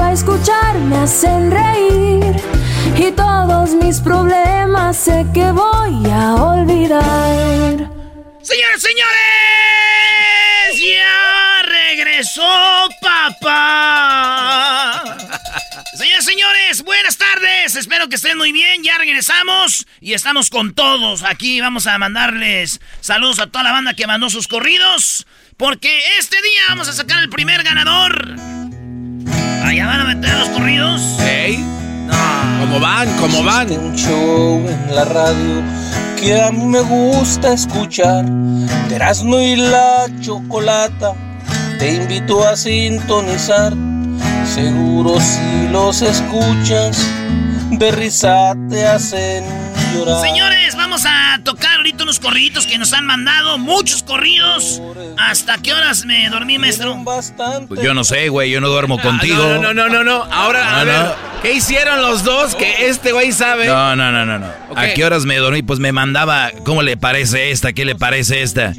para escuchar, reír. Y todos mis problemas sé que voy a olvidar. Señores, señores, ya regresó papá. Señores, señores, buenas tardes. Espero que estén muy bien. Ya regresamos y estamos con todos. Aquí vamos a mandarles saludos a toda la banda que mandó sus corridos. Porque este día vamos a sacar el primer ganador. Allá van a meter los corridos. ¿Ey? ¿Cómo van? ¿Cómo van? Un show en la radio que a mí me gusta escuchar. Erasmo y la chocolata. Te invito a sintonizar. Seguro si los escuchas, de risa te hacen llorar. Señores, vamos a tocar ahorita unos corriditos que nos han mandado. Muchos corridos. ¿Hasta qué horas me dormí, maestro? Pues yo no sé, güey, yo no duermo contigo. No, no, no, no, no. Ahora, a No, ver, no. ¿qué hicieron los dos que este güey sabe? No, no, no, no, no. ¿A qué horas me dormí? Pues me mandaba, ¿cómo le parece esta? ¿Qué le parece esta?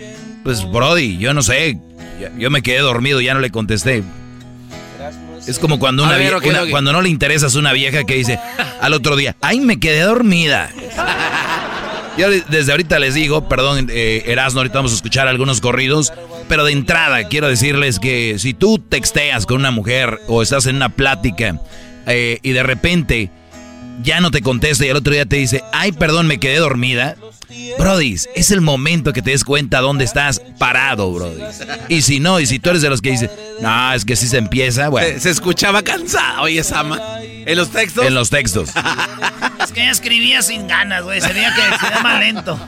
Pues, Brody, yo no sé. Yo me quedé dormido, ya no le contesté. Es como cuando una ver, una- cuando no le interesas a una vieja que dice al otro día, ay, me quedé dormida. Yo de- desde ahorita les digo, perdón, eh, Erasmo, ahorita vamos a escuchar algunos corridos, pero de entrada quiero decirles que si tú texteas con una mujer o estás en una plática eh, y de repente ya no te contesta y al otro día te dice, ay, perdón, me quedé dormida. Brody, es el momento que te des cuenta dónde estás parado, Brody. Y si no, y si tú eres de los que dice, no, es que si se empieza, bueno, Se, se escuchaba cansado, oye, Sama. En los textos. en los textos. Es que ya escribía sin ganas, güey. Sería que se llama lento.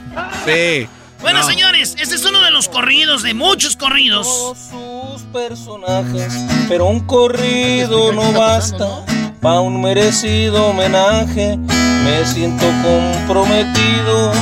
Sí. Bueno, No. señores, este es uno de los corridos, de muchos corridos. sus personajes, pero un corrido no basta pa' un merecido homenaje. Me siento comprometido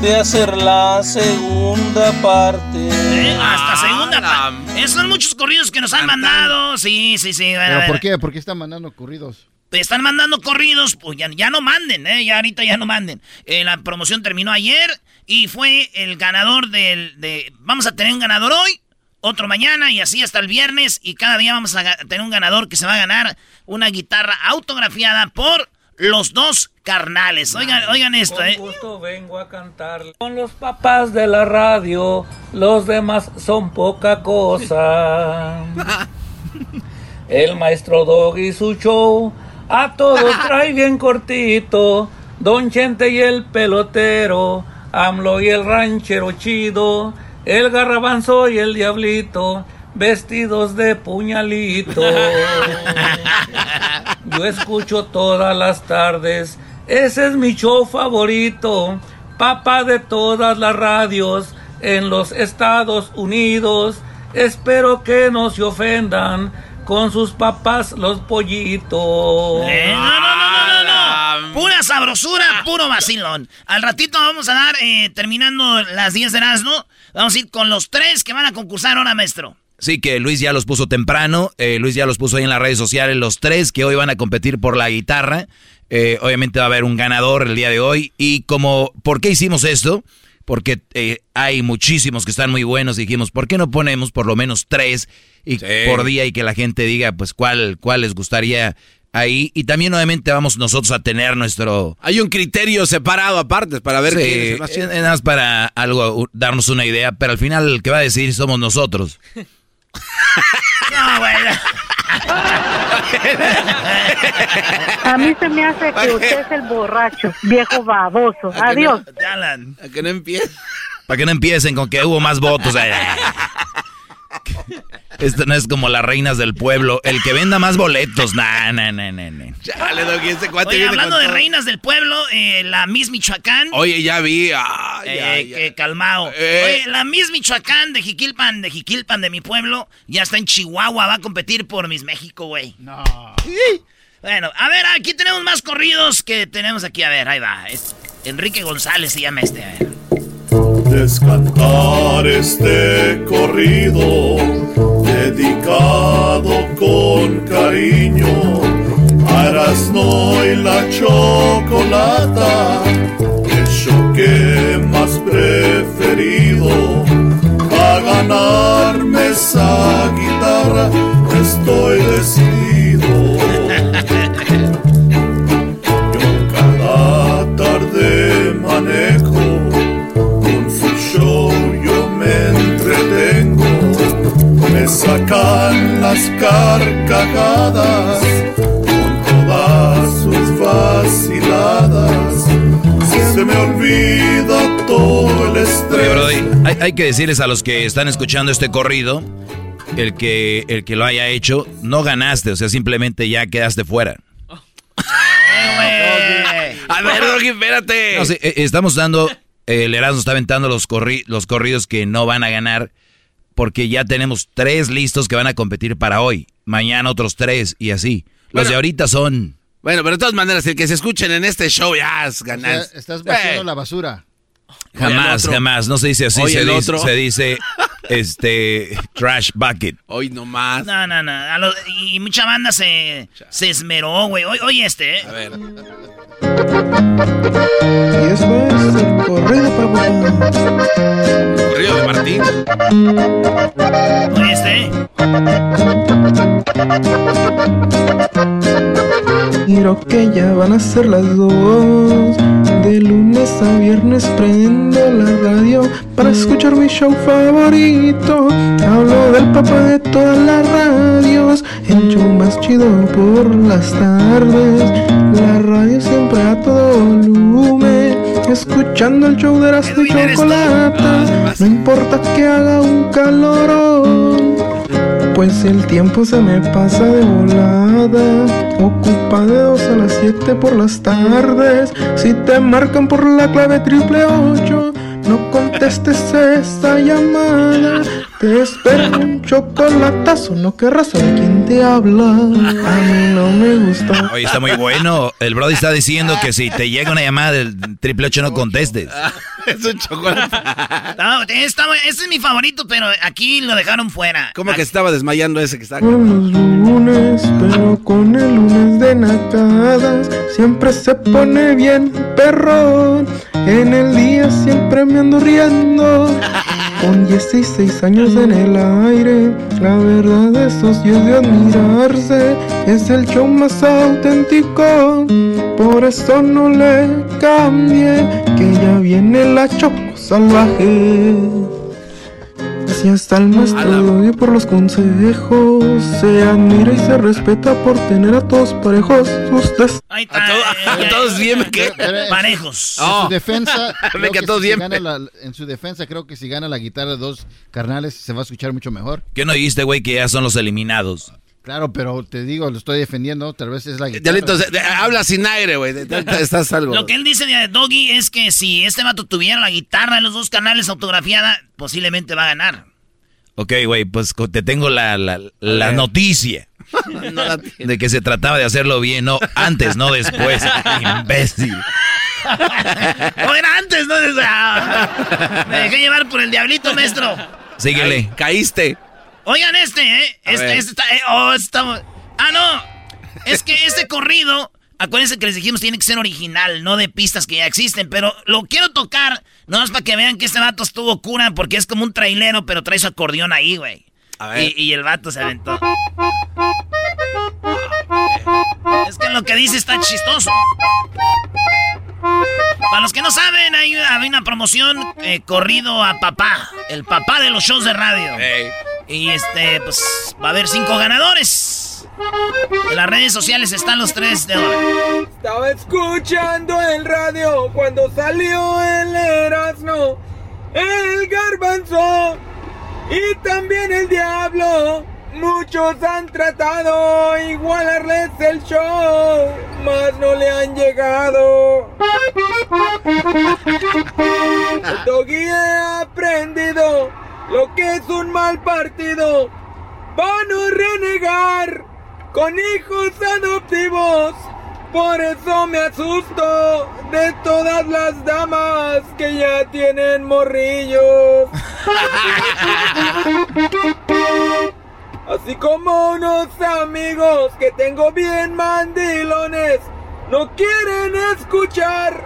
de hacer la segunda parte. ¿Eh? Hasta segunda la- pa- Esos son muchos corridos que nos han mandado. Sí, sí, sí. ver, ¿Pero por qué? ¿Por qué están mandando corridos? Están mandando corridos, pues ya, ya no manden, ¿eh? Ya ahorita ya no manden. Eh, la promoción terminó ayer y fue el ganador del... De, vamos a tener un ganador hoy, otro mañana y así hasta el viernes. Y cada día vamos a tener un ganador que se va a ganar una guitarra autografiada por los dos carnales. Oigan, oigan esto, ¿eh? Con gusto vengo a cantar con los papás de la radio, los demás son poca cosa. El maestro Dog y su show, a todos trae bien cortito. Don Chente y el pelotero, AMLO y el ranchero chido, el garrabanzo y el diablito, vestidos de puñalito. Yo escucho todas las tardes, ese es mi show favorito, papá de todas las radios en los Estados Unidos. Espero que no se ofendan con sus papás los pollitos. Eh, no, no, no, no, no, no. Pura sabrosura, puro vacilón. Al ratito vamos a dar, eh, terminando las 10 de Erasmo, vamos a ir con los tres que van a concursar ahora, maestro. Sí, que Luis ya los puso temprano, eh, Luis ya los puso ahí en las redes sociales, los tres que hoy van a competir por la guitarra. Eh, obviamente va a haber un ganador el día de hoy. Y como, ¿por qué hicimos esto? Porque eh, hay muchísimos que están muy buenos. Dijimos, ¿por qué no ponemos por lo menos tres y, por día y que la gente diga, pues, cuál, cuál les gustaría ahí? Y también, obviamente, vamos nosotros a tener nuestro. Hay un criterio separado aparte para ver Sí, quién es más para algo, darnos una idea, pero al final el que va a decidir somos nosotros. No, güey. A mí se me hace que usted es el borracho, viejo baboso. Adiós. Alan. A que no empiece. Para que no empiecen con que hubo más votos. Ay, Esto no es como las reinas del pueblo. El que venda más boletos. Nah, nah, nah, nah, nah. Chale, Doggy, ese cuate Oye, viene hablando con de todo. reinas del pueblo, eh, la Miss Michoacán. Oye, ya vi. Eh, ay, que ay. calmado. Eh. Oye, la Miss Michoacán de Jiquilpan, de Jiquilpan, de mi pueblo, ya está en Chihuahua, va a competir por Miss México, güey. No. Bueno, a ver, aquí tenemos más corridos que tenemos aquí. A ver, ahí va. Es Enrique González se llama este, a ver. Descantar este corrido dedicado con cariño a Erasmo y la chocolata, el choque más preferido. A ganarme esa guitarra estoy decidido. Yo cada tarde sacan las carcajadas con todas sus vaciladas. Se me olvida todo el Oye, estrés. Brody, hay, hay que decirles a los que están escuchando este corrido, el que, el que lo haya hecho, no ganaste, o sea, simplemente ya quedaste fuera. A ver, Doggy, espérate. No, sí, eh, estamos dando, el Erasmo está aventando los, corri- los corridos que no van a ganar, porque ya tenemos tres listos que van a competir para hoy, mañana otros tres y así. Los Bueno. de ahorita son... Bueno, pero de todas maneras, el que se escuchen en este show ya es O sea, ganar. estás vaciando Eh, la basura. Jamás, jamás, no se dice así, se el dice, otro. se dice, este, trash bucket. Hoy nomás. No, no, no. lo- y mucha banda se, se esmeró, güey. Oye, oye este, ¿eh? A ver. Y eso es el corrido de Martín. ¿eh? Miro que ya van a ser las dos. De lunes a viernes prendo la radio para escuchar mi show favorito. Hablo del papá de todas las radios, el show más chido por las tardes. La radio siempre a todo volumen, escuchando el show de las chocolata. No importa que haga un calorón. Pues el tiempo se me pasa de volada. Ocupa de 2 a las 7 por las tardes. Si te marcan por la clave triple 8, no contestes esta llamada. Te espero un chocolatazo, no querrás saber quién te habla. A mí no me gusta. Oye, está muy bueno. El Brody está diciendo que si te llega una llamada del triple ocho no contestes. Es un chocolate. No, está- este es mi favorito, pero aquí lo dejaron fuera. ¿Cómo que estaba desmayando ese que está? Con los lunes, pero con el lunes de nacadas siempre se pone bien perrón. En el día siempre me ando riendo. Con 16 años en el aire, la verdad eso sí es de admirarse. Es el show más auténtico, por eso no le cambie, que ya viene la choco salvaje. Gracias al maestro Doggy por los consejos. Se admira y se respeta por tener a todos parejos. Ustedes Ahí está. A, to- eh, a todos bien su- Parejos. En Oh. su defensa, creo que si bien, gana la- en su defensa, creo que si gana la guitarra de dos carnales, se va a escuchar mucho mejor. ¿Qué no dijiste, güey, que ya son los eliminados? Claro, pero te digo, lo estoy defendiendo, tal vez es la guitarra. Habla sin aire, güey. Estás algo. Lo que él dice de Doggy es que si este vato tuviera la guitarra en los dos canales autografiada, posiblemente va a ganar. Ok, güey, pues te tengo la, la, la noticia No la tiene. de que se trataba de hacerlo bien, no antes, no después. Imbécil. O era antes, ¿no? Ah, Me dejé llevar por el diablito, maestro. Síguele. Ay, caíste. Oigan este, ¿eh? A Este, este está... eh, oh, está... Ah, no. Es que este corrido, acuérdense que les dijimos, tiene que ser original, no de pistas que ya existen. Pero lo quiero tocar, no es para que vean que este vato estuvo cura, porque es como un trailero, pero trae su acordeón ahí, güey. A ver. Y, y el vato se aventó. Es que lo que dice está chistoso. Para los que no saben, hay, hay una promoción eh, corrido a papá, el papá de los shows de radio. Y este, pues va a haber cinco ganadores. En las redes sociales están los tres de ahora. Estaba escuchando el radio cuando salió el Erasmo, el Garbanzo y también el Diablo. Muchos han tratado igualarles el show, mas no le han llegado. El Doggy he aprendido lo que es un mal partido. Van a renegar con hijos adoptivos. Por eso me asusto de todas las damas que ya tienen morrillos. Así como unos amigos que tengo bien mandilones no quieren escuchar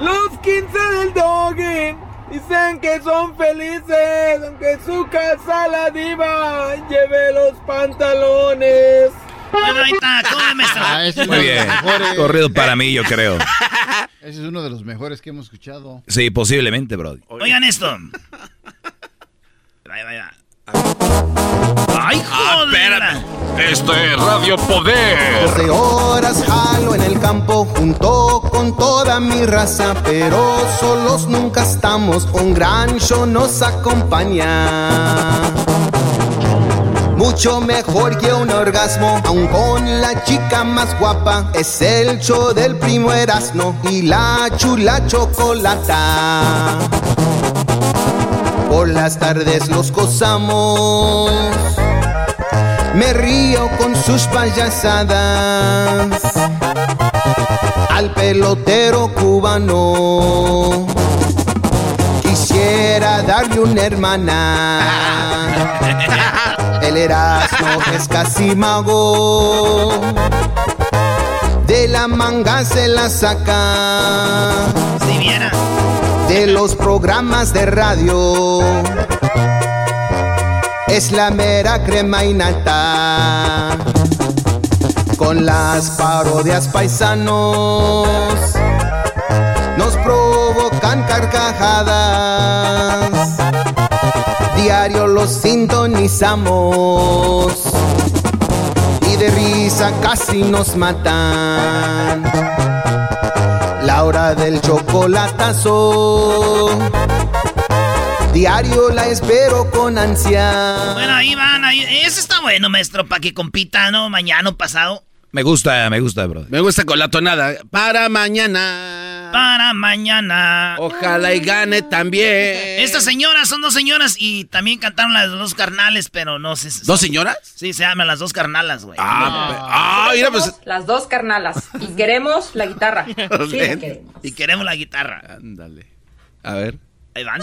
los 15 del doggy. Dicen que son felices aunque su casa la diva lleve los pantalones. Bueno, ahí está, ¿cómo ves, maestro? Ah, es Muy bien. Corrido para mí, yo creo. Ese es uno de los mejores que hemos escuchado. Sí, posiblemente, Brody. Oigan esto. Vaya, vaya. ¡Ay, Ah, joder! Esto es Radio Poder. 12 horas jalo en el campo junto con toda mi raza, pero solos nunca estamos, un gran show nos acompaña. Mucho mejor que un orgasmo, aun con la chica más guapa, es el show del primo Erasmo y la chula chocolata. Por las tardes los gozamos. Me río con sus payasadas. Al pelotero cubano. Quisiera darle una hermana. El Erasmo es casi mago. De la manga se la saca. Si viera. De los programas de radio. Es la mera crema y nata. Con las parodias paisanos. Diario los sintonizamos. Y de risa casi nos matan. La hora del chocolatazo. Diario la espero con ansia. Bueno, ahí van, ahí. Ese está bueno, maestro, para que compita, ¿no? Mañana pasado. Me gusta, me gusta, Brody. Me gusta con la tonada. Para mañana. Para mañana. Ojalá y gane también. Estas señoras son dos señoras y también cantaron las dos carnales, pero no sé. ¿Dos señoras? Sí, se llaman las dos carnalas, güey. Ah, ah, mira, pues. Las dos carnalas. Y queremos la guitarra. Sí, la queremos. Y queremos la guitarra. Ándale. A ver. Ahí van.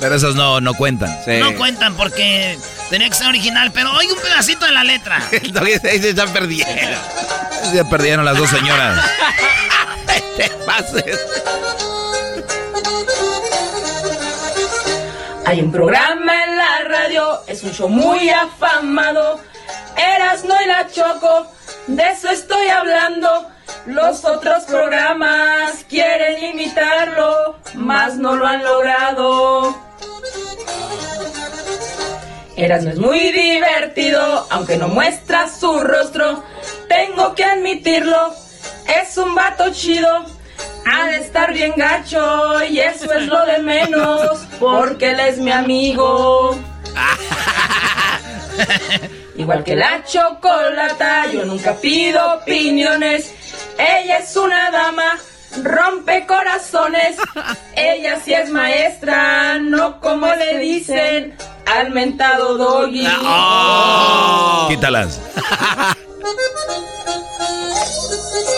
Pero esas no, no cuentan. No cuentan porque tenía que ser original, pero oye un pedacito de la letra. Ese se están perdiendo. Ya perdieron las dos señoras. te pases. Hay un programa en la radio, es un show muy afamado. Eras no y la choco, de eso estoy hablando. Los otros programas quieren imitarlo, mas no lo han logrado. Eras no es muy divertido, aunque no muestra su rostro. Tengo que admitirlo, es un vato chido. Ha de estar bien gacho y eso es lo de menos, porque él es mi amigo. Igual que la chocolata, yo nunca pido opiniones. Ella es una dama, rompe corazones. Ella sí es maestra, no como le dicen al mentado doggy. Quítalas.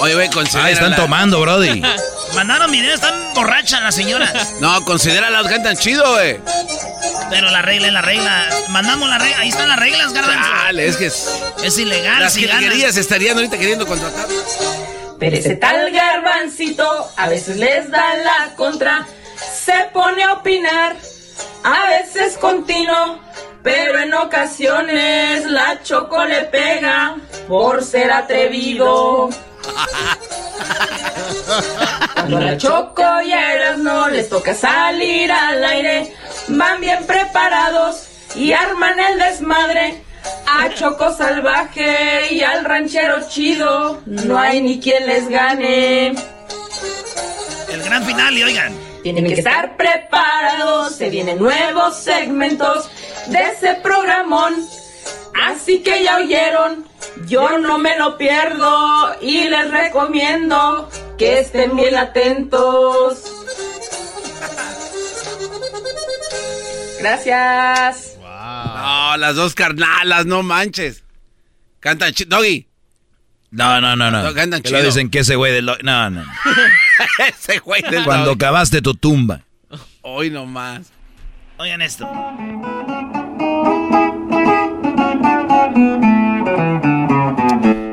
Oye, güey, considera. Ah, están tomando, Brody. Mandaron videos, están borrachas las señoras. No, considera las cantan chido, güey. Pero la regla es la regla. Mandamos la regla. Ahí están las reglas, garbanzo. Dale, es que es... Es ilegal. Las si ganas. estarían ahorita queriendo contratar. Pero ese tal garbancito a veces les da la contra, se pone a opinar, a veces continuo, pero en ocasiones la choco le pega por ser atrevido. Cuando la choco y a no les toca salir al aire, van bien preparados y arman el desmadre. A Choco Salvaje y al ranchero chido, no hay ni quien les gane. El gran final, y oigan. Tienen que estar preparados, se vienen nuevos segmentos de ese programón. Así que ya oyeron, yo no me lo pierdo y les recomiendo que estén bien atentos. Gracias. No, las dos carnalas, no manches. Cantan chido. Doggy. No, no, no, no. No, cantan chido. dicen que ese güey del... lo- No, no. Ese güey del Cuando Doggy. cavaste tu tumba. Hoy nomás. Oigan esto.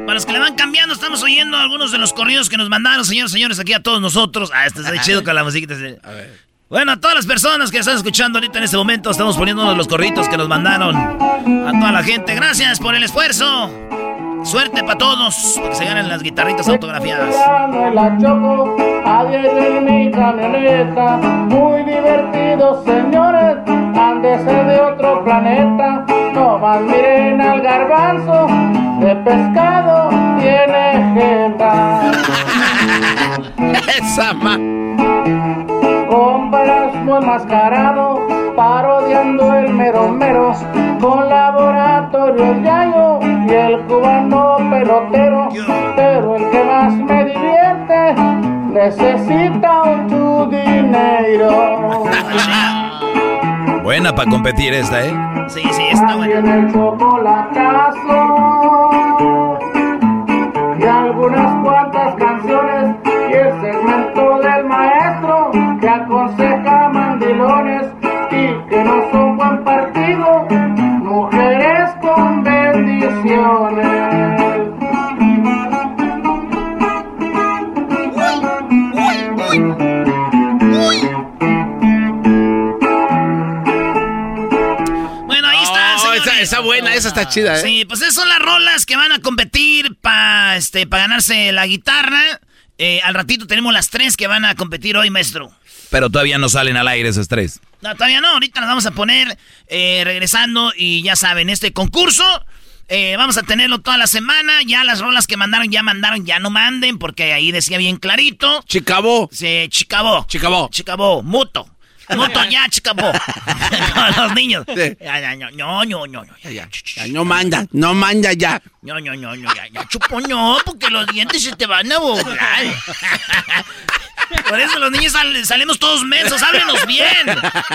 Para los que le van cambiando, estamos oyendo algunos de los corridos que nos mandaron, señores, señores, aquí a todos nosotros. Ah, este está chido con la musiquita. A ver. Bueno, a todas las personas que están escuchando ahorita en este momento, estamos poniendo uno de los corritos que nos mandaron. A toda la gente, gracias por el esfuerzo. Suerte para todos, para que se ganen las guitarritas autografiadas. en la choco, ayer en mi camioneta, muy divertido señores, de ser de otro planeta, no más miren al garbanzo, de pescado tiene jeta. Esa ma... Compras muy enmascarado, parodiando el mero mero, con laboratorio Yayo y el cubano pelotero. Pero el que más me divierte necesita mucho dinero. Buena para competir esta, ¿eh? Sí, sí, está También el chocolatazo y algunas cuantas canciones y el segmento del maestro que aconseja mandilones y que no son buen partido, mujeres con bendiciones. Esa buena, esa está chida, ¿eh? Sí, pues esas son las rolas que van a competir para este, pa ganarse la guitarra. Eh, al ratito tenemos las tres que van a competir hoy, maestro. Pero todavía no salen al aire esos tres. No, todavía no, ahorita las vamos a poner eh, regresando y ya saben, este concurso eh, vamos a tenerlo toda la semana. Ya las rolas que mandaron, ya mandaron, ya no manden porque ahí decía bien clarito. Chicabó. Sí, chicabó. Chicabó. Chicabó, muto. Muto ya, chicabó. Con los niños. No, no, no, no, no. Manda, no manda ya. No, no, no, no, ya, ya, chupo, no, porque los dientes se te van a volar. Por eso los niños sal- salimos todos mensos, háblenos bien.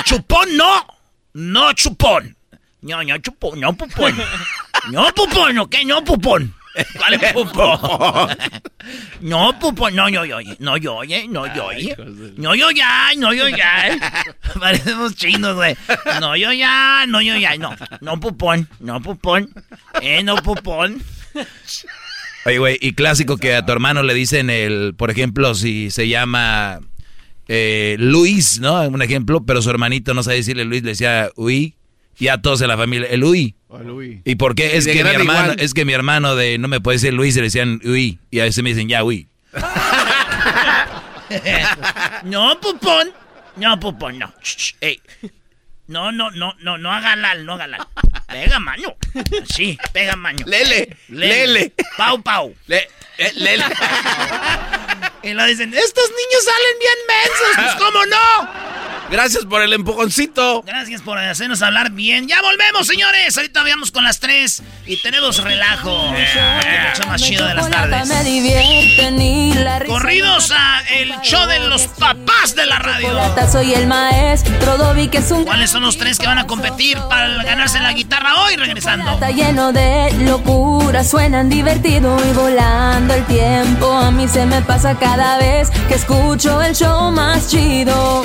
Chupón, no. No, chupón. No, no, chupón, no, pupón. No, pupón, ¿ok? No, pupón. ¿Cuál es pupón? No, pupón, no, yo, yo, no, yo, oye, no, yo, oye. No, yo, ya, no, yo, ya. Parecemos chinos, güey. No, yo, ya, no, yo, ya, no. No, pupón, no, pupón. Eh, no, pupón. Oye, güey, y clásico que a tu hermano le dicen el, por ejemplo, si se llama eh, Luis, ¿no? Un ejemplo, pero su hermanito no sabe decirle Luis, le decía Uy, y a todos en la familia, el Uy. ¿Y por qué? Es que mi hermano, igual. es que mi hermano de no me puede decir Luis, y le decían Uy, y a veces me dicen ya Uy. No, pupón. No, pupón, no. Shh, shh, ey. No, no, no, no, no haga lal, no haga lal. Pega mano. Sí, pega mano. Lele, lele. Pau, pau. Le, eh, lele. Y lo dicen, estos niños salen bien mensos. Pues, ¿cómo no? Gracias por el empujoncito. Gracias por hacernos hablar bien. Ya volvemos, señores. Ahorita vamos con las tres y tenemos relajo. El show más chido de las tardes. Corridos a el show de los papás de la radio. Soy el maestro Dobby que es un ¿Cuáles son los tres que van a competir para ganarse la guitarra hoy regresando? Está lleno de locura, suenan divertido y volando el tiempo. A mí se me pasa cada vez que escucho el show más chido.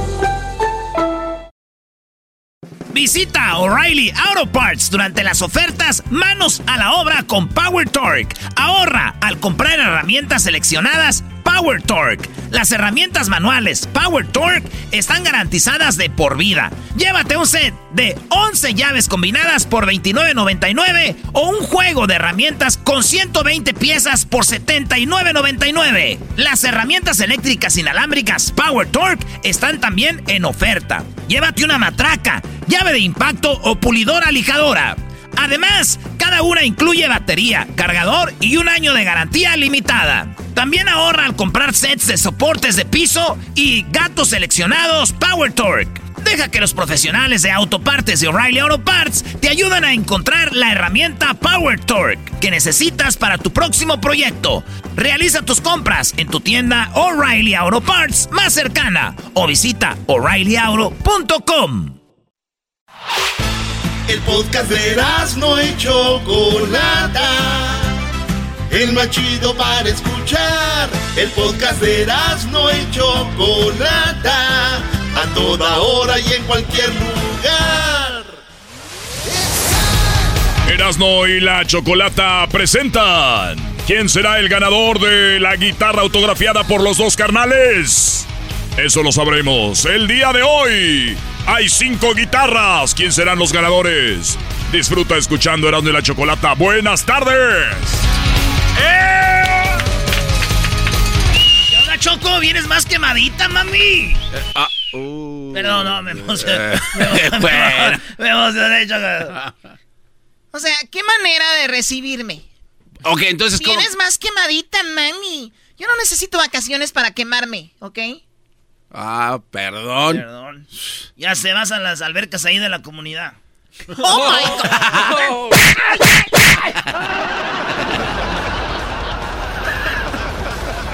Visita O'Reilly Auto Parts durante las ofertas Manos a la obra con Power Torque. Ahorra al comprar herramientas seleccionadas Power Torque. Las herramientas manuales Power Torque están garantizadas de por vida. Llévate un set de 11 llaves combinadas por $29.99 o un juego de herramientas con 120 piezas por $79.99. Las herramientas eléctricas inalámbricas Power Torque están también en oferta. Llévate una matraca, llave de impacto o pulidora lijadora. Además, cada una incluye batería, cargador y un año de garantía limitada. También ahorra al comprar sets de soportes de piso y gatos seleccionados Power Torque. Deja que los profesionales de autopartes de O'Reilly Auto Parts te ayuden a encontrar la herramienta Power Torque que necesitas para tu próximo proyecto. Realiza tus compras en tu tienda O'Reilly Auto Parts más cercana o visita o'ReillyAuto.com. El podcast de no y Chocolata. El más chido para escuchar. El podcast de no y Chocolata. A toda hora y en cualquier lugar. Erasno y la Chocolata presentan. ¿Quién será el ganador de la guitarra autografiada por los dos carnales? Eso lo sabremos el día de hoy. Hay cinco guitarras. ¿Quién serán los ganadores? Disfruta escuchando Erasmo y la Chocolata. Buenas tardes. ¡Eh! ¿Qué onda, Choco? ¿Vienes más quemadita, mami? Eh, ah, uh, Perdón, no, me emocioné. eh, Me bueno. me emocioné, Choco. O sea, ¿qué manera de recibirme? Ok, entonces, ¿cómo? Vienes más quemadita, mami. Yo no necesito vacaciones para quemarme, ¿ok? Ah, perdón. Perdón. Ya se vas a las albercas ahí de la comunidad. ¡Oh, my God!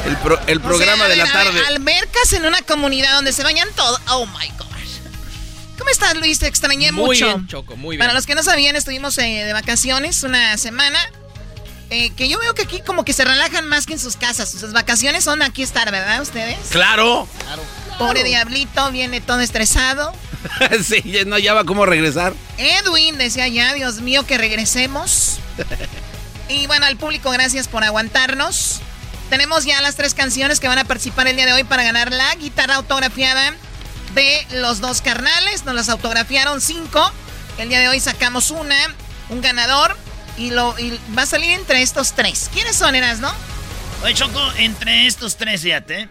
El, pro- el O programa sea, de la ver, tarde. albercas en una comunidad donde se bañan todos. Oh my gosh. ¿Cómo estás, Luis? Te extrañé Muy mucho. bien, Choco, muy bien. Para los que no sabían, estuvimos eh, de vacaciones una semana. eh, que yo veo que aquí como que se relajan más que en sus casas. Sus vacaciones son aquí estar, ¿verdad? Ustedes. Claro. Pobre diablito, viene todo estresado. sí, ya no ya va cómo regresar. Edwin decía ya, Dios mío, que regresemos. Y bueno, al público, gracias por aguantarnos. Tenemos ya las tres canciones que van a participar el día de hoy para ganar la guitarra autografiada de los dos carnales. Nos las autografiaron cinco. El día de hoy sacamos una, un ganador. Y, lo, y va a salir entre estos tres. ¿Quiénes son, Eras, no? Oye, Choco, entre estos tres, fíjate.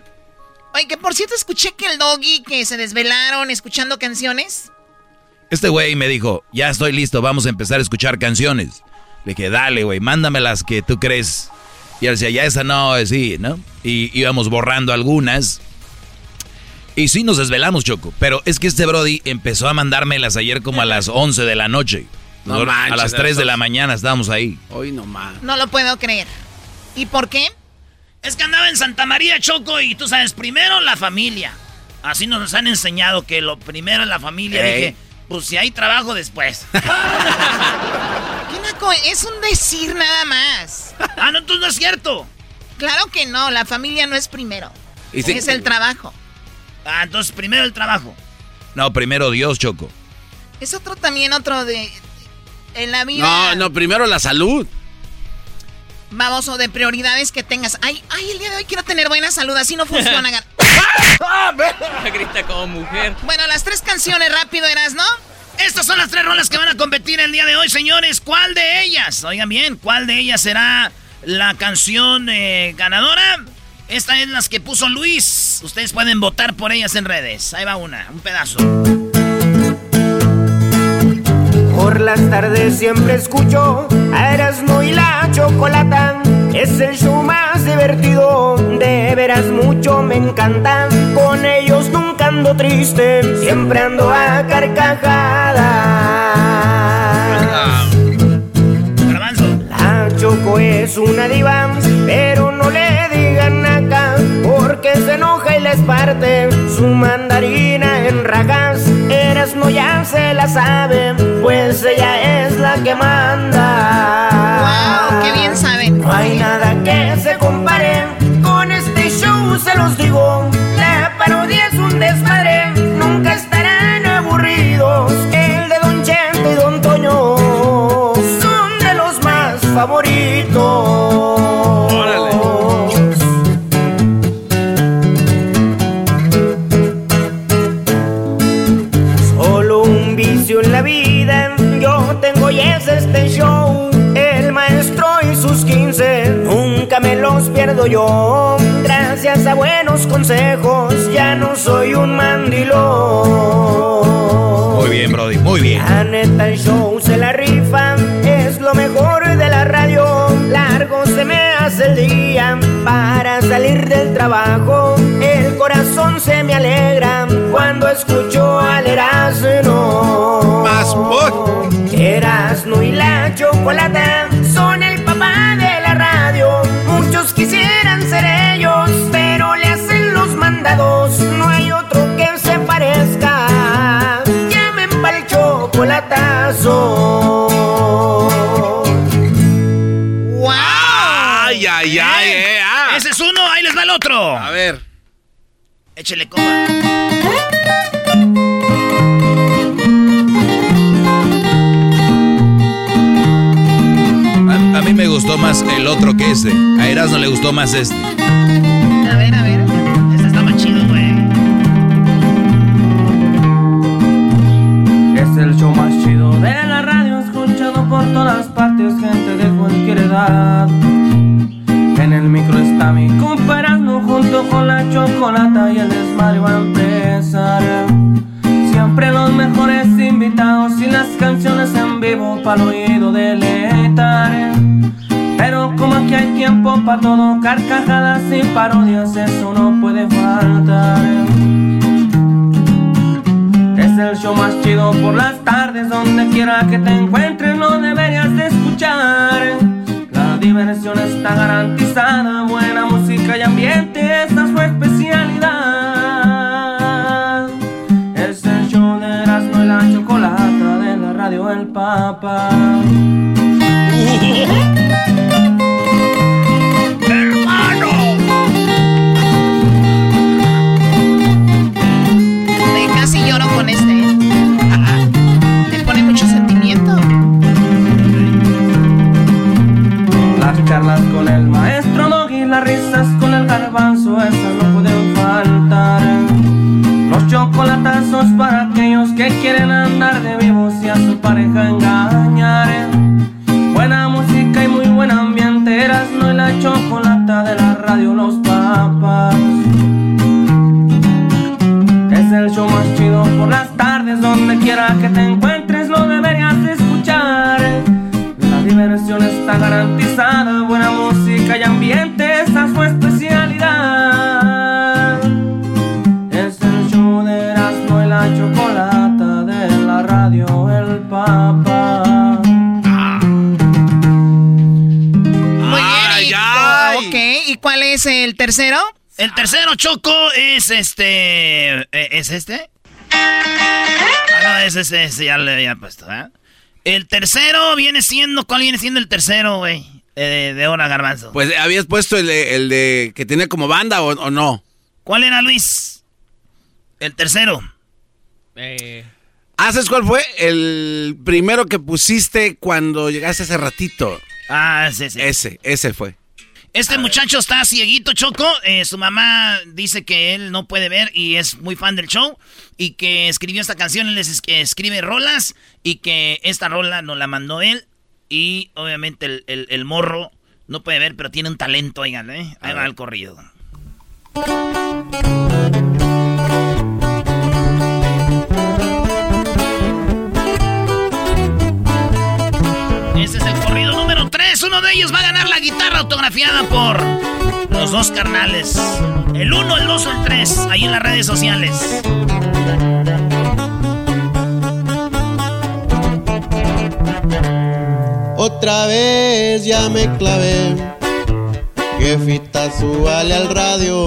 Oye, que por cierto escuché que el doggy que se desvelaron escuchando canciones. Este güey me dijo, ya estoy listo, vamos a empezar a escuchar canciones. Le dije, dale, güey, mándame las que tú crees. Y él decía, ya esa no, sí, ¿no? Y íbamos borrando algunas. Y sí nos desvelamos, Choco. Pero es que este Brody empezó a mandármelas ayer como a las 11 de la noche. No a manches, las 3 de la mañana estábamos ahí. Hoy nomás. No lo puedo creer. ¿Y por qué? Es que andaba en Santa María, Choco, y tú sabes, primero la familia. Así nos han enseñado que lo primero es la familia. Dije, pues si hay trabajo después. ¿Qué naco? Es un decir nada más. ah, no, entonces no es cierto. Claro que no, la familia no es primero. Y sí- Es el trabajo. Ah, entonces primero el trabajo. No, primero Dios, Choco. Es otro también, otro de... En la vida, No, no, primero la salud. Vamos, o de prioridades que tengas. Ay, ay, el día de hoy quiero tener buena salud, así no funciona. grita como mujer. Bueno, las tres canciones rápido eras, ¿no? Estas son las tres rolas que van a competir el día de hoy, señores. ¿Cuál de ellas? Oigan bien, ¿cuál de ellas será la canción eh, ganadora? Esta es las que puso Luis. Ustedes pueden votar por ellas en redes. Ahí va una, un pedazo. Por las tardes siempre escucho a Erasmo y la Chocolata. Es el show más divertido, de veras mucho me encantan. Con ellos nunca ando triste, siempre ando a carcajadas. La Choco es una diva, pero no le digan acá, porque se enoja y les parte su mandarina en ragas. Erasmo ya se la sabe, pues ella es la que manda. ¡Wow! ¡Qué bien saben! No hay nada que se compare yo. Gracias a buenos consejos ya no soy un mandilón. Muy bien, Brody, muy bien. La neta el show se la rifa, es lo mejor de la radio. Largo se me hace el día para salir del trabajo. El corazón se me alegra cuando escucho al Erasmo. Más por. Erasmo y la chocolata chocolatazo. ¡Wow! Ay, ay, ay, eh, ah. Ese es uno, ahí les va el otro. A ver. Échele coba. A, a mí me gustó más el otro que este. A Erasmo le gustó más este. A ver, a ver. Gente de cualquier edad. En el micro está mi comparando junto con la chocolata y el desmadre va a empezar. Siempre los mejores invitados y las canciones en vivo para el oído deleitar. Pero como aquí hay tiempo para todo, carcajadas y parodias, eso no puede faltar. Es el show más chido por las tardes, donde quiera que te encuentres deberías de escuchar. La diversión está garantizada, buena música y ambiente, esta es su especialidad. Es el show de Erasmo y la chocolata de la radio El Papa. Que quieren andar de vivos y a su pareja engañar. Buena música y muy buen ambiente, Erasmo y la chocolata de la radio Los Papas. Es el show más chido por las tardes, donde quiera que te encuentres lo deberías de escuchar. La diversión está garantizada, es el tercero? El tercero, Choco, es este. eh, ¿Es este? Ah, no, es ese, ese, ya le había puesto, ¿eh? El tercero viene siendo. ¿Cuál viene siendo el tercero, güey? Eh, de hora, Garbanzo. Pues habías puesto el de, el de que tenía como banda o, o no. ¿Cuál era, Luis? El tercero. Ah, ¿sabes cuál fue? El primero que pusiste cuando llegaste hace ratito. Ah, sí, sí. Ese, ese fue. Este muchacho está cieguito, Choco. Eh, su mamá dice que él no puede ver y es muy fan del show. Y que escribió esta canción, él les escribe rolas. Y que esta rola nos la mandó él. Y obviamente el, el morro no puede ver, pero tiene un talento, oigan, ¿eh? Ahí va el corrido. Uno de ellos va a ganar la guitarra autografiada por los dos carnales. El 1, el 2 o el 3. Ahí en las redes sociales. Otra vez ya me clavé. Jefita, súbale al radio.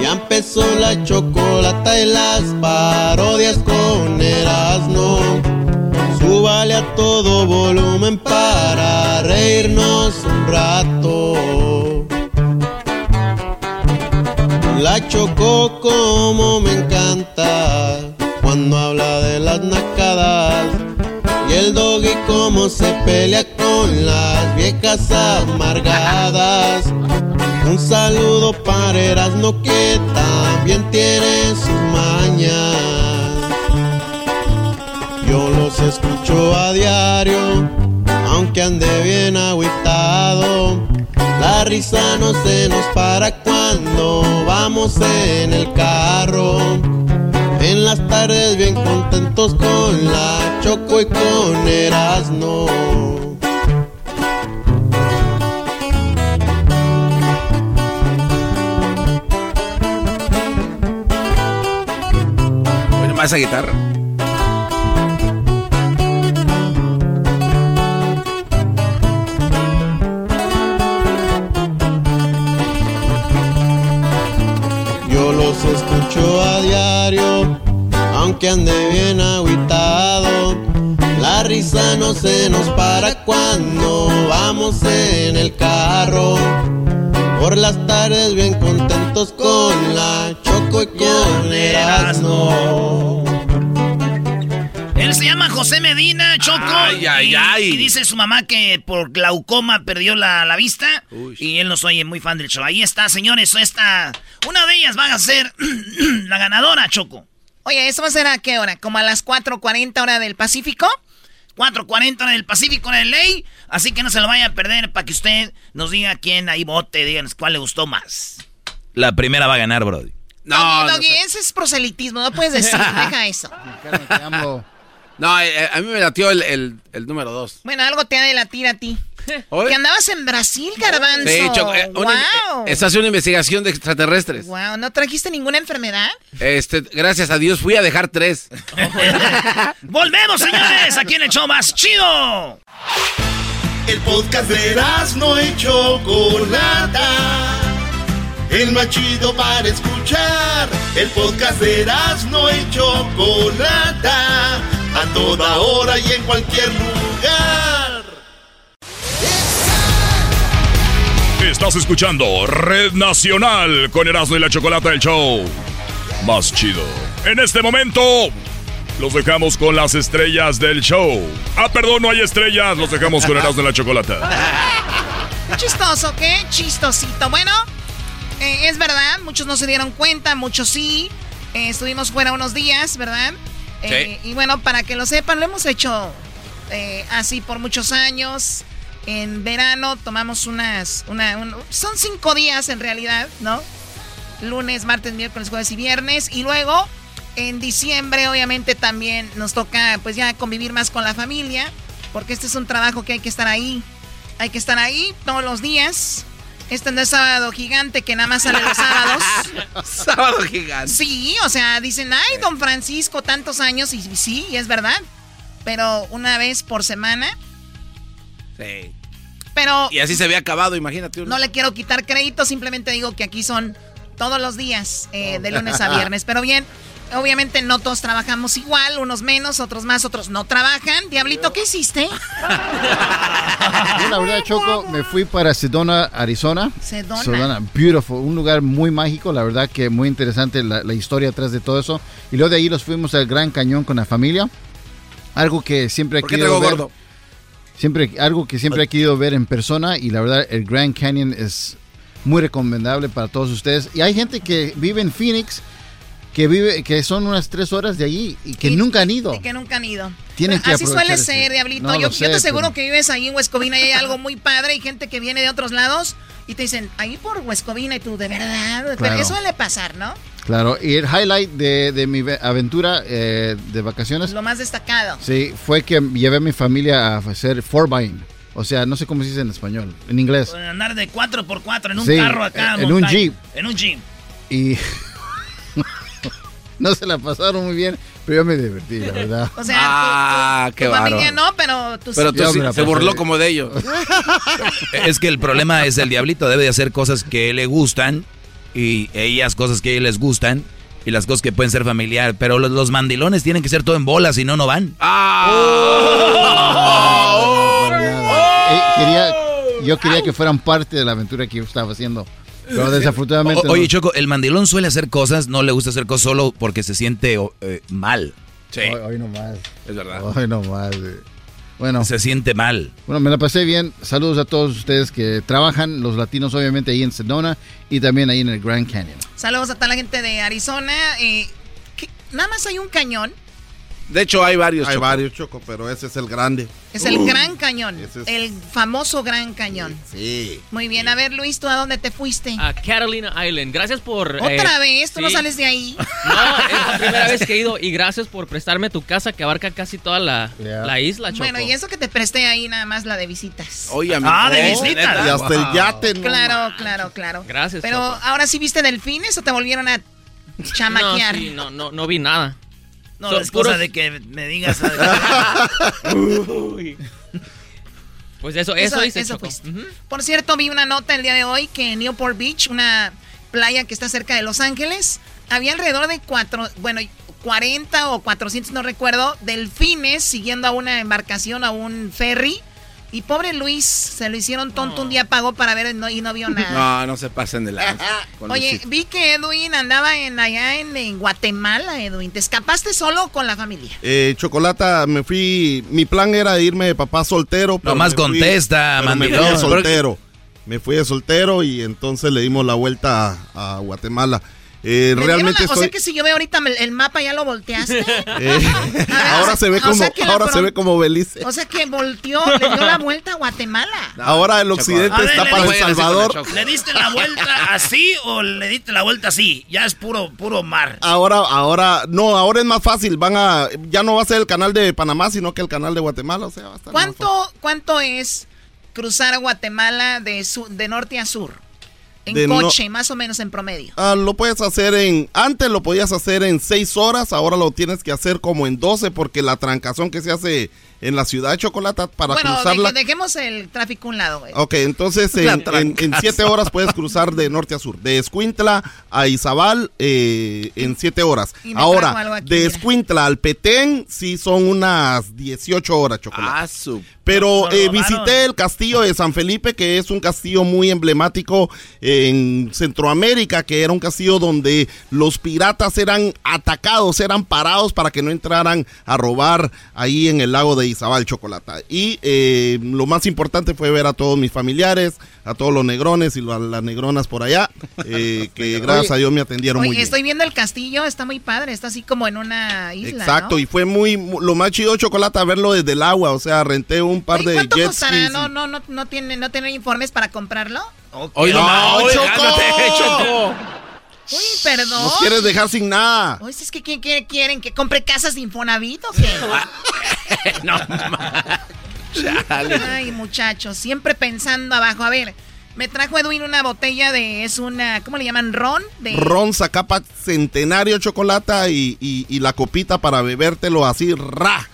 Ya empezó la chocolata y las parodias con Erasmo. Súbale a todo volumen para reírnos un rato. La chocó como me encanta cuando habla de las nacadas. Y el doggy como se pelea con las viejas amargadas. Un saludo para Erasmo que también tiene escucho a diario, aunque ande bien agüitado. La risa no se nos para cuando vamos en el carro. En las tardes bien contentos con la Choco y con Erasmo. Bueno, más esa guitarra. Ande bien agüitado. La risa no se nos para cuando vamos en el carro. Por las tardes bien contentos con la Choco y con Erasmo. Él se llama José Medina, Choco. Ay, ay, y, ay. y dice su mamá que por glaucoma perdió la, la vista. Y él nos oye muy fan del show. Ahí está, señores. Esta, una de ellas va a ser la ganadora, Choco. Oye, ¿eso va a ser a qué hora? ¿Como a las 4.40 hora del Pacífico? 4.40 hora del Pacífico en el ley. Así que no se lo vaya a perder para que usted nos diga quién ahí vote. Díganos cuál le gustó más. La primera va a ganar, Brody. No, Doggy, ese es proselitismo, no puedes decir, deja eso. No, eh, eh, a mí me latió el, el, el número dos. Bueno, algo te ha de latir a ti. ¿Oye? Que andabas en Brasil, Garbanzo. Sí, Choco, eh, una- wow. eh, Está haciendo una investigación de extraterrestres. Wow, ¿no trajiste ninguna enfermedad? Este, gracias a Dios fui a dejar tres. Volvemos, señores, aquí en el show más chido. El podcast de no y Chocolata. El más chido para escuchar. El podcast de no y Chocolata. A toda hora y en cualquier lugar. Estás escuchando Red Nacional con Erasmo y la Chocolata del Show. Más chido. En este momento, los dejamos con las estrellas del show. Ah, perdón, no hay estrellas. Los dejamos con Erasmo y la Chocolata. Qué chistoso, qué chistosito. Bueno, eh, es verdad, muchos no se dieron cuenta, muchos sí. Eh, estuvimos fuera unos días, ¿verdad? Eh, Y bueno, para que lo sepan, lo hemos hecho eh, así por muchos años. En verano tomamos unas, una, un- son cinco días en realidad, ¿no? Lunes, martes, miércoles, jueves y viernes. Y luego, en diciembre, obviamente también nos toca, pues ya convivir más con la familia, porque este es un trabajo que hay que estar ahí. Hay que estar ahí todos los días. Este no es sábado gigante que nada más sale los sábados. Sábado gigante. Sí, o sea, dicen, ay, don Francisco, tantos años, y sí, y es verdad. Pero una vez por semana. Sí. Pero Y así se había acabado, imagínate. uno. no le quiero quitar crédito, simplemente digo que aquí son todos los días, eh, de lunes a viernes. Pero bien, obviamente no todos trabajamos igual, unos menos, otros más, otros no trabajan. Diablito, ¿qué hiciste? Yo, la verdad, Choco, me fui para Sedona, Arizona. Sedona. beautiful, un lugar muy mágico, la verdad que muy interesante la, la historia atrás de todo eso. Y luego de ahí los fuimos al Gran Cañón con la familia. Algo que siempre he ¿Por qué querido traigo ver. gordo? Siempre algo que siempre he querido ver en persona y la verdad el Grand Canyon es muy recomendable para todos ustedes. Y hay gente que vive en Phoenix que vive que son unas tres horas de allí y que nunca han ido. Y que nunca han ido. Tienen que Así suele ser, ese- Diablito. No, yo, te aseguro pero- que vives ahí en Huescovina y hay algo muy padre y gente que viene de otros lados y te dicen, ahí por Huescovina y tú, de verdad. Pero eso suele pasar, ¿no? Claro, y el highlight de, de mi ve- aventura eh, de vacaciones Lo más destacado. sí, fue que llevé a mi familia a hacer four O sea, no sé cómo se dice en español, en inglés. Andar de 4x4 en un Sí, carro acá. en un. Jeep. En un jeep. Y no se la pasaron muy bien, pero yo me divertí, la verdad. O sea, Ah, tu, tu- qué tu familia no, pero tú Pero sí. tú sí- se burló como de ellos. Es que el problema es el diablito debe de hacer cosas que le gustan y ellas cosas que a ellos les gustan y las cosas que pueden ser familiar, pero los, los mandilones tienen que ser todo en bolas, si no, no van. Eh, quería, yo quería que fueran parte de la aventura que yo estaba haciendo, pero desafortunadamente O- oye, no. Choco, el mandilón suele hacer cosas, no le gusta hacer cosas solo porque se siente eh, mal. Sí, Hoy, hoy no más. es verdad. Hoy no más. eh. Bueno, Se siente mal. bueno, me la pasé bien. Saludos a todos ustedes que trabajan, los latinos obviamente ahí en Sedona y también ahí en el Grand Canyon. Saludos a toda la gente de Arizona. eh. Nada más hay un cañón. De hecho, hay varios. Hay Choco. varios, Choco, pero ese es el grande. Es el Gran Cañón. Es- El famoso Gran Cañón. Sí. Muy bien. A ver, Luis, ¿tú a dónde te fuiste? A Catalina Island. Gracias por... ¿Otra eh, vez? ¿Tú no sales de ahí? No, es la primera vez que he ido y gracias por prestarme tu casa que abarca casi toda la, Yeah. la isla, Choco. Bueno, y eso que te presté ahí nada más la de visitas. Oye, amigo. Ah, de Oh, visita. neta. Y hasta el yate, no Claro, claro, claro. Gracias, Pero Choco. ahora sí viste delfines o te volvieron a chamaquear. No, sí, no, no, no vi nada. No, Son es cosa de que me digas. Pues eso, Eso- eso. Por cierto, vi una nota el día de hoy que en Newport Beach, una playa que está cerca de Los Ángeles, había alrededor de cuatro, bueno, 40 o 400, no recuerdo, delfines siguiendo a una embarcación, a un ferry. Y pobre Luis, se lo hicieron tonto, un día pagó para ver no- y no vio nada. No, no se pasen de la. Oye, vi que Edwin andaba en, allá en, en Guatemala, Edwin. ¿Te escapaste solo con la familia? Eh, Chocolata, me fui. Mi plan era irme de papá soltero. pero Nomás me fui- contesta, pero me fui de soltero. Me fui de soltero y entonces le dimos la vuelta a, a Guatemala. Eh, ¿Le dieron realmente la- O sea que si yo veo ahorita el, el mapa, ¿ya lo volteaste? eh, ahora se ve o como, sea ahora se ve como Belice. O sea que volteó, le dio la vuelta a Guatemala. Ahora el occidente ver, está le para El Salvador. ¿Le diste la vuelta así o le diste la vuelta así? Ya es puro, puro mar. Ahora, ahora, no, ahora es más fácil. Van a, ya no va a ser el canal de Panamá, sino que el canal de Guatemala. O sea, va a estar ¿Cuánto, ¿Cuánto es cruzar a Guatemala de, su- de norte a sur? En De no- coche, más o menos en promedio. Ah, lo puedes hacer en. Antes lo podías hacer en 6 horas, ahora lo tienes que hacer como en 12 porque la trancazón que se hace en la ciudad de Chocolata para bueno, cruzarla. deje- dejemos el tráfico a un lado, güey. Ok, entonces en. 7 horas puedes cruzar de norte a sur. De Escuintla a Izabal eh, en 7 horas. Y me trajo algo Ahora, aquí, de mira. Escuintla al Petén sí son unas 18 horas, Chocolate. Ah, su. Pero eh, visité el castillo de San Felipe, que es un castillo muy emblemático en Centroamérica, que era un castillo donde los piratas eran atacados, eran parados para que no entraran a robar ahí en el lago de Izabal Chocolata. Y eh, lo más importante fue ver a todos mis familiares, a todos los negrones y la- las negronas por allá, eh, que gracias a Dios me atendieron Oye, muy bien. estoy viendo el castillo, está muy padre, está así como en una isla, Exacto, ¿no? y fue muy, mu- lo más chido chocolate verlo desde el agua, o sea, renté un par de ¿Cuánto jet costará? skis. ¿No, no, no, no, tiene, ¿No tienen informes para comprarlo? Hoy no, No, Choco. cálmate, Choco. Uy, perdón. Nos quieres dejar sin nada. Oye, es que ¿quién quiere- quieren que compre casas de Infonavit o qué? no, Ay, muchachos, siempre pensando abajo. A ver, me trajo Edwin una botella de, es una, ¿cómo le llaman? ¿Ron? De, Ron Zacapa Centenario Chocolata y, y- y la copita para bebértelo así, ra.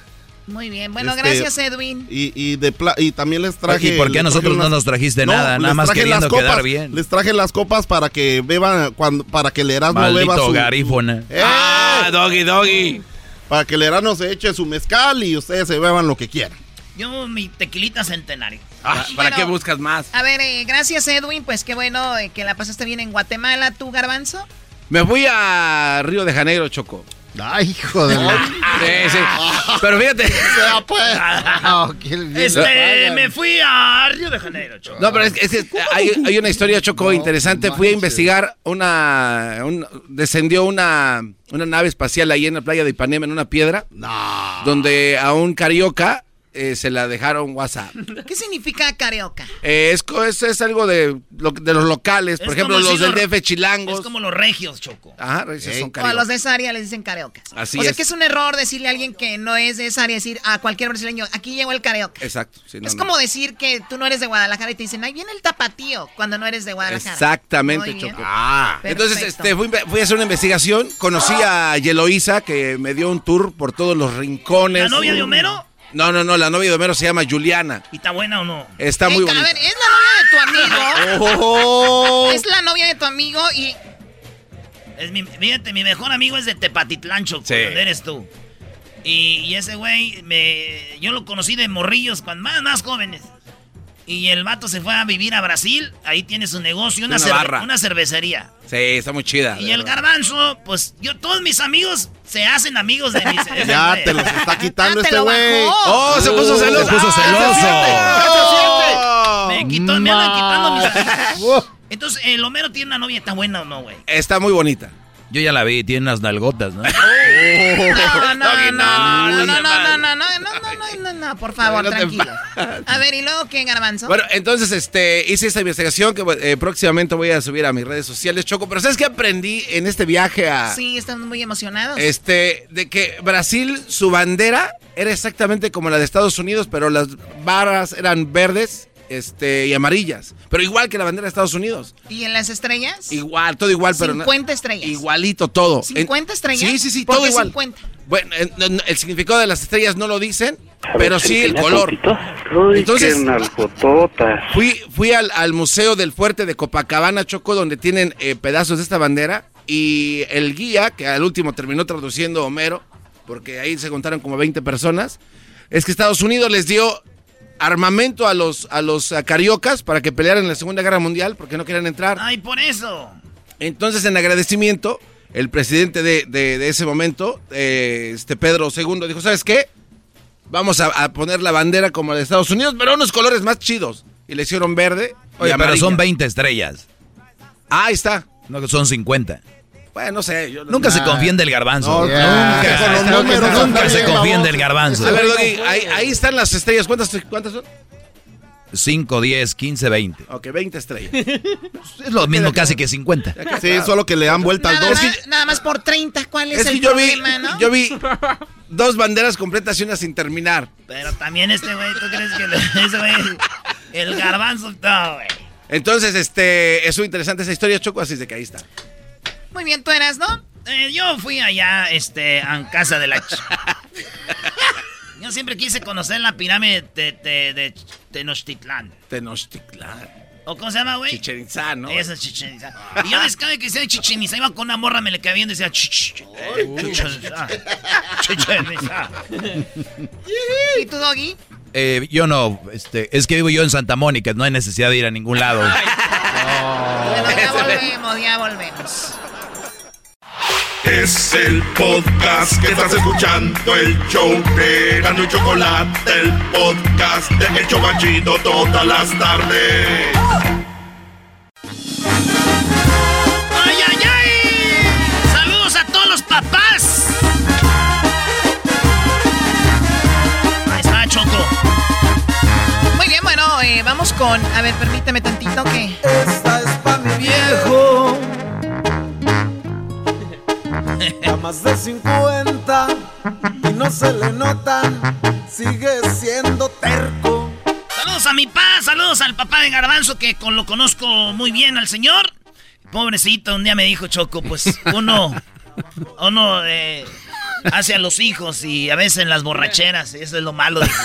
Muy bien, bueno, Este, gracias Edwin. Y, y, de pla- y también les traje. ¿Y por qué a nosotros no nos trajiste nada? Nada más queriendo las copas, quedar bien. Les traje las copas para que beban, cuando, para que el Erasmo beba Maldito su. garífona. ¡Eh! Ah, doggy, doggy. Para que el Erasmo se eche su mezcal y ustedes se beban lo que quieran. Yo mi tequilita centenario. Ah, ¿Para Bueno. qué buscas más? A ver, eh, gracias Edwin, pues qué bueno eh, que la pasaste bien en Guatemala, tú Garbanzo. Me fui a Río de Janeiro, Choco. Ay, hijo de la... Sí, sí. Pero fíjate. Bien le Este, me fui a Río de Janeiro, Choco. No, pero es, que- es que hay, hay una historia, Choco, interesante. Fui a investigar una... un- descendió una, una nave espacial ahí en la playa de Ipanema, en una piedra. Donde a un carioca eh, se la dejaron WhatsApp. ¿Qué significa carioca? Eh, es, es, es algo de, lo- de los locales. Por Es ejemplo, como los si del DF chilangos. Es como los regios, Choco. Ajá, esos son O a cariocas. los de esa área les dicen cariocas. Así o sea es. que es un error decirle a alguien que no es de esa área, decir a cualquier brasileño, aquí llegó el carioca. Exacto. sí, no, es no. como decir que tú no eres de Guadalajara y te dicen, ahí viene el tapatío, cuando no eres de Guadalajara. Exactamente. Choco. Ah. Entonces, este, fui, fui a hacer una investigación. Conocí a Yeloisa, que me dio un tour por todos los rincones. ¿La novia de Homero? No, no, no, la novia de Homero se llama Juliana. ¿Y está buena o no? Está Ey, muy a bonita. ver, es la novia de tu amigo. Oh. Es la novia de tu amigo y Es mi, fíjate, mi mejor amigo es de Tepatitlán, Choco, Sí. eres tú. Y, y ese güey, me, yo lo conocí de morrillos, cuando más, más jóvenes. Y el vato se fue a vivir a Brasil, ahí tiene su negocio, una, Una cerve- barra. una cervecería. Sí, está muy chida. Y el verdad. garbanzo, pues yo, todos mis amigos se hacen amigos de mis... Ya te los está quitando Ah, te este güey. ¡Oh, se puso Uh, celoso! se puso ¡Ah, celoso. Me quitó, me andan quitando mis amigos. Entonces, ¿el Homero tiene una novia está buena o no, güey? Está muy bonita. Yo ya la vi, tiene unas nalgotas, ¿no? No, no, no, no, no, no, no, no, no, no, no, no, no, no, por favor, tranquilo. A ver, ¿y luego qué, Garbanzo? Bueno, entonces este, hice esta investigación que eh, próximamente voy a subir a mis redes sociales, Choco. Pero ¿sabes qué aprendí en este viaje a... Sí, estamos muy emocionados. Este, de que Brasil, su bandera era exactamente como la de Estados Unidos, pero las barras eran verdes este, y amarillas. Pero igual que la bandera de Estados Unidos. ¿Y en las estrellas? Igual, todo igual, pero... no- 50 estrellas. Igualito todo. En- ¿50 estrellas? Sí, sí, sí, ¿Por todo igual. 50? Bueno, en- en- el significado de las estrellas no lo dicen, pero sí el color. Entonces. Fui, fui al, al Museo del Fuerte de Copacabana, Choco, donde tienen eh, pedazos de esta bandera. Y el guía, que al último terminó traduciendo Homero, porque ahí se contaron como 20 personas, es que Estados Unidos les dio armamento a los, a los cariocas para que pelearan en la Segunda Guerra Mundial porque no querían entrar. Ay, por eso. Entonces, en agradecimiento, el presidente de, de- de ese momento, eh, este Pedro II, dijo, ¿sabes qué? Vamos a, a poner la bandera como la de Estados Unidos, pero unos colores más chidos. Y le hicieron verde y Oye, pero son 20 estrellas. Ah, ahí está. No, que son 50. Bueno, no sé. yo no- Nunca se Ah. confíen del garbanzo. No, nunca los nunca, números, nunca no se confíen del garbanzo. A ver, Doggy, ahí, ahí están las estrellas. ¿Cuántas, cuántas son? 5, 10, 15, 20. Ok, 20 estrellas. Es lo mismo casi que 50. Sí, solo que le dan vuelta al Nada, dos. más, nada más por 30, ¿cuál es, Es el yo vi, problema, no? yo vi dos banderas completas y una sin terminar. Pero también este güey, ¿tú crees que ese güey, el garbanzo, no, güey? Entonces, este, es muy interesante esa historia, Choco, así es de que ahí está. Muy bien, tú eras, ¿no? Eh, yo fui allá, este, a casa de la... ch- Yo siempre quise conocer la pirámide de, de, de Tenochtitlán. Tenochtitlán. ¿O cómo se llama, güey? Chichen Itzá, ¿no? Esa es Chichen Itzá. Y yo desde que decía Chichen Itzá, iba con una morra, me le caía viendo y decía "Ch- ch- ch- Chichen Itzá. Chichen Itzá. ¿Y tú, Doggy? Eh, yo no, este, es que vivo yo en Santa Mónica, no hay necesidad de ir a ningún lado. Bueno, ya volvemos, ya volvemos. Es el podcast que estás escuchando, el show de Gano y Chocolate, el podcast de El Chocachito todas las tardes. ¡Ay, ay, ay! ¡Saludos a todos los papás! Ahí está, Choco. Muy bien, bueno, eh, vamos con... A ver, permíteme tantito que... Esta es pa' mi viejo. Ya más de 50 y no se le notan. Sigue siendo terco. Saludos a mi pa, saludos al papá de Garbanzo que con, lo conozco muy bien al señor. Pobrecito, un día me dijo Choco, pues uno, uno eh, hace a los hijos y a veces en las borracheras, eso es lo malo. dijo.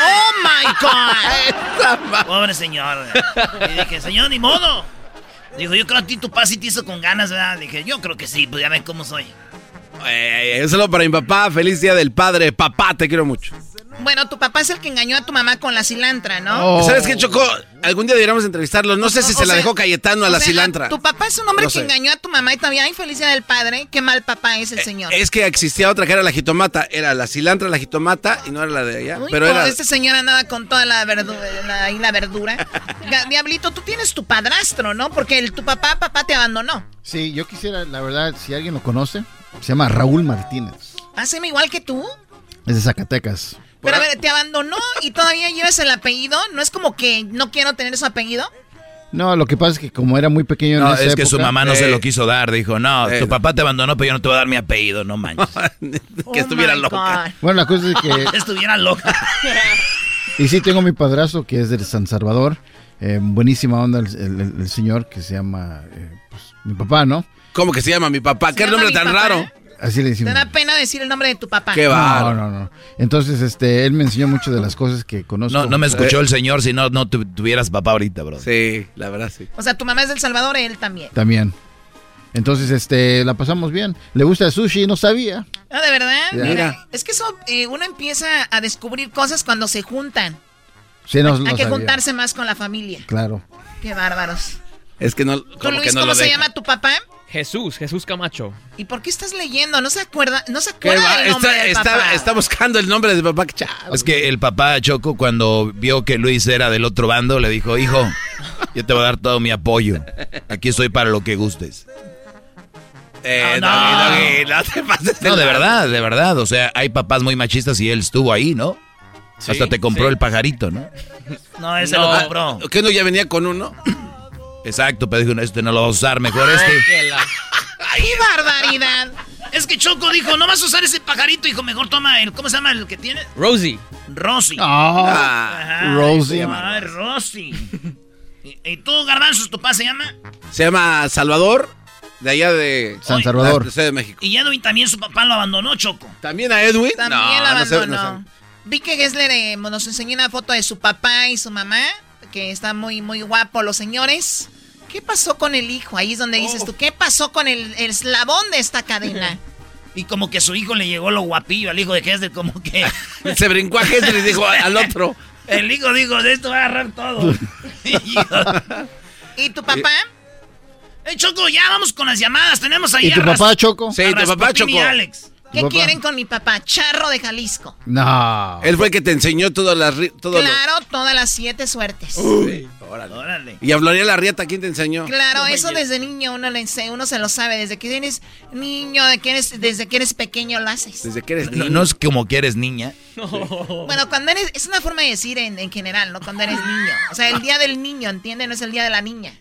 ¡Oh, my God! Pobre señor. Y dije, señor, ni modo. Dijo, yo creo a ti tu pa sí te hizo con ganas, ¿verdad? Dije, yo creo que sí, pues ya ven cómo soy. Eh, un saludo para mi papá. Feliz día del padre. Papá, te quiero mucho. Bueno, tu papá es el que engañó a tu mamá con la cilantra, ¿no? Oh. ¿Sabes qué, Choco? Algún día deberíamos entrevistarlo. No sé si O se la dejó Cayetano a la sea, cilantra. Tu papá es un hombre No que sé. engañó a tu mamá y todavía hay felicidad del padre. Qué mal papá es el señor. Es que existía otra que era la jitomata. Era la cilantra, la jitomata y no era la de allá. Uy, pero era. Este señor andaba con toda la verdura, la, ahí la verdura. Diablito, tú tienes tu padrastro, ¿no? Porque el- tu papá, papá te abandonó. Sí, yo quisiera, la verdad, si alguien lo conoce, se llama Raúl Martínez. Haceme igual que tú. Es de Zacatecas. Pero a ver, te abandonó y todavía llevas el apellido. ¿No es como que no quiero tener su apellido? No, lo que pasa es que como era muy pequeño No, en esa es que su mamá no se Eh, lo quiso dar. Dijo, no, Eh. tu papá te abandonó, pero yo no te voy a dar mi apellido, no manches. que estuviera loca. Bueno, la cosa es que... Estuviera loca. Y sí, tengo mi padrastro que es de San Salvador. Eh, buenísima onda el, el- el señor que se llama eh, pues, mi papá, ¿no? ¿Cómo que se llama mi papá? ¿Qué nombre tan papá? raro? Así le Te decimos. da pena decir el nombre de tu papá. No, no, no. Entonces, este, él me enseñó mucho de las cosas que conozco. No, no me escuchó Eh, el señor si no, no tu- tuvieras papá ahorita, bro. Sí, la verdad sí. O sea, tu mamá es del Salvador, él también. También. Entonces, este, la pasamos bien. Le gusta el sushi, no sabía. Ah, ¿de verdad? Ya. Mira, es que eso, eh, uno empieza a descubrir cosas cuando se juntan. Sí, no, Hay que sabía. juntarse más con la familia. Claro. Qué bárbaros. Es que no. ¿Tú, Luis, que no cómo lo se deja. llama tu papá? Jesús, Jesús Camacho. ¿Y por qué estás leyendo? ¿No se acuerda? ¿No se ¿Qué acuerda del nombre Está, del está- papá? está buscando el nombre de papá. chavo. Es que el papá Choco, cuando vio que Luis era del otro bando, le dijo, hijo, yo te voy a dar todo mi apoyo. Aquí estoy para lo que gustes. Eh, no. Doggy, Doggy, no te pases No, de verdad, de verdad. O sea, hay papás muy machistas y él estuvo ahí, ¿no? Sí, Hasta te compró sí. el pajarito, ¿no? No, ese No, lo compró. ¿Qué no ya venía con uno? Exacto, pero dijo, este no lo vas a usar, mejor este. ¡Qué barbaridad! Es que Choco dijo, no vas a usar ese pajarito, dijo, mejor toma el, ¿cómo se llama el que tiene? Rosie. Rosy. Ah, Ajá, Rosie. Rosy. ¿Y, y tú, Garbanzos, tu papá se llama? Se llama Salvador, de allá de San Salvador. De México. Y Edwin también su papá lo abandonó, Choco. ¿También a Edwin? También no, no sé, abandonó. no sé. Vi que Gessler eh, nos enseñó una foto de su papá y su mamá, que está muy, muy guapo los señores. ¿Qué pasó con el hijo? Ahí es donde dices tú, ¿qué pasó con el, el eslabón de esta cadena? Y como que su hijo le llegó lo guapillo al hijo de Hesder, como que... Se brincó a Hesler y dijo al otro. El hijo dijo, de esto va a agarrar todo. ¿Y tu papá? Eh, Choco, ya vamos con las llamadas. Tenemos ahí ¿Y tu a papá, Choco? Sí, a tu papá, Rasputín y Choco. Alex. ¿Qué papá? quieren con mi papá? Charro de Jalisco. No. Él fue el que te enseñó todas las... ri- todo lo- Claro, todas las siete suertes. Sí, órale. Órale. Y a Floria Larrieta, ¿quién te enseñó? Claro, eso desde niño uno, le ense- uno se lo sabe. Desde que eres niño, de que eres, desde que eres pequeño lo haces. Desde que eres No, niño. no es como que eres niña. Bueno, cuando eres, es una forma de decir en, en general, ¿no? Cuando eres niño. O sea, el día del niño, ¿entienden? No es el día de la niña.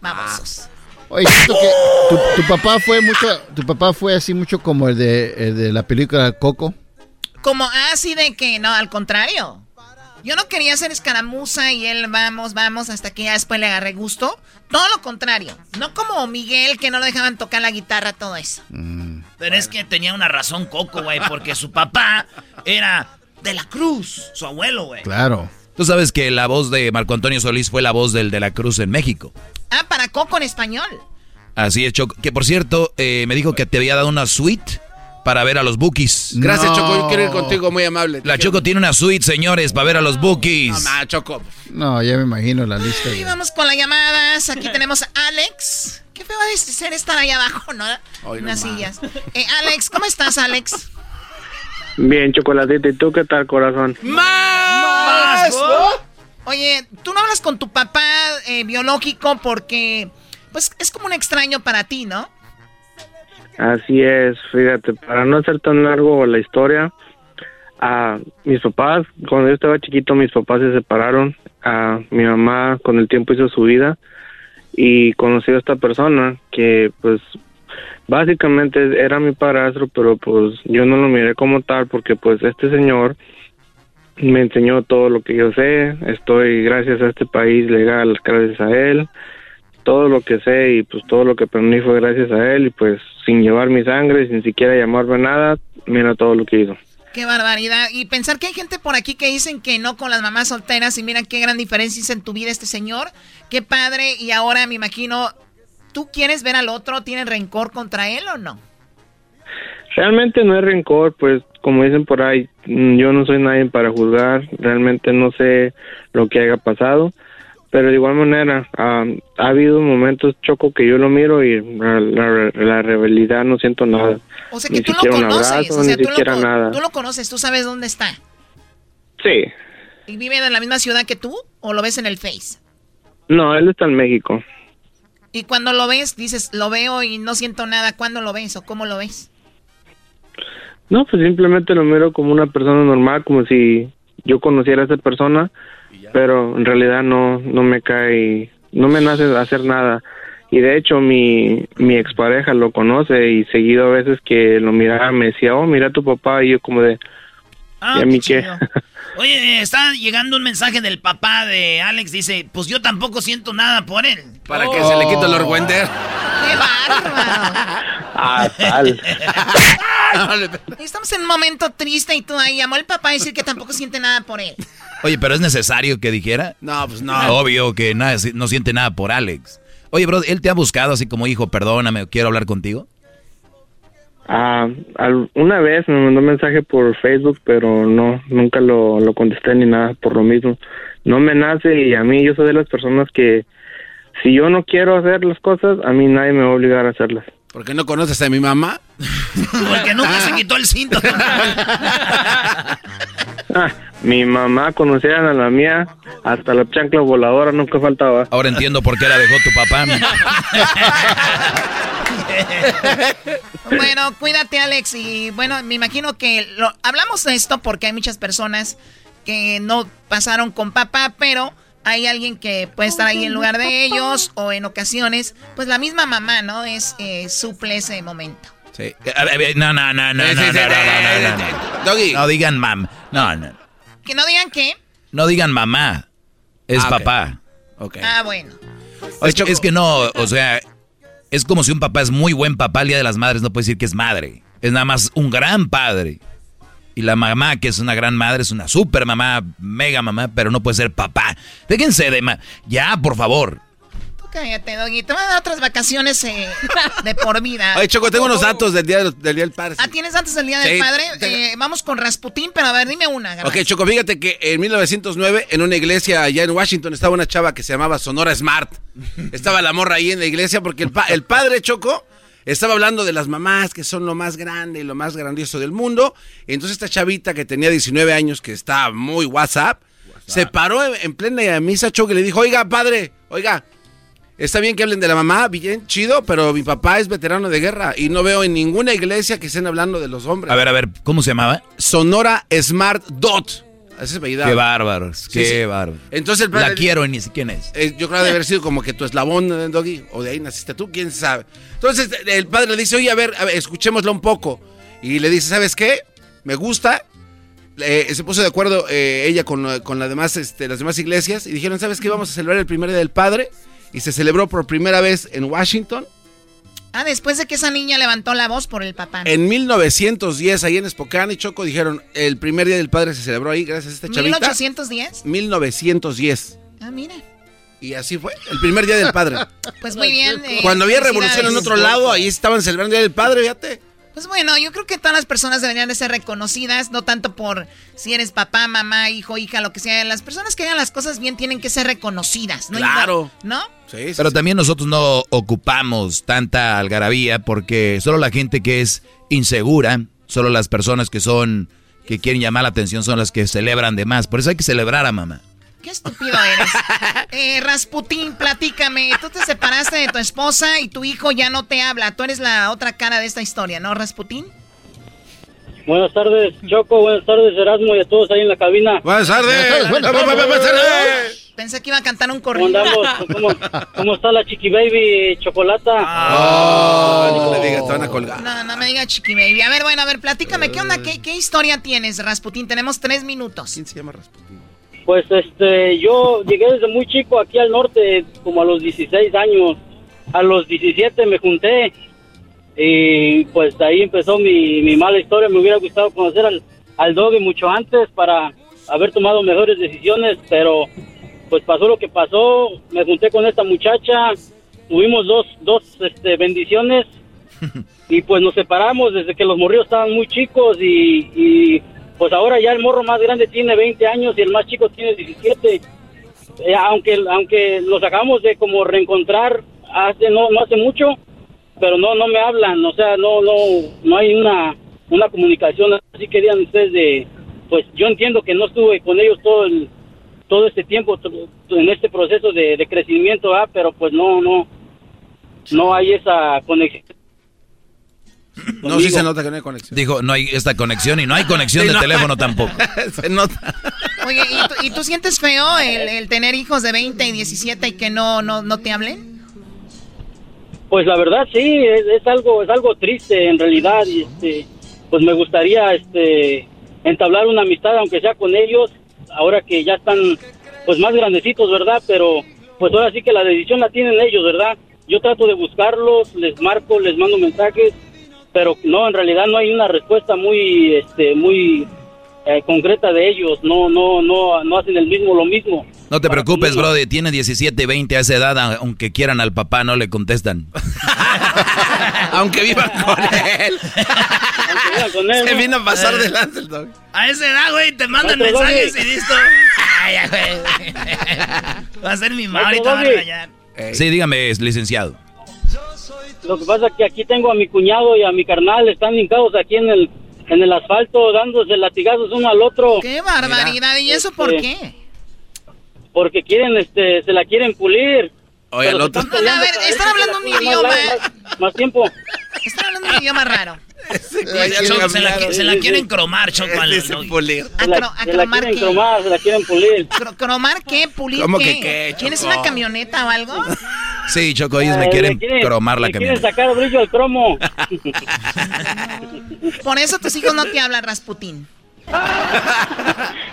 Babosos. Oye, siento que tu, tu papá fue mucho, tu papá fue así mucho como el de, el de la película Coco. Como así de que, no, al contrario. Yo no quería hacer escaramuza y él vamos, vamos, hasta que ya después le agarré gusto. Todo lo contrario. No como Miguel, que no lo dejaban tocar la guitarra, todo eso. Pero es que tenía una razón Coco, güey, porque su papá era de la Cruz, su abuelo, güey. Claro. Tú sabes que la voz de Marco Antonio Solís fue la voz del de la Cruz en México. Ah, para Coco en español. Así es, Choco. Que por cierto, eh, me dijo que te había dado una suite para ver a los Bookies. Gracias, No. Choco. Yo quiero ir contigo, muy amable. La Choco tiene una suite, señores, para ver a los Bookies. No, Choco. No, ya me imagino la lista. Y de- vamos con las llamadas. Aquí tenemos a Alex. Qué feo va a ser estar ahí abajo, ¿no? Las nomás. sillas. Eh, Alex, ¿cómo estás, Alex? Bien, chocolatito. ¿Y tú qué tal, corazón? ¡Más! Oye, tú no hablas con tu papá eh, biológico porque, pues, es como un extraño para ti, ¿no? Así es, fíjate, para no hacer tan largo la historia, a mis papás, cuando yo estaba chiquito, mis papás se separaron. A mi mamá con el tiempo hizo su vida y conoció a esta persona que, pues, básicamente era mi padrastro, pero pues yo no lo miré como tal porque, pues, este señor me enseñó todo lo que yo sé. Estoy gracias a este país legal, gracias a él. todo lo que sé y pues todo lo que aprendí fue gracias a él y pues sin llevar mi sangre, sin siquiera llamarme nada, mira todo lo que hizo. Qué barbaridad. Y pensar que hay gente por aquí que dicen que no con las mamás solteras y mira qué gran diferencia hizo en tu vida este señor. Qué padre. Y ahora me imagino, ¿tú quieres ver al otro? ¿Tienes rencor contra él o no? Realmente no es rencor, pues como dicen por ahí, mm, yo no soy nadie para juzgar, realmente no sé lo que haya pasado, pero de igual manera ah, ha habido momentos choco que yo lo miro y la, la, la realidad no siento nada. O sea ni que tú lo siquiera un conoces, abrazo, o sea, ni tú lo, siquiera con- nada. tú lo conoces, tú sabes dónde está. Sí, ¿Y vive en la misma ciudad que tú o lo ves en el Face? no, él está en México. Y cuando lo ves, dices, lo veo y no siento nada. ¿Cuándo lo ves o cómo lo ves? No, pues simplemente lo miro como una persona normal, como si yo conociera a esa persona, pero en realidad no, no me cae, no me nace hacer nada. Y de hecho mi, mi expareja lo conoce y seguido a veces que lo miraba me decía, oh, mira a tu papá y yo como de, Ah, ¿y a mí qué? Oye, está llegando un mensaje del papá de Alex. Dice, pues yo tampoco siento nada por él. Para que se le quite el orgüender. ¡Qué bárbaro! ah, tal. Estamos en un momento triste y tú ahí llamó el papá a decir que tampoco siente nada por él. Oye, pero es necesario que dijera. No, pues no. Obvio que nada, no siente nada por Alex. Oye, bro, él te ha buscado así como hijo, perdóname, quiero hablar contigo. Ah, al- una vez me mandó un mensaje por Facebook, pero no, nunca lo, lo contesté ni nada por lo mismo. No me nace y a mí yo soy de las personas que si yo no quiero hacer las cosas, a mí nadie me va a obligar a hacerlas. ¿Por qué no conoces a mi mamá? Porque nunca se quitó el cinto. Ah, mi mamá conocía a la mía, hasta la chancla voladora nunca faltaba. Ahora entiendo por qué la dejó tu papá. Bueno, cuídate, Alex. Y bueno, me imagino que lo, hablamos de esto porque hay muchas personas que no pasaron con papá, pero hay alguien que puede estar ahí en lugar de ellos o en ocasiones, pues la misma mamá, ¿no? Es eh, suple ese momento. Sí. No, no, no, no, no, Sí, no, sí, sí, no, no, no, no. Doggy. No digan mam. No, no. Que no digan qué. No digan mamá. Es Ah, papá. Ah, bueno. Es, es que no, o sea, es como si un papá es muy buen papá, el Día de las Madres no puede decir que es madre. Es nada más un gran padre. Y la mamá, que es una gran madre, es una super mamá, mega mamá, pero no puede ser papá. Déjense de... ma- ya, por favor. Cállate, Doggy. Te van a dar otras vacaciones eh, de por vida. Oye, Choco, tengo unos datos del Día del, día del Padre. Ah, ¿tienes antes del Día del Sí, Padre? Eh, vamos con Rasputín, pero a ver, dime una. Garbanzo. Ok, Choco, fíjate que en 1909, en una iglesia allá en Washington, estaba una chava que se llamaba Sonora Smart. Estaba la morra ahí en la iglesia porque el, pa- el padre Choco estaba hablando de las mamás que son lo más grande y lo más grandioso del mundo. Entonces esta chavita que tenía 19 años, que está muy WhatsApp, se paró en, en plena misa Choco y le dijo, oiga, padre, oiga, está bien que hablen de la mamá, bien chido, pero mi papá es veterano de guerra y no veo en ninguna iglesia que estén hablando de los hombres. A ver, a ver, ¿cómo se llamaba? Sonora Smart Dot. Ese es apellidado. Qué bárbaros, qué sí. bárbaros. Entonces el padre- La quiero y ni sé quién es. Eh, yo creo que debe haber sido como que tu eslabón, eh, Doggy, o de ahí naciste tú, quién sabe. Entonces el padre le dice, oye, a ver, a ver, escuchémoslo un poco. Y le dice, ¿sabes qué? Me gusta. Eh, se puso de acuerdo eh, ella con, con las, demás, este, las demás iglesias y dijeron, ¿sabes qué? Vamos a celebrar el primer día del padre. Y se celebró por primera vez en Washington. Ah, después de que esa niña levantó la voz por el papá. En 1910, ahí en Spokane y Choco, dijeron, el primer día del padre se celebró ahí gracias a esta chavita. 1810. 1910. Ah, mira. Y así fue, el primer día del padre. Pues muy bien. eh, Cuando había revolución en otro lado, ahí estaban celebrando el Día del Padre, fíjate. Pues bueno, yo creo que todas las personas deberían de ser reconocidas, no tanto por si eres papá, mamá, hijo, hija, lo que sea. Las personas que hagan las cosas bien tienen que ser reconocidas. ¿no? Claro. ¿No? Pero también nosotros no ocupamos tanta algarabía porque solo la gente que es insegura, solo las personas que son, que quieren llamar la atención son las que celebran de más. Por eso hay que celebrar a mamá. Qué estúpido eres. Eh, Rasputín, platícame. Tú te separaste de tu esposa y tu hijo ya no te habla. Tú eres la otra cara de esta historia, ¿no, Rasputín? Buenas tardes, Choco. Buenas tardes, Erasmo y a todos ahí en la cabina. Buenas tardes. Buenas tardes. Pensé que iba a cantar un ¿Cómo corrido. ¿Cómo, cómo está la Chiqui Baby Chocolata? Ah, no le digas, te van a colgar. No, no me diga chiqui baby. A ver, bueno, a ver, platícame, ¿qué onda? ¿Qué, qué historia tienes, Rasputín? Tenemos tres minutos. ¿Quién se llama Rasputín? Pues este, yo llegué desde muy chico aquí al norte, como a los 16 años. A los 17 me junté y pues ahí empezó mi, mi mala historia. Me hubiera gustado conocer al, al Doggy mucho antes para haber tomado mejores decisiones, pero pues pasó lo que pasó. Me junté con esta muchacha, tuvimos dos, dos este, bendiciones y pues nos separamos desde que los morrillos estaban muy chicos y, y, pues ahora ya el morro más grande tiene 20 años y el más chico tiene 17. Eh, aunque aunque los acabamos de como reencontrar hace no no hace mucho, pero no no me hablan, o sea, no no no hay una una comunicación así que digan ustedes de pues yo entiendo que no estuve con ellos todo el todo este tiempo en este proceso de, de crecimiento, ¿ah? pero pues no no no hay esa conexión. No, sí se nota que no hay conexión. Dijo, no hay esta conexión y no hay conexión Sí, de no. teléfono tampoco. se nota. Oye, ¿y tú, y tú sientes feo el, el tener hijos de 20 y 17 y que no, no, no te hablen? Pues la verdad sí, es, es algo es algo triste en realidad y este pues me gustaría este entablar una amistad aunque sea con ellos ahora que ya están pues más grandecitos, ¿verdad? Pero pues ahora sí que la decisión la tienen ellos, ¿verdad? Yo trato de buscarlos, les marco, les mando mensajes, pero no, en realidad no hay una respuesta muy este muy eh, concreta de ellos, no no no no hacen el mismo lo mismo. No te preocupes, Brody. Tiene 17, 20 a esa edad, aunque quieran al papá, no le contestan. Aunque vivan con él. Se vino a pasar Eh. delante el dog. A esa edad, güey, te mandan Maestro mensajes Doggy. y listo. Ay, ya, güey. Va a ser mi mamá, Maestro ahorita va a regañar. Sí, dígame, licenciado. Lo que pasa es que aquí tengo a mi cuñado y a mi carnal, están hincados aquí en el, en el asfalto, dándose latigazos uno al otro. ¡Qué barbaridad! ¿Y eso por Este, qué? Porque quieren, este, se la quieren pulir. Oye, el otro- peleando A ver, están hablando un idioma. Más, más- más tiempo. Están hablando un idioma raro. Se, la, se la quieren cromar, Choco. pulir. A, Se la, cro- a se la cromar quieren qué? cromar, se la quieren pulir. Cro- ¿Cromar qué? ¿Pulir ¿Cómo qué? que qué, ¿Tienes una camioneta o algo? Sí, Choco, ellos me Eh, quieren cromar la le quieren camioneta. sacar brillo al cromo. Por eso tus hijos no te hablan, Rasputín.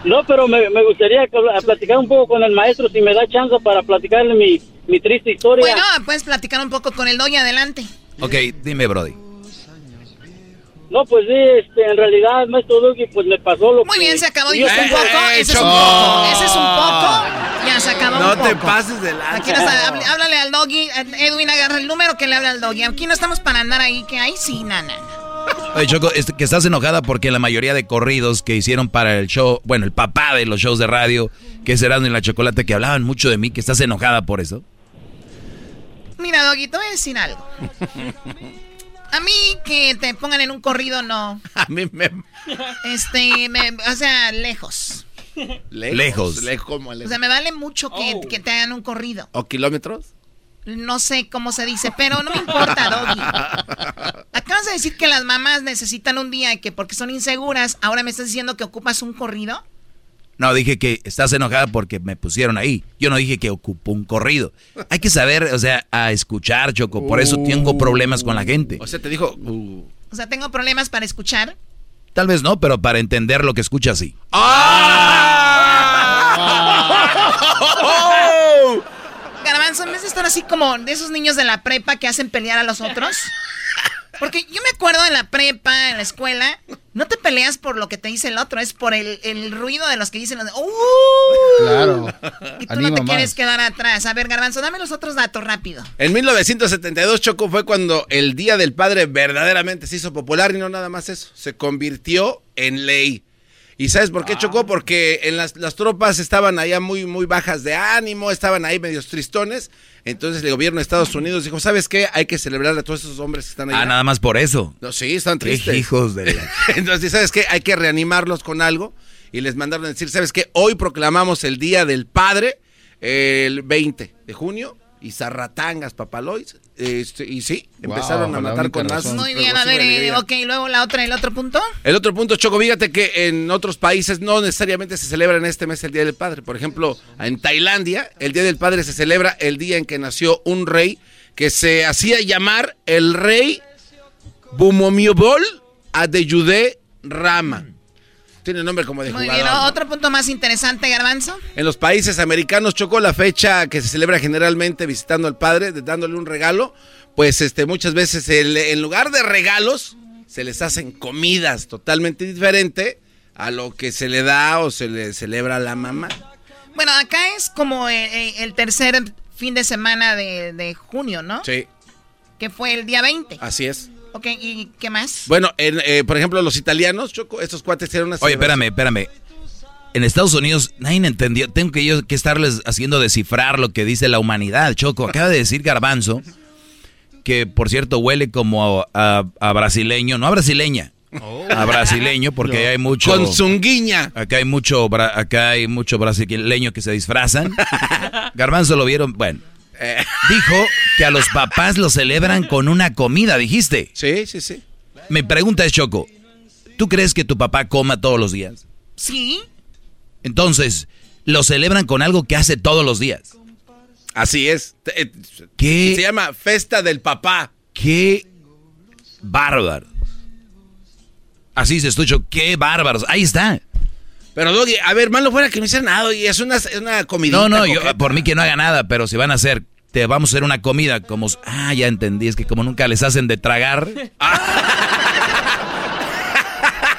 No, pero me, me gustaría platicar un poco con el maestro si me da chance para platicarle mi, mi triste historia. Bueno, puedes platicar un poco con el doy adelante. Ok, dime, Brody. No, pues sí, este, en realidad, maestro Doggy, pues me pasó lo Muy que... bien, se acabó. yo un tengo- poco, ese es un poco, ese es un poco. Ya se acabó No un poco. te pases de lanza. Aquí no está, háblale al doggy. Edwin, agarra el número que le habla al doggy. Aquí no estamos para andar ahí, que ahí sí, nana. Oye, Choco, es que estás enojada porque la mayoría de corridos que hicieron para el show, bueno, el papá de los shows de radio, que es Erasmo y la Chocolate, que hablaban mucho de mí, que estás enojada por eso. Mira, doggy, te voy a decir algo. A mí que te pongan en un corrido, no. A mí me... Este, me- o sea, lejos. Lejos. Lejos, ¿cómo O lejos? sea, me vale mucho que, que te hagan un corrido. ¿O kilómetros? No sé cómo se dice, pero no me importa, Doggy. Acabas de decir que las mamás necesitan un día y que porque son inseguras, ahora me estás diciendo que ocupas un corrido. No, dije que estás enojada porque me pusieron ahí. Yo no dije que ocupo un corrido. Hay que saber, o sea, a escuchar, Choco. Por eso tengo problemas con la gente. O sea, te dijo... uh. O sea, tengo problemas para escuchar. Tal vez no, pero para entender lo que escuchas, sí. Garbanzo, en vez de estar así como de esos niños de la prepa que hacen pelear a los otros. Porque yo me acuerdo en la prepa, en la escuela, no te peleas por lo que te dice el otro, es por el, el ruido de los que dicen los de, ¡Uh! Claro. Y tú Anima no te más. quieres quedar atrás. A ver, Garbanzo, dame los otros datos rápido. En 1972, Choco, fue cuando el Día del Padre verdaderamente se hizo popular y no nada más eso. Se convirtió en ley. ¿Y sabes por qué chocó? Porque en las, las tropas estaban allá muy, muy bajas de ánimo, estaban ahí medios tristones. Entonces el gobierno de Estados Unidos dijo, ¿sabes qué? Hay que celebrar a todos esos hombres que están allá. Ah, nada más por eso. No, sí, están Qué tristes. hijos de la- Entonces, ¿sabes qué? Hay que reanimarlos con algo. Y les mandaron a decir, ¿sabes qué? Hoy proclamamos el Día del Padre, el 20 de junio. Y zarratangas, papalois. Este, y sí, Wow, empezaron a matar con más. razón. Muy bien, a ver, eh, ok, luego la otra, el otro punto. El otro punto, Choco, fíjate que en otros países no necesariamente se celebra en este mes el Día del Padre. Por ejemplo, en Tailandia, el Día del Padre se celebra el día en que nació un rey que se hacía llamar el rey Bumomiobol Adeyude Rama. Tiene nombre como de Muy jugador. bien, ¿no? otro punto más interesante, Garbanzo. En los países americanos, Chocó, la fecha que se celebra generalmente visitando al padre, dándole un regalo, pues este, muchas veces el- en lugar de regalos, se les hacen comidas totalmente diferente a lo que se le da o se le celebra a la mamá. Bueno, acá es como eh, eh, el tercer fin de semana de, de junio, ¿no? Sí. que fue el día 20. Así es. Ok, ¿y qué más? Bueno, en, eh, por ejemplo, los italianos, Choco, estos cuates tienen una... Oye, espérame, espérame. En Estados Unidos nadie entendió. Tengo que yo que estarles haciendo descifrar lo que dice la humanidad, Choco. Acaba de decir Garbanzo, que por cierto huele como a, a brasileño, no a brasileña, a brasileño porque hay mucho Con zunguiña. acá hay mucho acá hay mucho brasileño que se disfrazan. Garbanzo lo vieron, bueno. Eh. Dijo que a los papás lo celebran con una comida, dijiste. Sí, sí, sí. Mi pregunta es, Choco, ¿tú crees que tu papá coma todos los días? Sí. Entonces, lo celebran con algo que hace todos los días. Así es. Eh, ¿Qué? Se llama Festa del Papá. ¡Qué bárbaro! Así se escuchó, ¡qué bárbaros! Ahí está. Pero, Doggy, a ver, malo fuera que no hicieran nada y es una, es una comidita. No, no, yo, por mí que no haga nada, pero si van a hacer, te vamos a hacer una comida como... Ah, ya entendí, es que como nunca les hacen de tragar.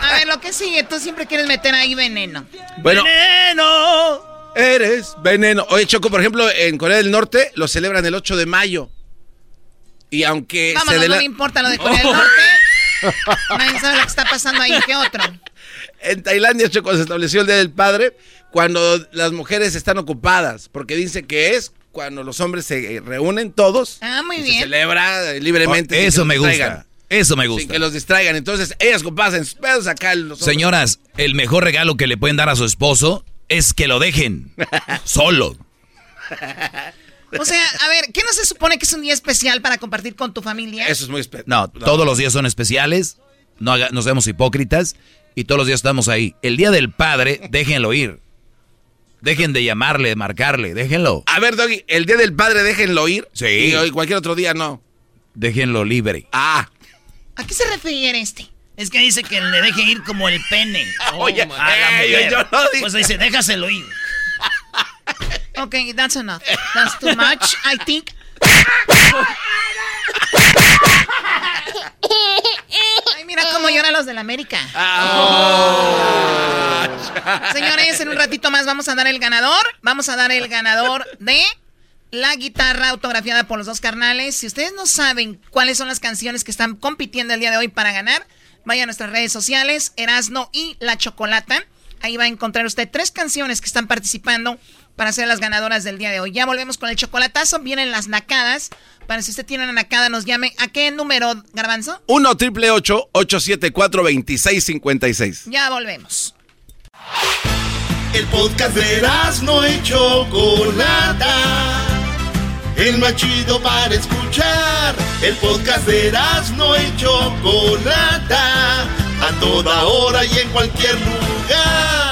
A ver, lo que sigue, tú siempre quieres meter ahí veneno. Bueno. ¡Veneno! Eres veneno. Oye, Choco, por ejemplo, en Corea del Norte lo celebran el 8 de mayo. Y aunque Vámonos, se no me importa lo de Corea del Norte. Nadie sabe lo que está pasando ahí. ¿Qué otro? En Tailandia, Choco, se estableció el Día del Padre cuando las mujeres están ocupadas, porque dice que es cuando los hombres se reúnen todos. Ah, muy y bien. Se celebra eh, libremente. Oh, sin eso me gusta. Eso me Sin gusta. que los distraigan. Entonces, ellas ocupadas en sus pedos acá. Los Señoras, el mejor regalo que le pueden dar a su esposo es que lo dejen solo. O sea, a ver, ¿qué no se supone que es un día especial para compartir con tu familia? Eso es muy especial. No, todos los días son especiales, no, haga- no seamos hipócritas y todos los días estamos ahí. El día del padre, déjenlo ir. Dejen de llamarle, de marcarle, déjenlo. A ver, Doggy, el Día del Padre déjenlo ir. Sí. Y hoy cualquier otro día no. Déjenlo libre. Ah. ¿A qué se refiere este? Es que dice que le deje ir como el pene. Oye, a la ey, mujer. yo no dije- Pues dice, déjaselo ir. Ok, that's enough. That's too much, I think. Ay, mira cómo lloran los de la América. Señores, en un ratito más vamos a dar el ganador. Vamos a dar el ganador de la guitarra autografiada por los dos carnales. Si ustedes no saben cuáles son las canciones que están compitiendo el día de hoy para ganar, vaya a nuestras redes sociales, Erasno y La Chocolata. Ahí va a encontrar usted tres canciones que están participando para ser las ganadoras del día de hoy. Ya volvemos con el chocolatazo. Vienen las nacadas. Para si usted tiene una nacada, nos llame. ¿A qué número, Garbanzo? 1 triple 874 2656 Ya volvemos. El podcast de no y Chocolata. El más chido para escuchar. El podcast de no y Chocolata. A toda hora y en cualquier lugar.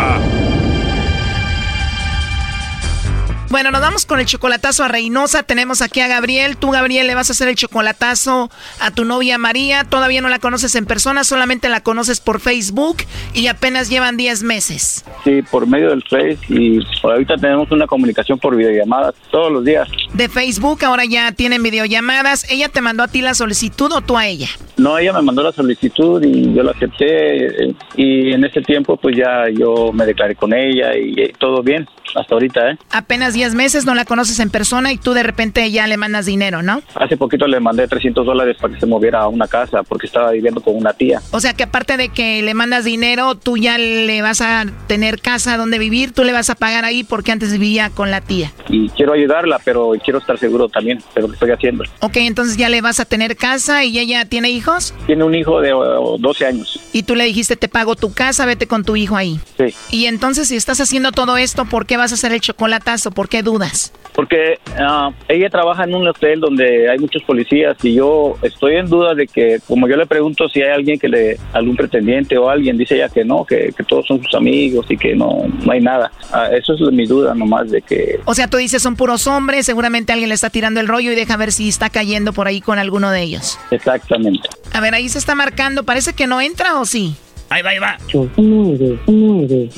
Bueno, nos vamos con el chocolatazo a Reynosa. Tenemos aquí a Gabriel. Tú, Gabriel, le vas a hacer el chocolatazo a tu novia María. Todavía no la conoces en persona, solamente la conoces por Facebook y apenas llevan 10 meses. Sí, por medio del Face y por ahorita tenemos una comunicación por videollamada todos los días. De Facebook, ahora ya tienen videollamadas. ¿Ella te mandó a ti la solicitud o tú a ella? No, ella me mandó la solicitud y yo la acepté eh, y en ese tiempo pues ya yo me declaré con ella y, eh, todo bien hasta ahorita, ¿eh? Apenas 10 meses, no la conoces en persona y tú de repente ya le mandas dinero, ¿no? Hace poquito le mandé 300 dólares para que se moviera a una casa porque estaba viviendo con una tía. O sea que aparte de que le mandas dinero, tú ya le vas a tener casa donde vivir, tú le vas a pagar ahí porque antes vivía con la tía. Y quiero ayudarla, pero quiero estar seguro también de lo que estoy haciendo. Ok, entonces ya le vas a tener casa y ella tiene hijos Tiene un hijo de oh, 12 años. y tú le dijiste te pago tu casa, vete con tu hijo ahí. Sí. Y entonces si estás haciendo todo esto, ¿por qué vas a hacer el chocolatazo? ¿Por qué dudas? Porque ah, ella trabaja en un hotel donde hay muchos policías y yo estoy en duda de que, como yo le pregunto si hay alguien que le, algún pretendiente o alguien, dice ella que no, que, que todos son sus amigos y que no, no hay nada. Ah, eso es mi duda nomás de que... O sea, tú dices son puros hombres, seguramente alguien le está tirando el rollo y deja ver si está cayendo por ahí con alguno de ellos. Exactamente. A ver, ahí se está marcando, parece que no entra o sí. Ahí va, ahí va.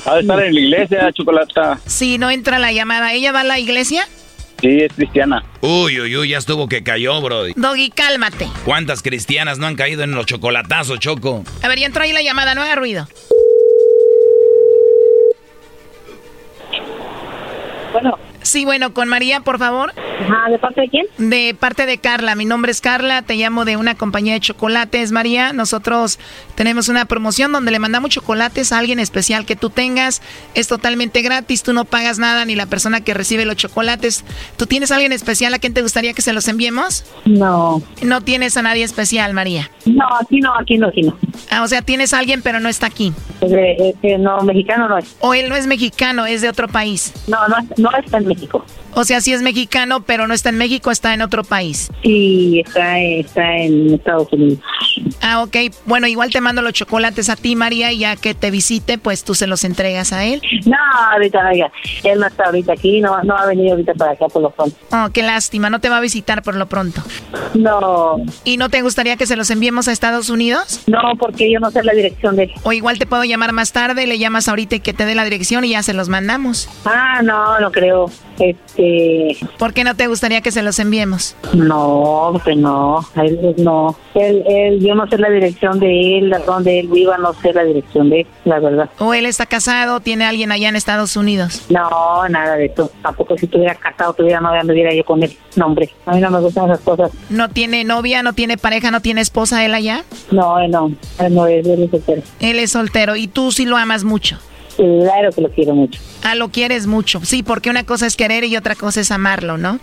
Ha de estar en la iglesia, Chocolata. Sí, no entra la llamada. ¿Ella va a la iglesia? Sí, es cristiana. Uy, uy, uy, ya estuvo que cayó, Brody. Doggy, cálmate. ¿Cuántas cristianas no han caído en los chocolatazos, Choco? A ver, ya entró ahí la llamada, no haga ruido. Bueno. Sí, bueno, con María, por favor. Ajá, ¿de parte de quién? De parte de Carla. Mi nombre es Carla, te llamo de una compañía de chocolates, María. Nosotros tenemos una promoción donde le mandamos chocolates a alguien especial que tú tengas. Es totalmente gratis, tú no pagas nada ni la persona que recibe los chocolates. ¿Tú tienes a alguien especial a quien te gustaría que se los enviemos? No. No tienes a nadie especial, María. No, aquí no, aquí no, aquí no. Ah, o sea, tienes a alguien pero no está aquí. Eh, eh, no, mexicano no es. O él no es mexicano, es de otro país. No, no, no está en México. O sea, sí es mexicano, pero no está en México, está en otro país. Sí, está, está en Estados Unidos. Ah, ok. Bueno, igual te mando los chocolates a ti, María, y ya que te visite, pues tú se los entregas a él. No, ahorita, oiga, él no está ahorita aquí, no, no ha venido ahorita para acá por lo pronto. Oh, qué lástima, no te va a visitar por lo pronto. No. ¿Y no te gustaría que se los enviemos a Estados Unidos? No, porque yo no sé la dirección de él. O igual te puedo llamar más tarde, le llamas ahorita y que te dé la dirección y ya se los mandamos. Ah, no, no creo. Este. ¿Por qué no te gustaría que se los enviemos? No, que no, él no. Él, él, yo no sé la dirección de él, donde él viva, no sé la dirección de él, la verdad. ¿O él está casado, tiene alguien allá en Estados Unidos? No, nada de eso. Tampoco si estuviera casado, tuviera novia, anduviera yo con él. No, hombre, a mí no me gustan esas cosas. ¿No tiene novia, no tiene pareja, no tiene esposa él allá? No, él no, él no él es soltero. Él es soltero y tú sí lo amas mucho. Claro que lo quiero mucho. Ah, lo quieres mucho. Sí, porque una cosa es querer y otra cosa es amarlo, ¿no?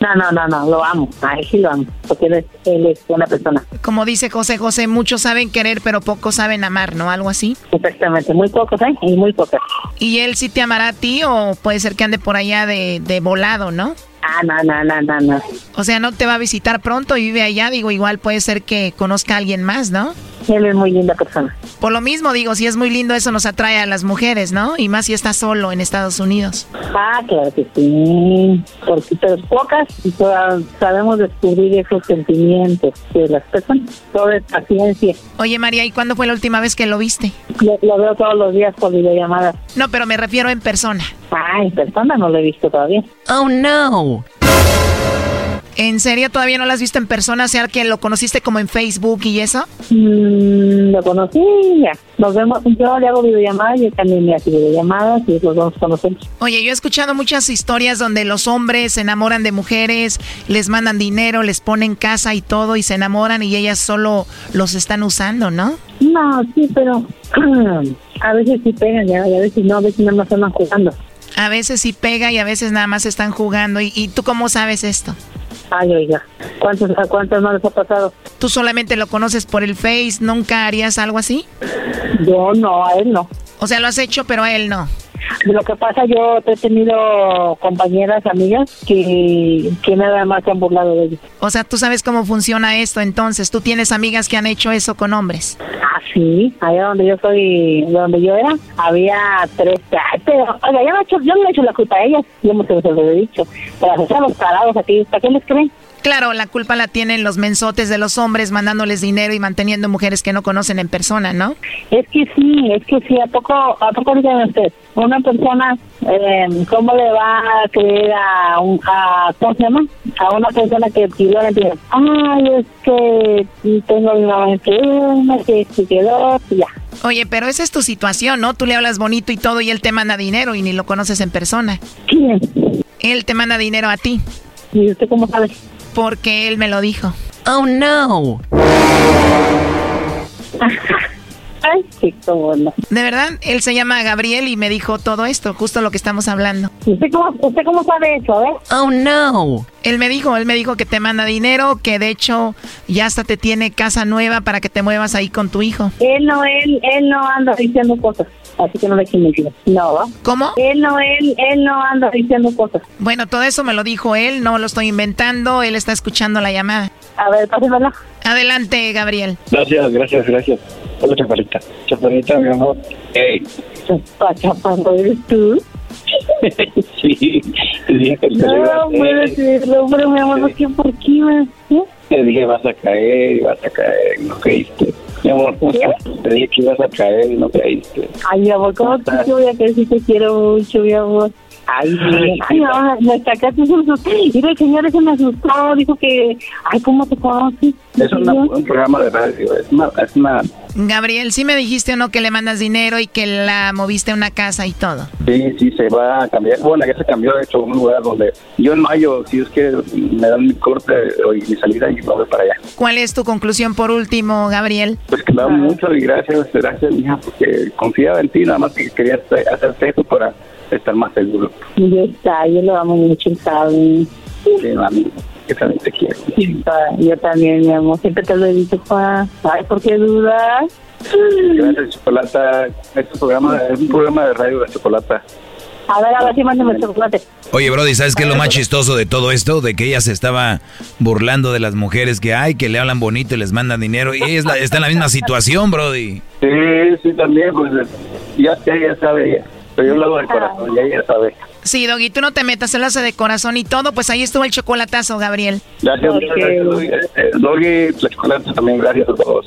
No, no, no, no, lo amo. A él sí lo amo. Porque él es, él es una persona. Como dice José José, muchos saben querer, pero pocos saben amar, ¿no? Algo así. Exactamente, muy pocos, ¿eh? Y muy pocos. ¿Y él sí te amará a ti o puede ser que ande por allá de, de volado, no? Ah, no, no, no, no, no. O sea, no te va a visitar pronto y vive allá. Digo, igual puede ser que conozca a alguien más, ¿no? Él es muy linda persona. Por lo mismo, digo, si es muy lindo, eso nos atrae a las mujeres, ¿no? Y más si está solo en Estados Unidos. Ah, claro que sí. Porque pero pocas y todas sabemos descubrir esos sentimientos de las personas. Todo es paciencia. Oye, María, ¿y cuándo fue la última vez que lo viste? Lo, lo veo todos los días por videollamadas. No, pero me refiero en persona. Ah, en persona no lo he visto todavía. Oh, no. ¿En serio todavía no lo has visto en persona? O sea, que lo conociste como en Facebook y eso. Mm, lo conocí ya. Nos vemos, yo le hago videollamadas y él también me hace videollamadas y los dos conocemos. Oye, yo he escuchado muchas historias donde los hombres se enamoran de mujeres, les mandan dinero, les ponen casa y todo y se enamoran y ellas solo los están usando, ¿no? No, sí, pero a veces sí pegan ya, y a veces no, a veces nada más andan jugando. A veces sí pega y a veces nada más están jugando. ¿Y, y tú cómo sabes esto? Ay, oiga, ¿cuántos, ¿a cuántos no les ha pasado? ¿Tú solamente lo conoces por el Face? ¿Nunca harías algo así? Yo no, a él no. O sea, lo has hecho, pero a él no. Lo que pasa, yo he tenido compañeras, amigas, que, que nada más se han burlado de ellos. O sea, tú sabes cómo funciona esto, entonces. ¿Tú tienes amigas que han hecho eso con hombres? Ah, sí. Allá donde yo soy, donde yo era, había tres. Pero, oiga, yo no, he hecho, yo no le he hecho la culpa a ellas. Yo me se lo he dicho. Pero los parados aquí, ¿para qué les creen? Claro, la culpa la tienen los mensotes de los hombres mandándoles dinero y manteniendo mujeres que no conocen en persona, ¿no? Es que sí, es que sí. ¿A poco, a poco díganme usted? Una persona, eh, ¿cómo le va a creer a, un, a, ¿cómo se llama? A una persona que pidió la dice, ay, es que tengo mamá enferma, que se quedó, y ya. Oye, pero esa es tu situación, ¿no? Tú le hablas bonito y todo y él te manda dinero y ni lo conoces en persona. ¿Quién? Él te manda dinero a ti. ¿Y usted cómo sabe? Porque él me lo dijo. Oh, no. Ay, qué no. De verdad, él se llama Gabriel y me dijo todo esto, justo lo que estamos hablando. ¿Usted cómo, usted cómo sabe eso, eh? Oh, no. Él me dijo, él me dijo que te manda dinero, que de hecho ya hasta te tiene casa nueva para que te muevas ahí con tu hijo. Él no, él, él no anda diciendo cosas. Así que no le eches mentiras. No. ¿Cómo? Él no, él, él no anda diciendo cosas. Bueno, todo eso me lo dijo él, no lo estoy inventando, él está escuchando la llamada. A ver, pásemela. Adelante, Gabriel. Gracias, gracias, gracias. Hola, chaparrita. Chaparrita, mi amor. Hey. Chaparro, ¿eres tú? sí, te dije que te No puedo decirlo, pero mi amor, ¿por qué? ¿Por qué? me- ¿Eh? Te dije vas a caer y vas a caer no caíste. Mi amor, ¿cómo estás? te dije que ibas a caer y no caíste. Ay, mi amor, ¿cómo te voy a decir si te quiero mucho, mi amor? Ay, bien. Ay, no, me sacaste un susto. Mira, el señor ese me asustó, dijo que, ay, ¿cómo te conoces? Es una- un programa de radio, es una, es una Gabriel, ¿sí me dijiste o no que le mandas dinero y que la moviste a una casa y todo? Sí, sí, se va a cambiar. Bueno, ya se cambió, de hecho, a un lugar donde yo en mayo, si Dios quiere, me dan mi corte y mi salida y me voy para allá. ¿Cuál es tu conclusión por último, Gabriel? Pues que me da mucho y gracias, gracias, mija, porque confiaba en ti, nada más que quería hacer- hacerte eso para estar más seguro. Y ya está, yo lo amo mucho, ¿sabes? Sí, mami, que también te quiero. Yo también, mi amor, siempre te lo he dicho, Juan. Ay, ¿por qué dudas? Gracias, Chocolata. Este programa es un programa de radio de Chocolata. A ver, a ver si mándame el chocolate. Oye, Brody, ¿sabes qué es lo más chistoso de todo esto? De que ella se estaba burlando de las mujeres que hay, que le hablan bonito y les mandan dinero. Y ella es la- está en la misma situación, Brody. Sí, sí, también, pues ya, ya, ya sabe ella. Pero yo lo hago de corazón, ya ella sabe. Sí, Doggy, tú no te metas, él hace de corazón y todo, pues ahí estuvo el chocolatazo, Gabriel. Gracias, muchas gracias, Doggy. Eh, Doggy, la Chocolata también, gracias a todos.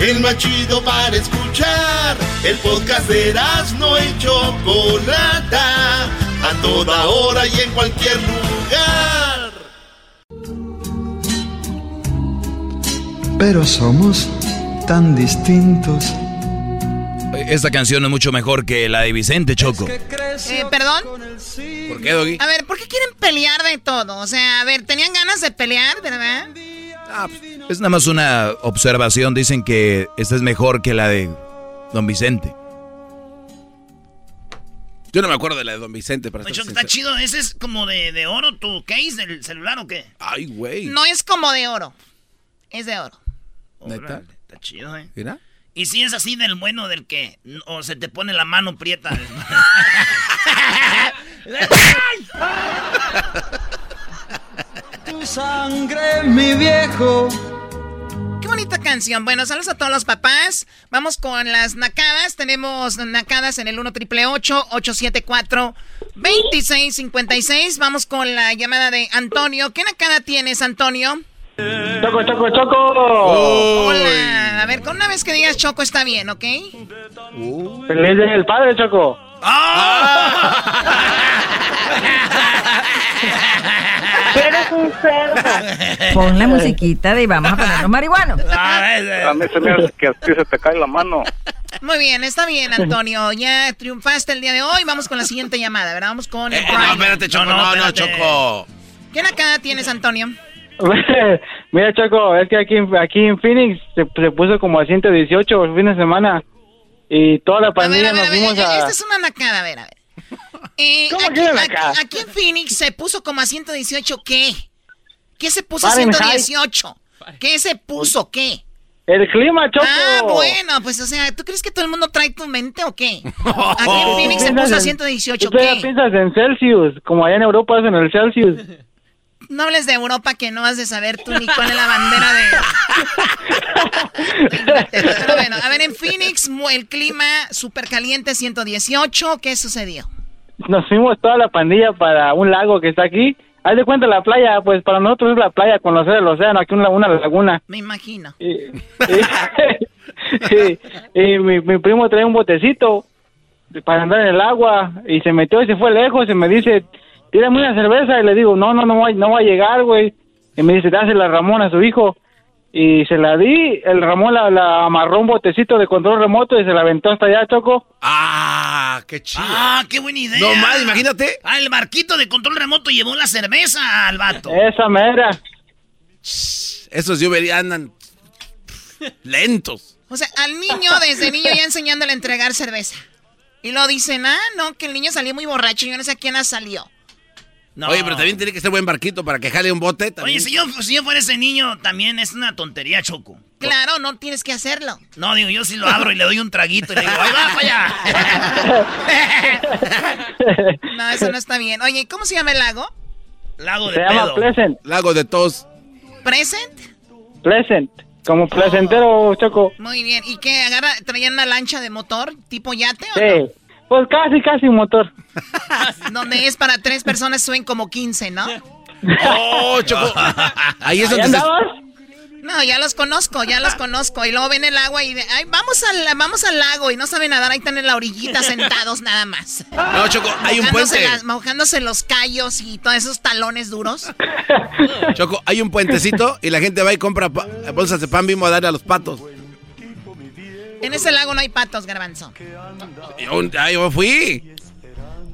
El más chido para escuchar. El podcast de no y Chocolata. A toda hora y en cualquier lugar. Pero somos tan distintos. Esta canción es mucho mejor que la de Vicente Choco. Eh, ¿Perdón? ¿Por qué, Doggy? A ver, ¿por qué quieren pelear de todo? O sea, a ver, ¿tenían ganas de pelear, verdad? Es nada más una observación. Dicen que esta es mejor que la de Don Vicente. Yo no me acuerdo de la de Don Vicente, para Oye, ser Choco, está chido. ¿Ese es como de, de oro tu case del celular o qué? Ay, güey. No es como de oro. Es de oro. ¿Neta? Está chido, ¿eh? ¿Mira? Y si es así del bueno del que o se te pone la mano prieta. Tu sangre, mi viejo. Qué bonita canción. Bueno, saludos a todos los papás. Vamos con las nacadas. Tenemos nacadas en el 1 triple 874 2656. Vamos con la llamada de Antonio. ¿Qué nacada tienes, Antonio? Choco, choco, choco. Hola. A ver, con una vez que digas Choco está bien, ¿ok? Feliz día del padre, Choco. Eres Pon la musiquita de vamos a ponernos marihuanos. A mí se me hace que a ti se te cae la mano. Muy bien, está bien, Antonio. Ya triunfaste el día de hoy. Vamos con la siguiente llamada, ¿verdad? Vamos con el Eh, no, espérate, Choco, no, no, Choco. ¿Qué nacada tienes, Antonio? Mira, Choco, es que aquí, en- aquí en Phoenix se, se puso como a 118 el fin de semana. Y toda la A ver, pandilla a ver, nos a ver, esta a... es una nacada, a ver, a ver. Eh, ¿Cómo aquí, una aquí- en Phoenix se puso como a 118, ¿qué? ¿Qué se puso a Fahrenheit. 118? ¿Qué se puso, qué? El clima, Choco. Ah, bueno, pues o sea, ¿tú crees que todo el mundo trae tu mente o qué? Aquí en Phoenix se puso a en- 118, Tú todavía ¿qué? piensas en Celsius, como allá en Europa es en el Celsius. No hables de Europa que no has de saber tú ni cuál es la bandera de... Pero bueno, a ver, en Phoenix el clima súper caliente 118, ¿qué sucedió? Nos fuimos toda la pandilla para un lago que está aquí. Haz de cuenta la playa, pues para nosotros es la playa, conocer el océano, aquí una, una laguna. Me imagino. Y, y mi, mi primo trae un botecito para andar en el agua y se metió y se fue lejos y me dice, tírame una cerveza y le digo, no, no, no va, no va a llegar, güey. Y me dice, dásela a Ramón, a su hijo. Y se la di. El Ramón la, la amarró un botecito de control remoto y se la aventó hasta allá, Choco. Ah, qué chido. Ah, qué buena idea. No más, imagínate. Ah, el barquito de control remoto llevó la cerveza al vato. Esa mera. Esos yo vería andan lentos. O sea, al niño, desde niño ya enseñándole a entregar cerveza. Y lo dicen, ah, no, que el niño salió muy borracho y yo no sé a quién ha salido. Oye, pero también tiene que ser buen barquito para que jale un bote. También. Oye, si yo, si yo fuera ese niño, también es una tontería, Choco. Claro, no tienes que hacerlo. No, digo, yo sí lo abro y le doy un traguito y le digo, ¡ahí va para allá! no, eso no está bien. Oye, ¿cómo se llama el lago? Lago de Se llama pedo. Pleasant. Lago de tos. ¿Present? Pleasant. Como placentero, Choco. Muy bien. ¿Y qué? ¿Agarra, traían una lancha de motor tipo yate o Sí. Pues casi, casi un motor. no? Donde es para tres personas, suben como 15, ¿no? Oh, Choco. Ahí es ¿Ahí donde se... No, ya los conozco, ya los conozco. Y luego ven el agua y de, ay, vamos al, vamos al lago y no saben nadar, ahí están en la orillita sentados nada más. No, Choco, hay un puente. las- mojándose los callos y todos esos talones duros. Choco, hay un puentecito y la gente va y compra bolsas de pan bimbo a darle a los patos. En ese lago no hay patos, Garbanzo. Yo, ah, yo fui.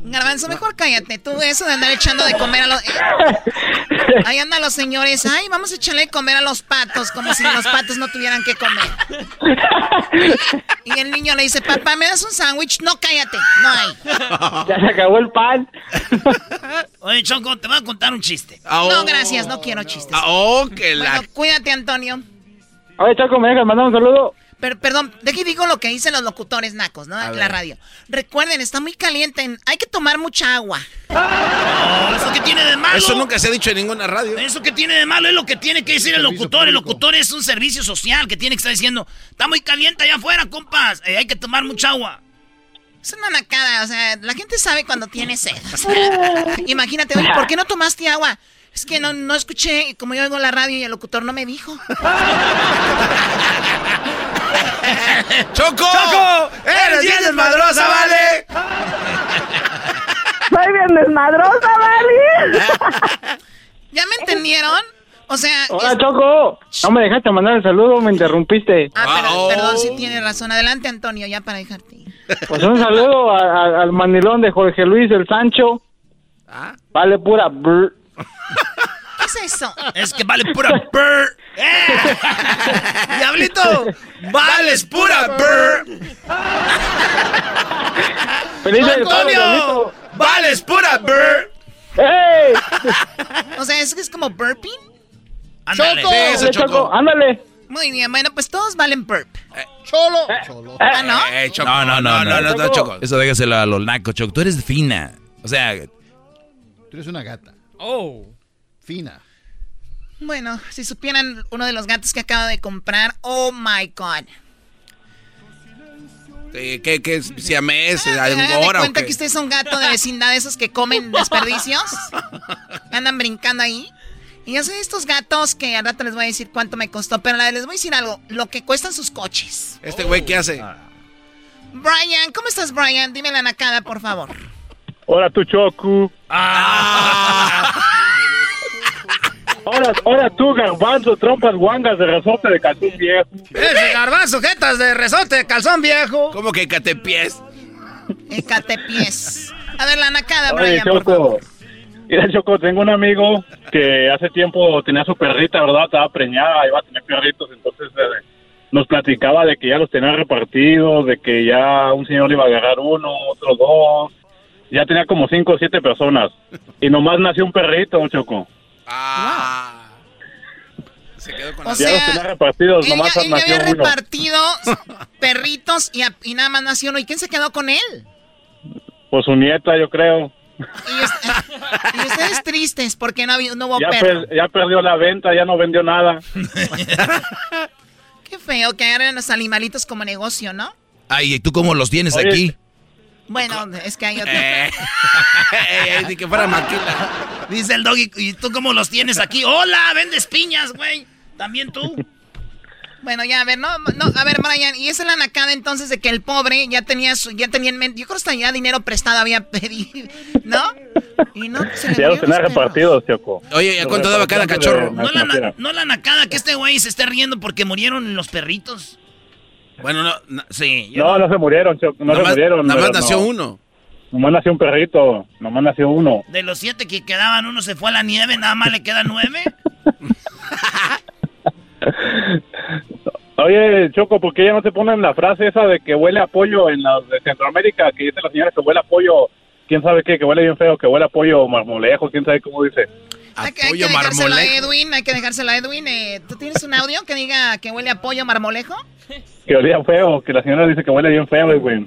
Garbanzo, mejor cállate. Tú eso de andar echando de comer a los... Ahí andan los señores. Ay, vamos a echarle de comer a los patos, como si los patos no tuvieran que comer. Y el niño le dice, papá, ¿me das un sándwich? No, cállate. No hay. Ya se acabó el pan. Oye, Choco, te voy a contar un chiste. No, gracias, no quiero chistes. Ah, oh, que la... Bueno, cuídate, Antonio. Oye, Choco, ¿me dejas mandar un saludo? Pero, perdón, de aquí digo lo que dicen los locutores nacos, ¿no? En la radio. Recuerden, está muy caliente. Hay que tomar mucha agua. Oh, ¿Eso qué tiene de malo? Eso nunca se ha dicho en ninguna radio. ¿Eso qué tiene de malo? Es lo que tiene que decir el locutor. El locutor es un servicio social que tiene que estar diciendo, está muy caliente allá afuera, compas. eh, hay que tomar mucha agua. Es una nacada, o sea, la gente sabe cuando tiene sed. o sea, imagínate, oye, ¿por qué no tomaste agua? Es que no, no escuché, como yo oigo la radio y el locutor no me dijo. ¡Choco! ¡Choco! ¡Eres bien desmadrosa, vale! Soy bien desmadrosa, ¿vale? ¿Ya me entendieron? O sea... Hola, es- Choco. No me dejaste mandar el saludo, me interrumpiste. Ah, pero- perdón, sí tiene razón. Adelante, Antonio, ya para dejarte. Pues un saludo a- a- al mandilón de Jorge Luis el Sancho. Vale pura brr. ¿Qué es eso? Es que vale pura burr. ¡Eh! ¡Diablito! ¡Vales pura burr! ¡Feliz año, ¡Antonio! ¡Vales pura burr! ¡Ey! O sea, es que es como burping. Ándale. Sí, eso, Choco, ándale. Muy bien, bueno, pues todos valen burp. Cholo. Ah, ¿no? Eh, Choco. No, no, no, no, no, no, Choco. Eso déjaselo a los nacos, Choco. Tú eres fina. O sea, Tú eres una gata. Oh. Fina. Bueno, si supieran uno de los gatos que acabo de comprar, oh my god. Eh, ¿Qué, qué es? ¿Siamés? Hagan de ¿Angora o cuenta qué? que usted es un gato de vecindad de esos que comen desperdicios. Andan brincando ahí. Y yo soy de estos gatos que al rato les voy a decir cuánto me costó, pero les voy a decir algo, lo que cuestan sus coches. ¿Este güey qué hace? Brian, ¿cómo estás, Brian? Dime la nacada, por favor. Hola, tu Choco. Ahora, ahora tú, garbanzo, trompas guangas de resorte de calzón viejo. Ese garbanzo, jetas de resorte de calzón viejo. ¿Cómo que catepiés? Ecatepiés. A ver, la nacada, Oye, Brian, por favor. Choco. Mira, Choco, tengo un amigo que hace tiempo tenía su perrita, ¿verdad? Estaba preñada, iba a tener perritos, entonces eh, nos platicaba de que ya los tenía repartidos, de que ya un señor iba a agarrar uno, otro dos. Ya tenía como cinco o siete personas. Y nomás nació un perrito, Choco. Ah. Se quedó con O la- ya los sea, tenía repartidos, Él nomás ya, él ya había uno. repartido perritos y, a- y nada más nació uno. ¿Y quién se quedó con él? Pues su nieta, yo creo. Y, us- y ustedes tristes porque no, había- no hubo Ya, perro. per- ya perdió la venta, ya no vendió nada. Qué feo que agarren los animalitos como negocio, ¿no? ay, ¿y tú cómo los tienes Oye. aquí? Bueno, es que hay otro. Eh. Ni que fuera maquila. Dice el doggy, ¿y tú cómo los tienes aquí? ¡Hola! ¿Vendes piñas, güey? ¿También tú? Bueno, ya, a ver, no, no, a ver, Brian, y esa es la nacada entonces de que el pobre ya tenía su, ya tenía en mente, yo creo que hasta ya dinero prestado había pedido, ¿no? Y no se le Ya los tenía los repartidos, Choco. Oye, ¿y a cuánto daba cada de cachorro? No la, no la nacada que este güey se esté riendo porque murieron los perritos. Bueno, no, no, Sí. yo No, no se murieron, Choco. No Nada se murieron. nada más pero nació no. uno. Nomás nació un perrito. Nomás nació uno. De los siete que quedaban, uno se fue a la nieve, nada más le quedan nueve. Oye, Choco, ¿por qué ya no te ponen la frase esa de que huele a pollo en la de Centroamérica? Que dice la señora que huele a pollo, quién sabe qué, que huele bien feo, que huele a pollo marmolejo, quién sabe cómo dice. Hay que, hay que dejárselo a Edwin, hay que dejárselo a Edwin. eh, ¿Tú tienes un audio que diga que huele a pollo marmolejo? Que olía feo, que la señora dice que huele bien feo, güey.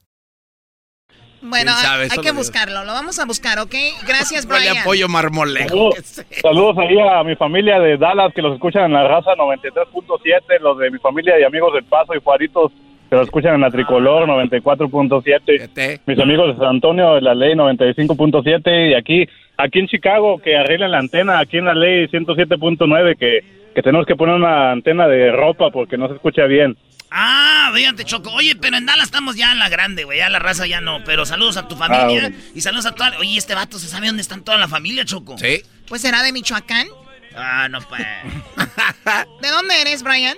Bueno, hay que lo- buscarlo, lo vamos a buscar, ¿ok? Gracias, Brian. a pollo marmolejo. Saludos, saludos ahí a mi familia de Dallas que los escuchan en la raza 93.7, los de mi familia y amigos del Paso y Juaritos que los escuchan en la Tricolor 94.7, mis amigos de San Antonio de la Ley 95.7 y aquí aquí en Chicago que arreglan la antena aquí en la Ley 107.9 que, que tenemos que poner una antena de ropa porque no se escucha bien. Ah, fíjate, Choco. Oye, pero en Dallas estamos ya en la grande, güey. Ya la raza ya no. Pero saludos a tu familia. Ah. Y saludos a toda. Oye, este vato se sabe dónde están toda la familia, Choco. Sí. Pues será de Michoacán. Ah, no, pues. ¿De dónde eres, Brian?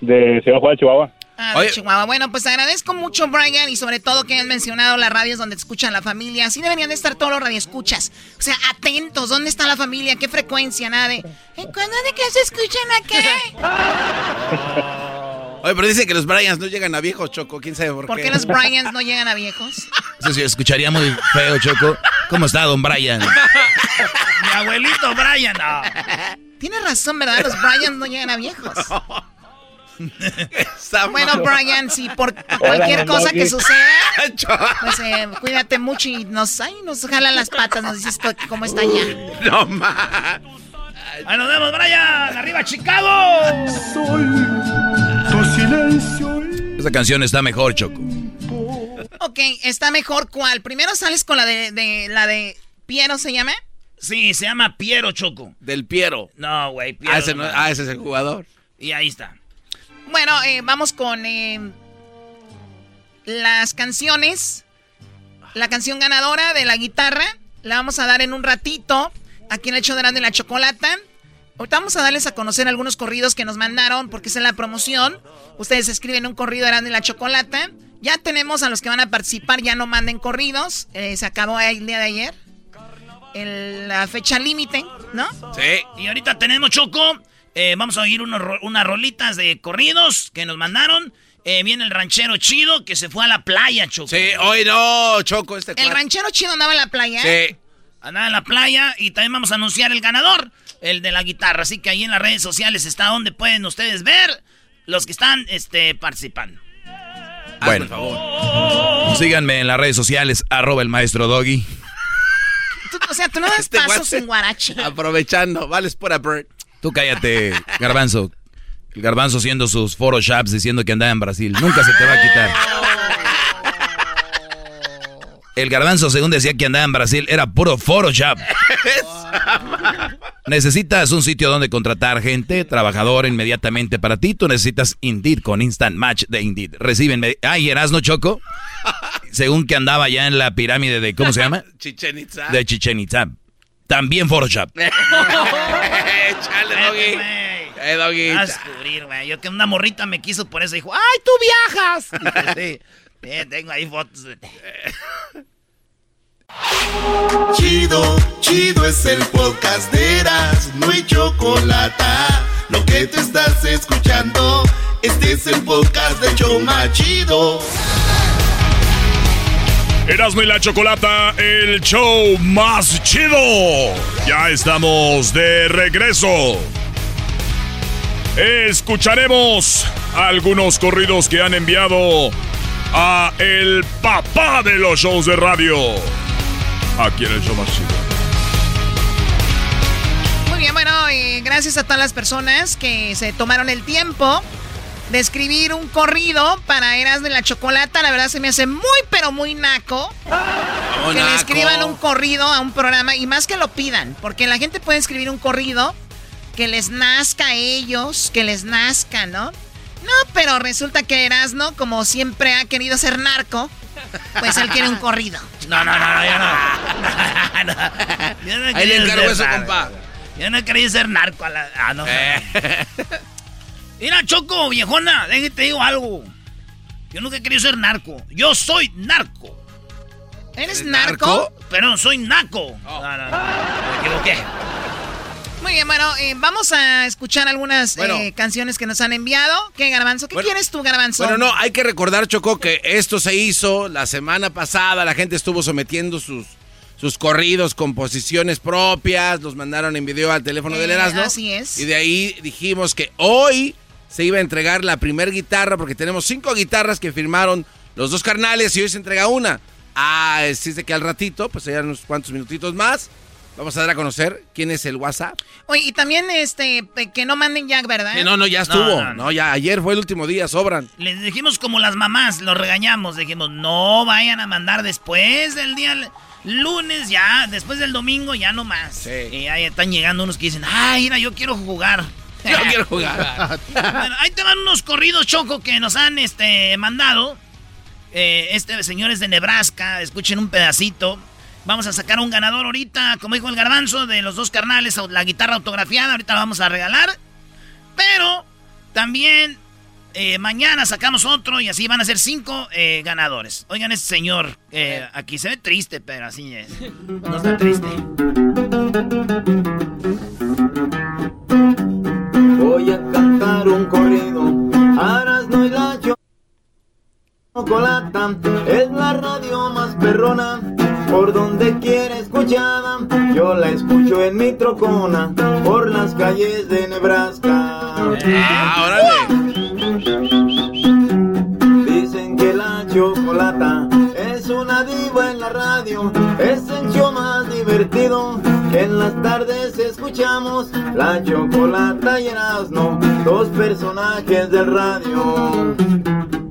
De Ciudad Juárez, Chihuahua. Ah, de Chihuahua. Bueno, pues agradezco mucho, Brian, y sobre todo que han mencionado las radios donde te escuchan la familia. Así deberían de estar todos los radioescuchas. O sea, atentos. ¿Dónde está la familia? ¿Qué frecuencia? Nada de... ¿En cuándo de que se escuchan acá? Oye, pero dice que los Bryans no llegan a viejos, Choco. ¿Quién sabe por, ¿Por qué los Bryans no llegan a viejos? Eso sí, escucharía muy feo, Choco. ¿Cómo está, don Brian? Mi abuelito Brian. no. Tienes razón, ¿verdad? Los Bryans no llegan a viejos. Bueno, Brian, si por cualquier Hola, cosa que suceda, pues eh, cuídate mucho y nos, ay, nos jalan las patas, nos dices cómo está allá. No más. Ahí nos vemos, Brian. Arriba, Chicago. Tu silencio. Esa canción está mejor, Choco. Ok, está mejor cuál. Primero sales con la de, de- la de Piero, ¿se llama? Sí, se llama Piero Choco. Del Piero. No, güey, Piero. Ah ese, no- ah, ese es el jugador. Y ahí está. Bueno, eh, vamos con eh, las canciones. La canción ganadora de la guitarra la vamos a dar en un ratito aquí en el show de la Chocolata. Ahorita vamos a darles a conocer algunos corridos que nos mandaron porque es en la promoción. Ustedes escriben un corrido de Erasmo y la Chocolata. Ya tenemos a los que van a participar, ya no manden corridos. Eh, se acabó el día de ayer. El- la fecha límite, ¿no? Sí. Y ahorita tenemos, Choco. eh, vamos a oír unos unas rolitas de corridos que nos mandaron. Eh, viene el ranchero chido que se fue a la playa, Choco. Sí, hoy no, Choco, este El ranchero chido andaba en la playa. Sí. Andaba en la playa y también vamos a anunciar el ganador, el de la guitarra. Así que ahí en las redes sociales está donde pueden ustedes ver los que están este, participando. Bueno, síganme en las redes sociales, arroba el maestro Doggy. O sea, tú no das Este pasos sin guarache. Aprovechando, vales por a bird. Tú cállate, Garbanzo. El Garbanzo haciendo sus photoshops diciendo que andaba en Brasil. Nunca se te va a quitar. El garbanzo, según decía que andaba en Brasil, era puro Photoshop. Necesitas un sitio donde contratar gente, trabajador inmediatamente para ti. Tú necesitas Indeed con Instant Match de Indeed. Reciben. Ay, Erasno Choco. Según que andaba ya en la pirámide de. ¿Cómo se llama? Chichen Itza. De Chichen Itza. También Photoshop. Chale, doggy. Eh, doggy. Vas a descubrir, güey. Yo que una morrita me quiso por eso. Dijo, ¡ay, tú viajas! sí. Sí, tengo ahí fotos. Chido, chido es el podcast de Eras, no hay chocolate. Lo que te estás escuchando, este es el podcast de Choma Chido. Erasmo y la Chocolata, el show más chido. Ya estamos de regreso. Escucharemos algunos corridos que han enviado a el papá de los shows de radio. Aquí en el show más chido. Muy bien, bueno, y gracias a todas las personas que se tomaron el tiempo de escribir un corrido para Eras de la Chocolata. La verdad se me hace muy, pero muy naco. que le escriban un corrido a un programa y más que lo pidan, porque la gente puede escribir un corrido que les nazca a ellos, que les nazca, ¿no? No, pero resulta que Erasno, como siempre ha querido ser narco, pues él quiere un corrido. No, no, no, no, yo no. Yo no Ahí le encargo eso, narco. compa. Yo no quería ser narco a la. Ah, no. Mira, Choco, viejona, déjate te digo algo. Yo nunca he querido ser narco. Yo soy narco. ¿Eres narco? Pero no soy naco. No, no, no. Me equivoqué. Muy bien, bueno, eh, vamos a escuchar algunas Bueno. eh, canciones que nos han enviado. ¿Qué, Garbanzo? ¿Qué Bueno, quieres tú, Garbanzo? Bueno, no, hay que recordar, Choco, que esto se hizo la semana pasada. La gente estuvo sometiendo sus, sus corridos, composiciones propias. Los mandaron en video al teléfono del Eh, Erasmo. así es. Y de ahí dijimos que hoy se iba a entregar la primer guitarra, porque tenemos cinco guitarras que firmaron los dos carnales y hoy se entrega una. Ah, es de que al ratito, pues ya unos cuantos minutitos más, vamos a dar a conocer quién es el WhatsApp. Oye, y también este que no manden Jack, ¿verdad? No, no, ya estuvo. No, No, no, ya ayer fue el último día, sobran. Les dijimos como las mamás, los regañamos. Dijimos, no vayan a mandar después del día lunes, ya, después del domingo, ya no más. Y ahí están llegando unos que dicen, ay, mira, yo quiero jugar. Yo quiero jugar. Bueno, ahí te van unos corridos, Choco, que nos han este, mandado. Eh, este señor es de Nebraska, escuchen un pedacito. Vamos a sacar un ganador ahorita, como dijo el garbanzo, de los dos carnales, la guitarra autografiada, ahorita la vamos a regalar. Pero también eh, mañana sacamos otro y así van a ser cinco eh, ganadores. Oigan, este señor, eh, aquí se ve triste, pero así es. No está triste. Voy a cantar un corrido, Arasno y la Chocolata, es la radio más perrona, por donde quiera escuchada, yo la escucho en mi trocona, por las calles de Nebraska. Dicen que la chocolata es una diva en la radio, es el show más divertido que en las tardes escuchamos. La chocolata y Erasmo, dos personajes del radio.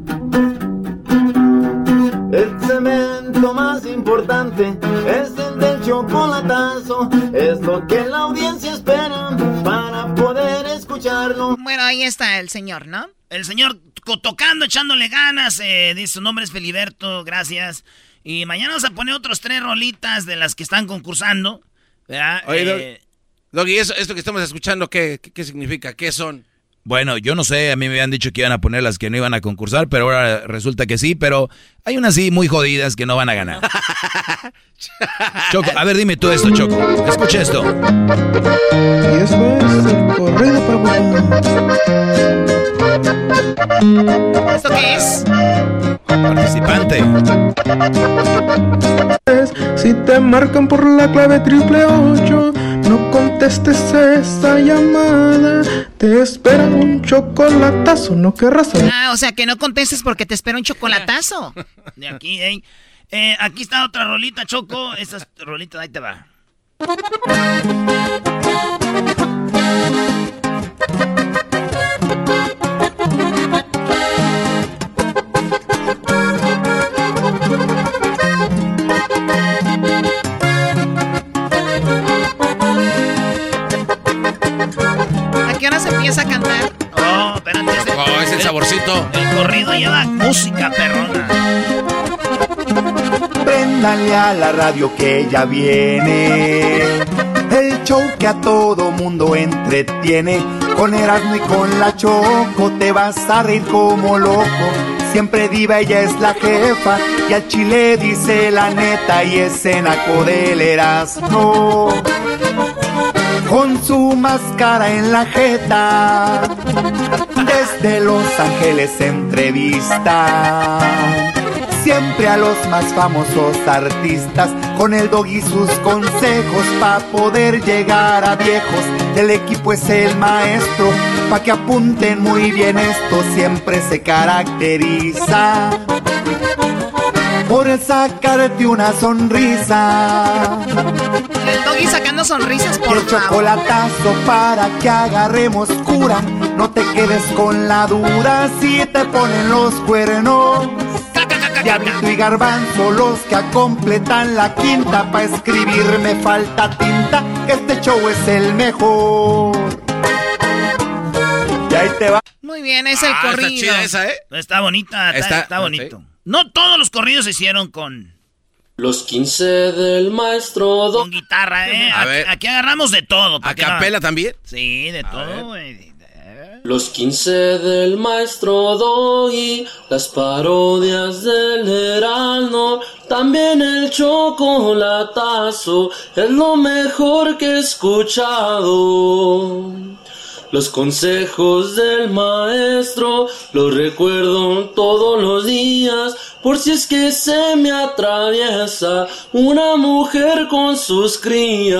El cemento más importante es el del chocolatazo, es lo que la audiencia espera para poder escucharlo. Bueno, ahí está el señor, ¿no? El señor tocando, echándole ganas. eh, dice su nombre es Feliberto, gracias. Y mañana vamos a poner otros tres rolitas de las que están concursando. ¿verdad? Oye, Eh, Doggy, esto que estamos escuchando, ¿qué, qué, qué significa? ¿Qué son? Bueno, yo no sé, a mí me habían dicho que iban a poner las que no iban a concursar, pero ahora resulta que sí, pero hay unas sí muy jodidas que no van a ganar. Choco, a ver, dime tú esto, Choco. Escucha esto. Y eso es el corrido ¿Esto qué es? Participante. Si te marcan por la clave triple ocho, no contestes esa llamada. Te espera un chocolatazo, no querrás. Ah, o sea, que no contestes porque te espera un chocolatazo. de aquí, eh. Aquí está otra rolita, Choco. Esas rolitas, ahí te va. Cantar. Oh, espérate. ese- Oh, es el saborcito. El corrido lleva música perrona. Préndanle a la radio que ya viene. El show que a todo mundo entretiene. Con Erasmo y con la Choco te vas a reír como loco. Siempre diva, ella es la jefa. Y al chile dice la neta y es cenaco del Erasmo. Con su máscara en la jeta. Desde Los Ángeles entrevista. Siempre a los más famosos artistas, con el dog y sus consejos, para poder llegar a viejos. El equipo es el maestro, pa' que apunten muy bien esto, siempre se caracteriza por el sacarte una sonrisa. El doggy sacando sonrisas, por el chocolatazo para que agarremos cura. No te quedes con la dura si te ponen los cuernos. Diablito y garbanzo los que completan la quinta. Pa' escribir me falta tinta, que este show es el mejor. Y ahí te va. Muy bien, es el Ah, está corrido. chida esa, ¿eh? Está bonita, está, Está- está bonito. No todos los corridos se hicieron con, Los 15 del maestro con guitarra, ¿eh? A Aquí, ver. aquí agarramos de todo. ¿para ¿A no? capela también? Sí, de todo, güey. Los 15 del maestro Doggy, las parodias del Heraldo, también el chocolatazo, es lo mejor que he escuchado. Los consejos del maestro los recuerdo todos los días, por si es que se me atraviesa una mujer con sus crías.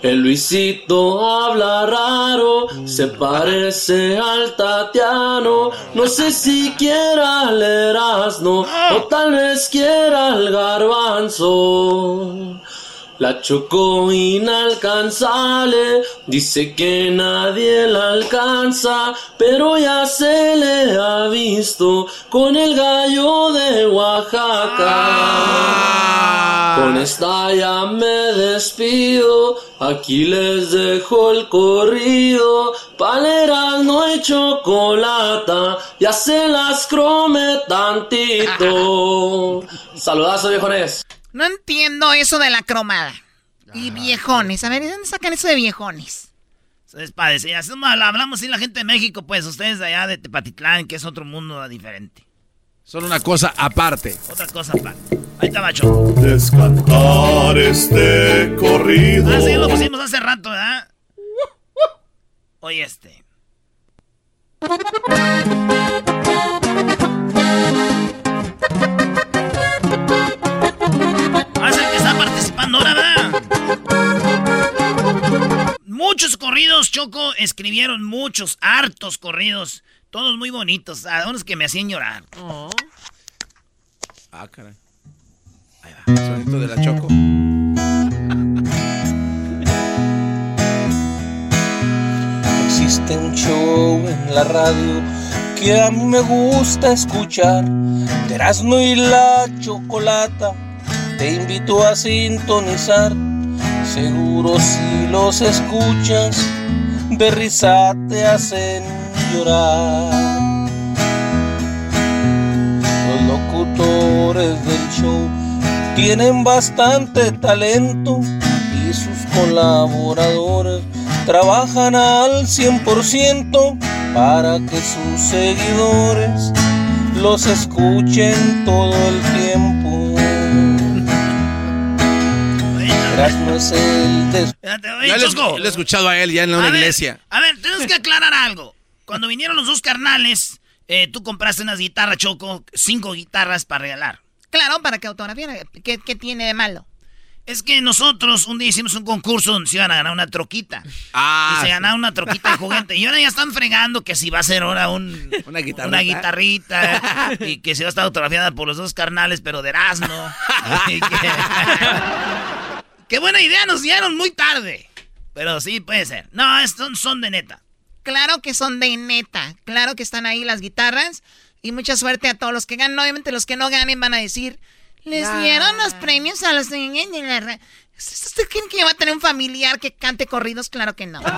El Luisito habla raro, se parece al Tatiano. No sé si quiera el Erasmo o tal vez quiera el Garbanzo. La chocó inalcanzable, dice que nadie la alcanza, pero ya se le ha visto con el gallo de Oaxaca. Con esta ya me despido, aquí les dejo el corrido, paleras no hay chocolata, ya se las crome tantito. Saludazo viejones. No entiendo eso de la cromada. Y viejones. A ver, ¿de dónde sacan eso de viejones? Es para decir, así hablamos así la gente de México, pues ustedes de allá de Tepatitlán, que es otro mundo diferente. Son una cosa aparte. Otra cosa aparte. Ahí está Bacho. Descantar este corrido. Ah, sí, lo pusimos hace rato, ¿verdad? Oye este. Ahora, ¿verdad? Muchos corridos, Choco, escribieron muchos, hartos corridos. Todos muy bonitos, a unos que me hacían llorar. Ah, caray. Ahí va. El sonido de la choco. Existe un show en la radio que a mí me gusta escuchar. De Erasmo y la Chocolata te invito a sintonizar. Seguro si los escuchas, de risa te hacen llorar. Los locutores del show tienen bastante talento y sus colaboradores trabajan al 100% para que sus seguidores los escuchen todo el tiempo. Erasmo es el des- Oye, Ya lo, he- Choco. lo he escuchado a él ya en una A ver, iglesia. A ver, tenemos que aclarar algo. Cuando vinieron los dos carnales, eh, tú compraste unas guitarras, Choco, cinco guitarras para regalar. Claro, para que autografiara. ¿Qué, qué tiene de malo? Es que nosotros un día hicimos un concurso donde se iban a ganar una troquita. Ah, y se ganaron una troquita de juguete. Y ahora ya están fregando que si va a ser ahora un, Una guitarrita. una guitarrita. y que se va a estar autografiada por los dos carnales, pero de Erasmo. Que- Qué buena idea, nos dieron muy tarde. Pero sí, puede ser. No, estos son de neta. Claro que son de neta. Claro que están ahí las guitarras. Y mucha suerte a todos los que ganan. Obviamente los que no ganen van a decir, les Ah. dieron los premios a los... de la ra-". ¿Usted creen que va a tener un familiar que cante corridos? Claro que no.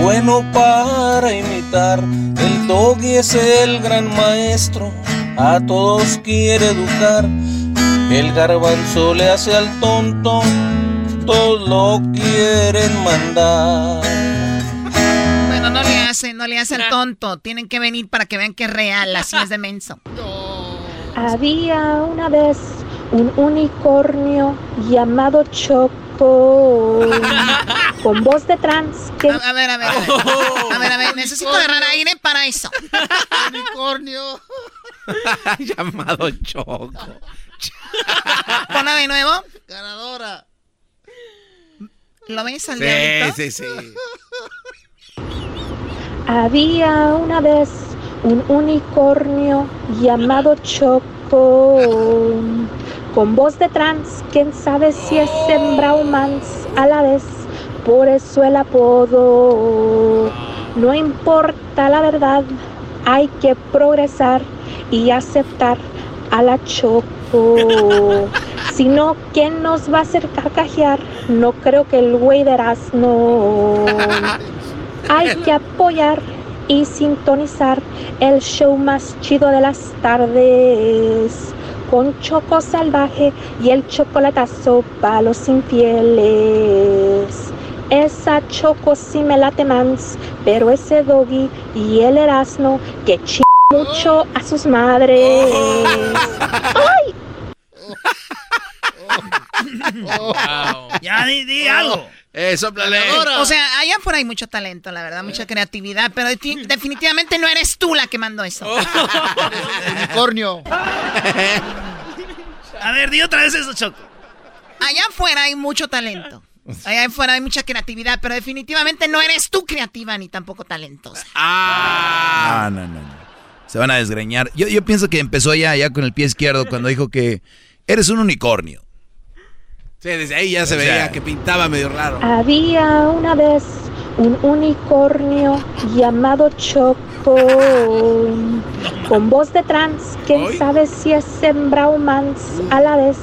bueno para imitar. El doggy es el gran maestro, a todos quiere educar. El garbanzo le hace al tonto, todos lo quieren mandar. Bueno, no le hacen, no le hacen tonto. Tienen que venir para que vean que es real, así es de menso. Había una vez un unicornio llamado Choco con voz de trans que... A, ver, a ver, a ver. A ver, a ver, necesito agarrar aire para eso. Unicornio. Llamado Choco. Ponla de nuevo. Ganadora. ¿Lo ves al Sí, diablito? sí, sí. Había una vez un unicornio llamado Choco con voz de trans, quién sabe si es en Braumans a la vez, por eso el apodo. No importa la verdad, hay que progresar y aceptar a la Choco. Si ¿quién nos va a hacer carcajear? No creo que el güey de no. Hay que apoyar y sintonizar el show más chido de las tardes. Con Choco Salvaje y el chocolatazo para los infieles. Esa Choco sí me late mans, pero ese doggy y el Erasmo que ch mucho a sus madres. ¡Ay! Ya di, di algo. Eh. O sea, allá afuera hay mucho talento, la verdad, mucha creatividad, pero defi- definitivamente no eres tú la que mandó eso. Unicornio. A ver, di otra vez eso, Choco. Allá afuera hay mucho talento. Allá afuera hay mucha creatividad, pero definitivamente no eres tú creativa ni tampoco talentosa. Ah, no, no, no. Se van a desgreñar. Yo, yo pienso que empezó ya, ya con el pie izquierdo cuando dijo que eres un unicornio. Sí, desde ahí ya se O sea- veía que pintaba medio raro. Había una vez un unicornio llamado Choco con voz de trans, quién sabe si es en Braumans a la vez,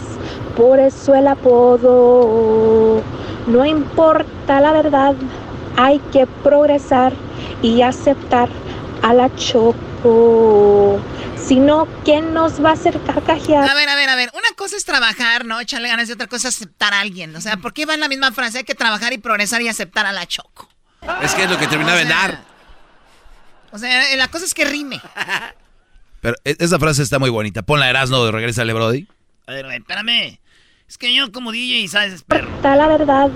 por eso el apodo. No importa la verdad, hay que progresar y aceptar a la Choco. Si no, ¿quién nos va a hacer carcajear? A ver, a ver, a ver. Una cosa es trabajar, ¿no? Echarle ganas y otra cosa es aceptar a alguien. O sea, ¿por qué va en la misma frase? Hay que trabajar y progresar y aceptar a la Choco. Es que es lo que terminaba en dar. O sea, eh, la cosa es que rime. Pero e- esa frase está muy bonita. Ponla Erasno de Regresa Brody. A ver, güey, espérame. Es que yo como DJ, ¿sabes? Perro. Está la verdad,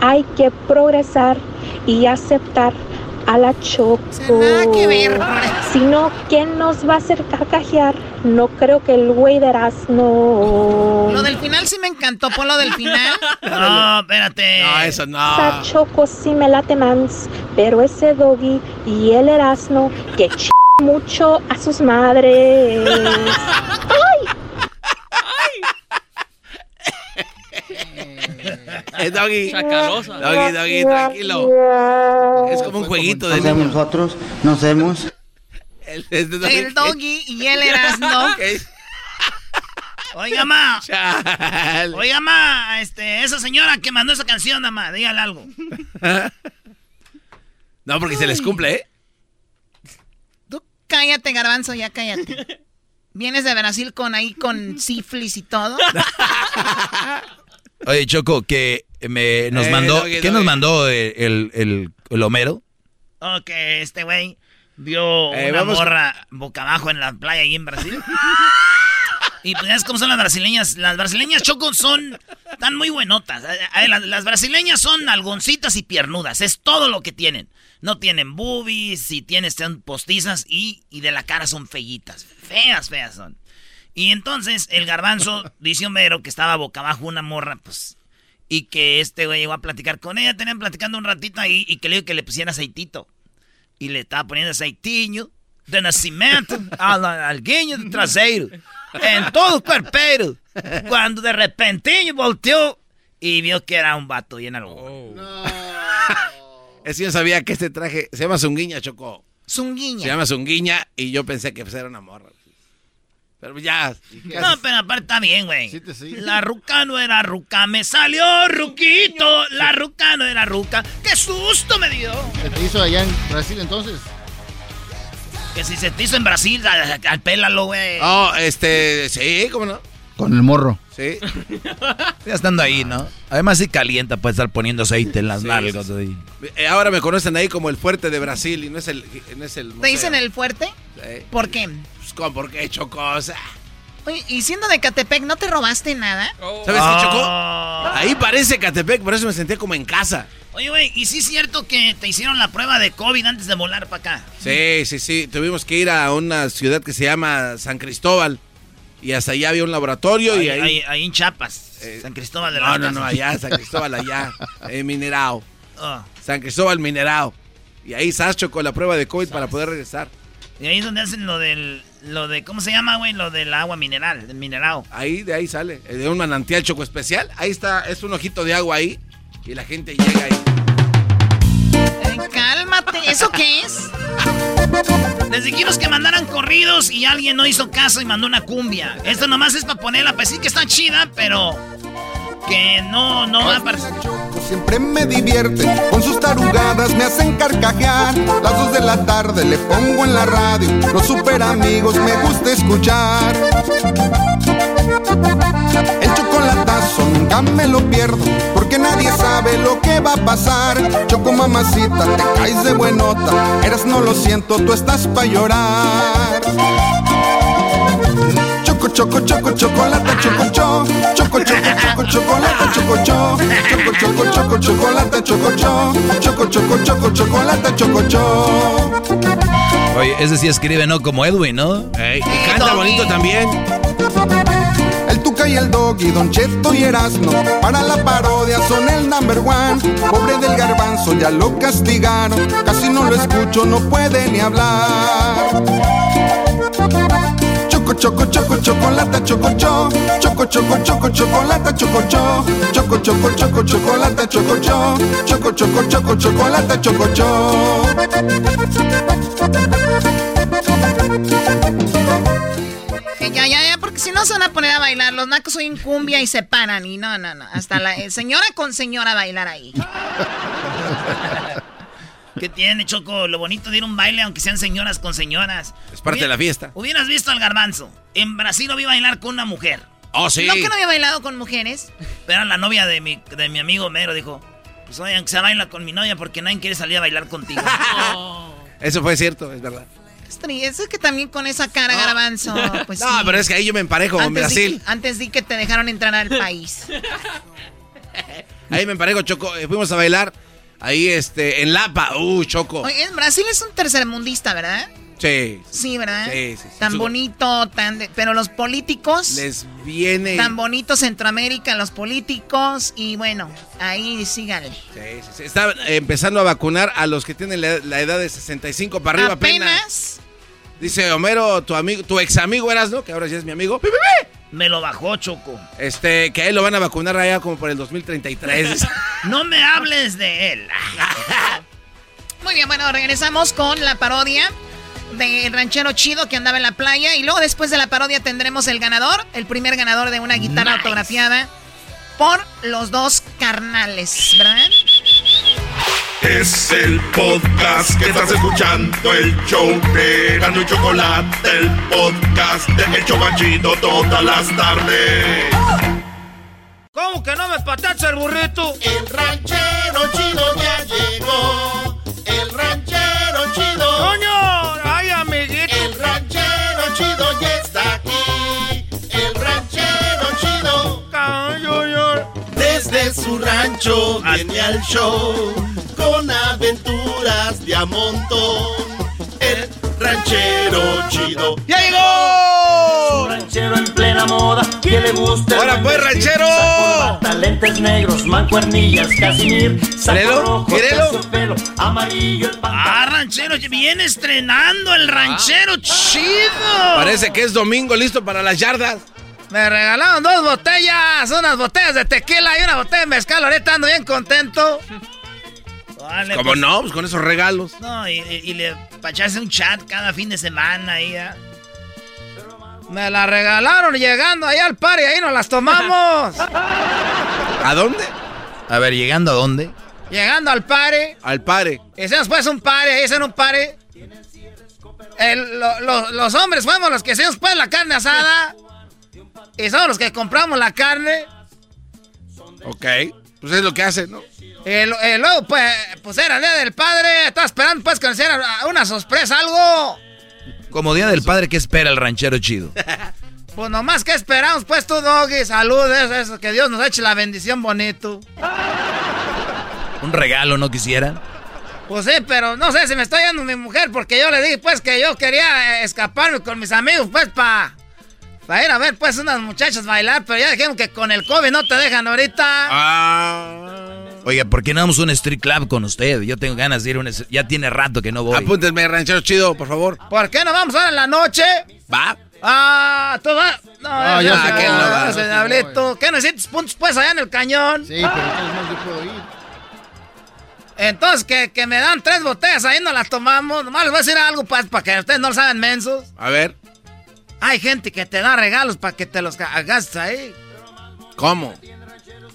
hay que progresar y aceptar a la Choco. nada que ver, Si no, ¿quién nos va a hacer carcajear? No creo que el güey de no. Lo del final sí me encantó. Por lo del final. No, espérate. No, eso no. Esa Choco sí me late mans, pero ese doggy y el Erasmo que ch mucho a sus madres. ¡Ay! Eh, doggy. Chacalosa. Doggy, doggy, tranquilo. Es como un jueguito de niños. nosotros, nos vemos. El, el doggy. El doggy y el Erasmo. Oiga, ma. Chale. Oiga, ma. Este, esa señora que mandó esa canción, ma, dígale algo. No, porque se les cumple, ¿eh? Cállate, garbanzo, ya cállate. Vienes de Brasil con ahí con sífilis y todo. Oye, Choco, que me nos Eh, mandó. Doggy, ¿Qué Doggy. nos mandó el, el, el- el Homero? Ok, este güey vio Eh, una vamos- morra boca abajo en la playa ahí en Brasil. y pues ya es como son las brasileñas. Las brasileñas, Choco, son... Están muy buenotas. Las, las brasileñas son algoncitas y piernudas. Es todo lo que tienen. No tienen boobies, si tienes son postizas y, y de la cara son feyitas. Feas, feas son. Y entonces el garbanzo dice Homero que estaba boca abajo una morra, pues... Y que este güey llegó a platicar con ella, tenían platicando un ratito ahí y que le dijo que le pusiera aceitito. Y le estaba poniendo aceitinho de nacimiento al algueño de traseiro, en todo el cuerpero. Cuando de repente volteó y vio que era un vato bien algo. Es que yo sabía que este traje se llama Zunguiña, Choco. Se Zunguiña. llama Zunguiña y yo pensé que pues, era una morra. Pero ya. No, pero aparte está bien, güey. La ruca no era ruca, me salió ruquito. La ruca no era ruca. ¡Qué susto me dio! ¿Se te hizo allá en Brasil entonces? Que si se te hizo en Brasil, al, al pélalo, güey. Oh, este, sí, ¿cómo no? Con el morro. Sí. Ya estando ahí, ¿no? Además, si calienta, puede estar poniendo aceite en las Sí, nalgas. sí, ahí. Eh, Ahora me conocen ahí como el fuerte de Brasil y no es el. No es el ¿Te dicen el fuerte? Sí. ¿Por qué? Pues, ¿cómo? ¿Por qué he hecho cosas? Oye, y siendo de Catepec, ¿no te robaste nada? ¿Sabes Ah. qué, Chocó? Ahí parece Catepec, por eso me sentía como en casa. Oye, güey, ¿y sí es cierto que te hicieron la prueba de COVID antes de volar para acá? Sí, sí, sí. Tuvimos que ir a una ciudad que se llama San Cristóbal. Y hasta allá había un laboratorio y Ahí, ahí. ahí- en Chiapas, San Cristóbal de No, las no, no, Casas. allá, San Cristóbal, allá. En Minerao. Ah. San Cristóbal, Minerao. Y ahí Sacho con la prueba de COVID para poder regresar. Y ahí es donde hacen lo del, lo de, ¿cómo se llama, güey? Lo del agua mineral, del minerado. Ahí, de ahí sale. eh, De un manantial choco especial. Ahí está, es un ojito de agua ahí. Y la gente llega ahí. Cálmate, ¿eso qué es? Les dijimos que mandaran corridos y alguien no hizo caso y mandó una cumbia. Esto nomás es para ponerla, pues sí que está chida, pero que no, no va a parecer. Siempre me divierte, con sus tarugadas me hacen carcajear. Las dos de la tarde le pongo en la radio, los super amigos me gusta escuchar. El chocolatazo nunca me lo pierdo, porque nadie sabe lo que va a pasar. Choco mamacita, te caes de buenota, eras no lo siento, tú estás pa' llorar. Choco, choco, choco, chocolate, choco, cho. Choco, choco, choco, chocolate, choco, cho. Choco, choco, choco, chocolate, choco, cho. Choco, choco, choco, chocolate, choco, cho. Oye, ese sí escribe, ¿no? Como Edwin, ¿no? y canta bonito también. Y el Doggy, Don Cheto y Erasmo. Para la parodia son el number one. Pobre del garbanzo, ya lo castigaron. Casi no lo escucho, no puede ni hablar. Choco, choco, choco, chocolate, choco, cho. Choco, choco, choco, chocolate, choco, cho. Choco, choco, choco, chocolate, choco, cho. Choco, choco, choco, chocolate, choco, cho ya, ya, ya, porque si no se van a poner a bailar, los nacos en cumbia y se paran y no, no, no. Hasta la eh, señora con señora a bailar ahí. ¿Qué tiene, Choco? Lo bonito de ir a un baile, aunque sean señoras con señoras. Es parte de la fiesta. Hubieras visto al garbanzo. En Brasil lo vi bailar con una mujer. Oh, sí. ¿No que no había bailado con mujeres? Pero era la novia de mi, de mi amigo Mero. Dijo, pues oye, aunque se baila con mi novia porque nadie quiere salir a bailar contigo. Eso fue cierto, es verdad. Es tri- Es que también con esa cara, garbanzo. Pues no, sí. pero es que ahí yo me emparejo con di- Brasil. antes di que te dejaron entrar al país. Ahí me emparejo, Choco. eh, Fuimos a bailar ahí este, en Lapa. Uh, Choco. Oye, en Brasil es un tercermundista, ¿verdad? Sí. Sí, ¿verdad? Sí, sí, sí. Tan bonito, tan de- pero los políticos, Les viene. tan bonito Centroamérica, los políticos, y bueno, ahí síganle. Sí, sí. Está empezando a vacunar a los que tienen la, la edad de 65 para arriba apenas. Apenas. Dice Homero, tu amigo, tu ex amigo eras, ¿no? Que ahora ya es mi amigo. Me lo bajó, Choco. Este, que a él lo van a vacunar allá como por el 2033. No me hables de él. Muy bien, bueno, regresamos con la parodia del ranchero chido que andaba en la playa. Y luego después de la parodia tendremos el ganador, el primer ganador de una guitarra Nice. autografiada por los dos carnales, ¿verdad? Es el podcast que estás escuchando, el show de Gano y Chocolate, el podcast de El Chobachito todas las tardes. ¿Cómo que no me patacha el burrito? El ranchero chido ya llegó. El ranchero chido. ¡Coño! ¡Ay, amiguito! El ranchero chido ya está aquí. El ranchero chido. Desde su rancho viene al show con aventuras de a montón. El ranchero chido. ¡Ya llegó! ranchero en plena moda, que le gusta. ¡Ahora pues, ranchero! saco, corbata, lentes negros, mancuernillas, casimir, saco rojo, terciopelo, amarillo, el Ah, ranchero, viene estrenando el ranchero chido. Parece que es domingo listo para las yardas. Me regalaron dos botellas, unas botellas de tequila y una botella de mezcal. Ahorita ando bien contento. Vale, ¿Cómo pues. no? Pues con esos regalos. No, y, y- y le para echarse un chat cada fin de semana ahí. ¿ah? Me la regalaron llegando ahí al par y ahí nos las tomamos. ¿A dónde? A ver, ¿llegando a dónde? Llegando al pare. Al pare. Hicimos pues un pare, ahí hicieron un pare. El- lo- lo- los hombres fuimos los que hicimos pues la carne asada. Y somos los que compramos la carne. Ok. Pues es lo que hace, ¿no? Y luego pues, pues era el día del padre. Estaba esperando pues que nos una sorpresa, algo. Como Día del Padre, ¿qué espera el ranchero chido? Pues nomás que esperamos pues tú, Doggy. Salud, eso, que Dios nos eche la bendición bonito. ¿Un regalo no quisiera? Pues sí, pero no sé si me está yendo mi mujer porque yo le dije pues que yo quería eh, escaparme con mis amigos pues para ir a ver pues unas muchachas bailar, pero ya dijeron que con el COVID no te dejan ahorita. Ah. Oiga, ¿por qué no vamos a un street club con usted? Yo tengo ganas de ir a un... Ya tiene rato que no voy. Apúntenme, ranchero chido, por favor. ¿Por qué no vamos ahora en la noche? Va. Ah, tú vas. No, Ah, ya ya sé sé que no no va. vas, diablito. ¿Qué necesitas puntos pues allá en el cañón? Sí, pero no yo puedo ir. Entonces, que, que me dan tres botellas ahí, no las tomamos. Nomás les voy a decir algo pues, para que ustedes no lo saben mensos. A ver, Hay gente que te da regalos para que te los ga- gastes ahí. ¿cómo?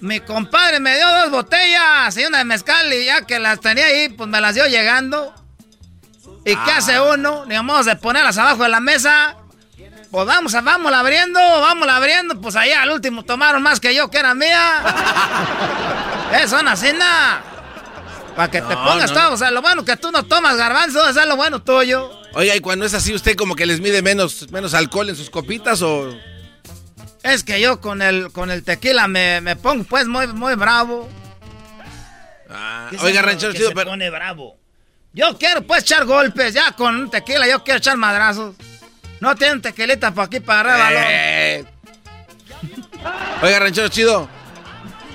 Mi compadre me dio dos botellas y una de mezcal y ya que las tenía ahí, pues me las dio llegando. ¿Y qué Ah. hace uno? Ni modo de ponerlas abajo de la mesa. Pues vamos, a- vamos abriendo, vamos abriendo. Pues allá al último tomaron más que yo, que era mía. Eso, son así, nada. Para que te pongas no. todo. O sea, lo bueno que tú no tomas garbanzo, eso es lo bueno tuyo. Oiga, y cuando es así, ¿usted como que les mide menos, menos alcohol en sus copitas o...? Es que yo con el, con el tequila me, me pongo pues muy, muy bravo. ¿Qué es Oiga, ranchero chido, se pero... pone bravo? Yo quiero pues echar golpes, ya con un tequila yo quiero echar madrazos. No tienen tequilita para aquí para arriba, Eh. Oiga, ranchero chido,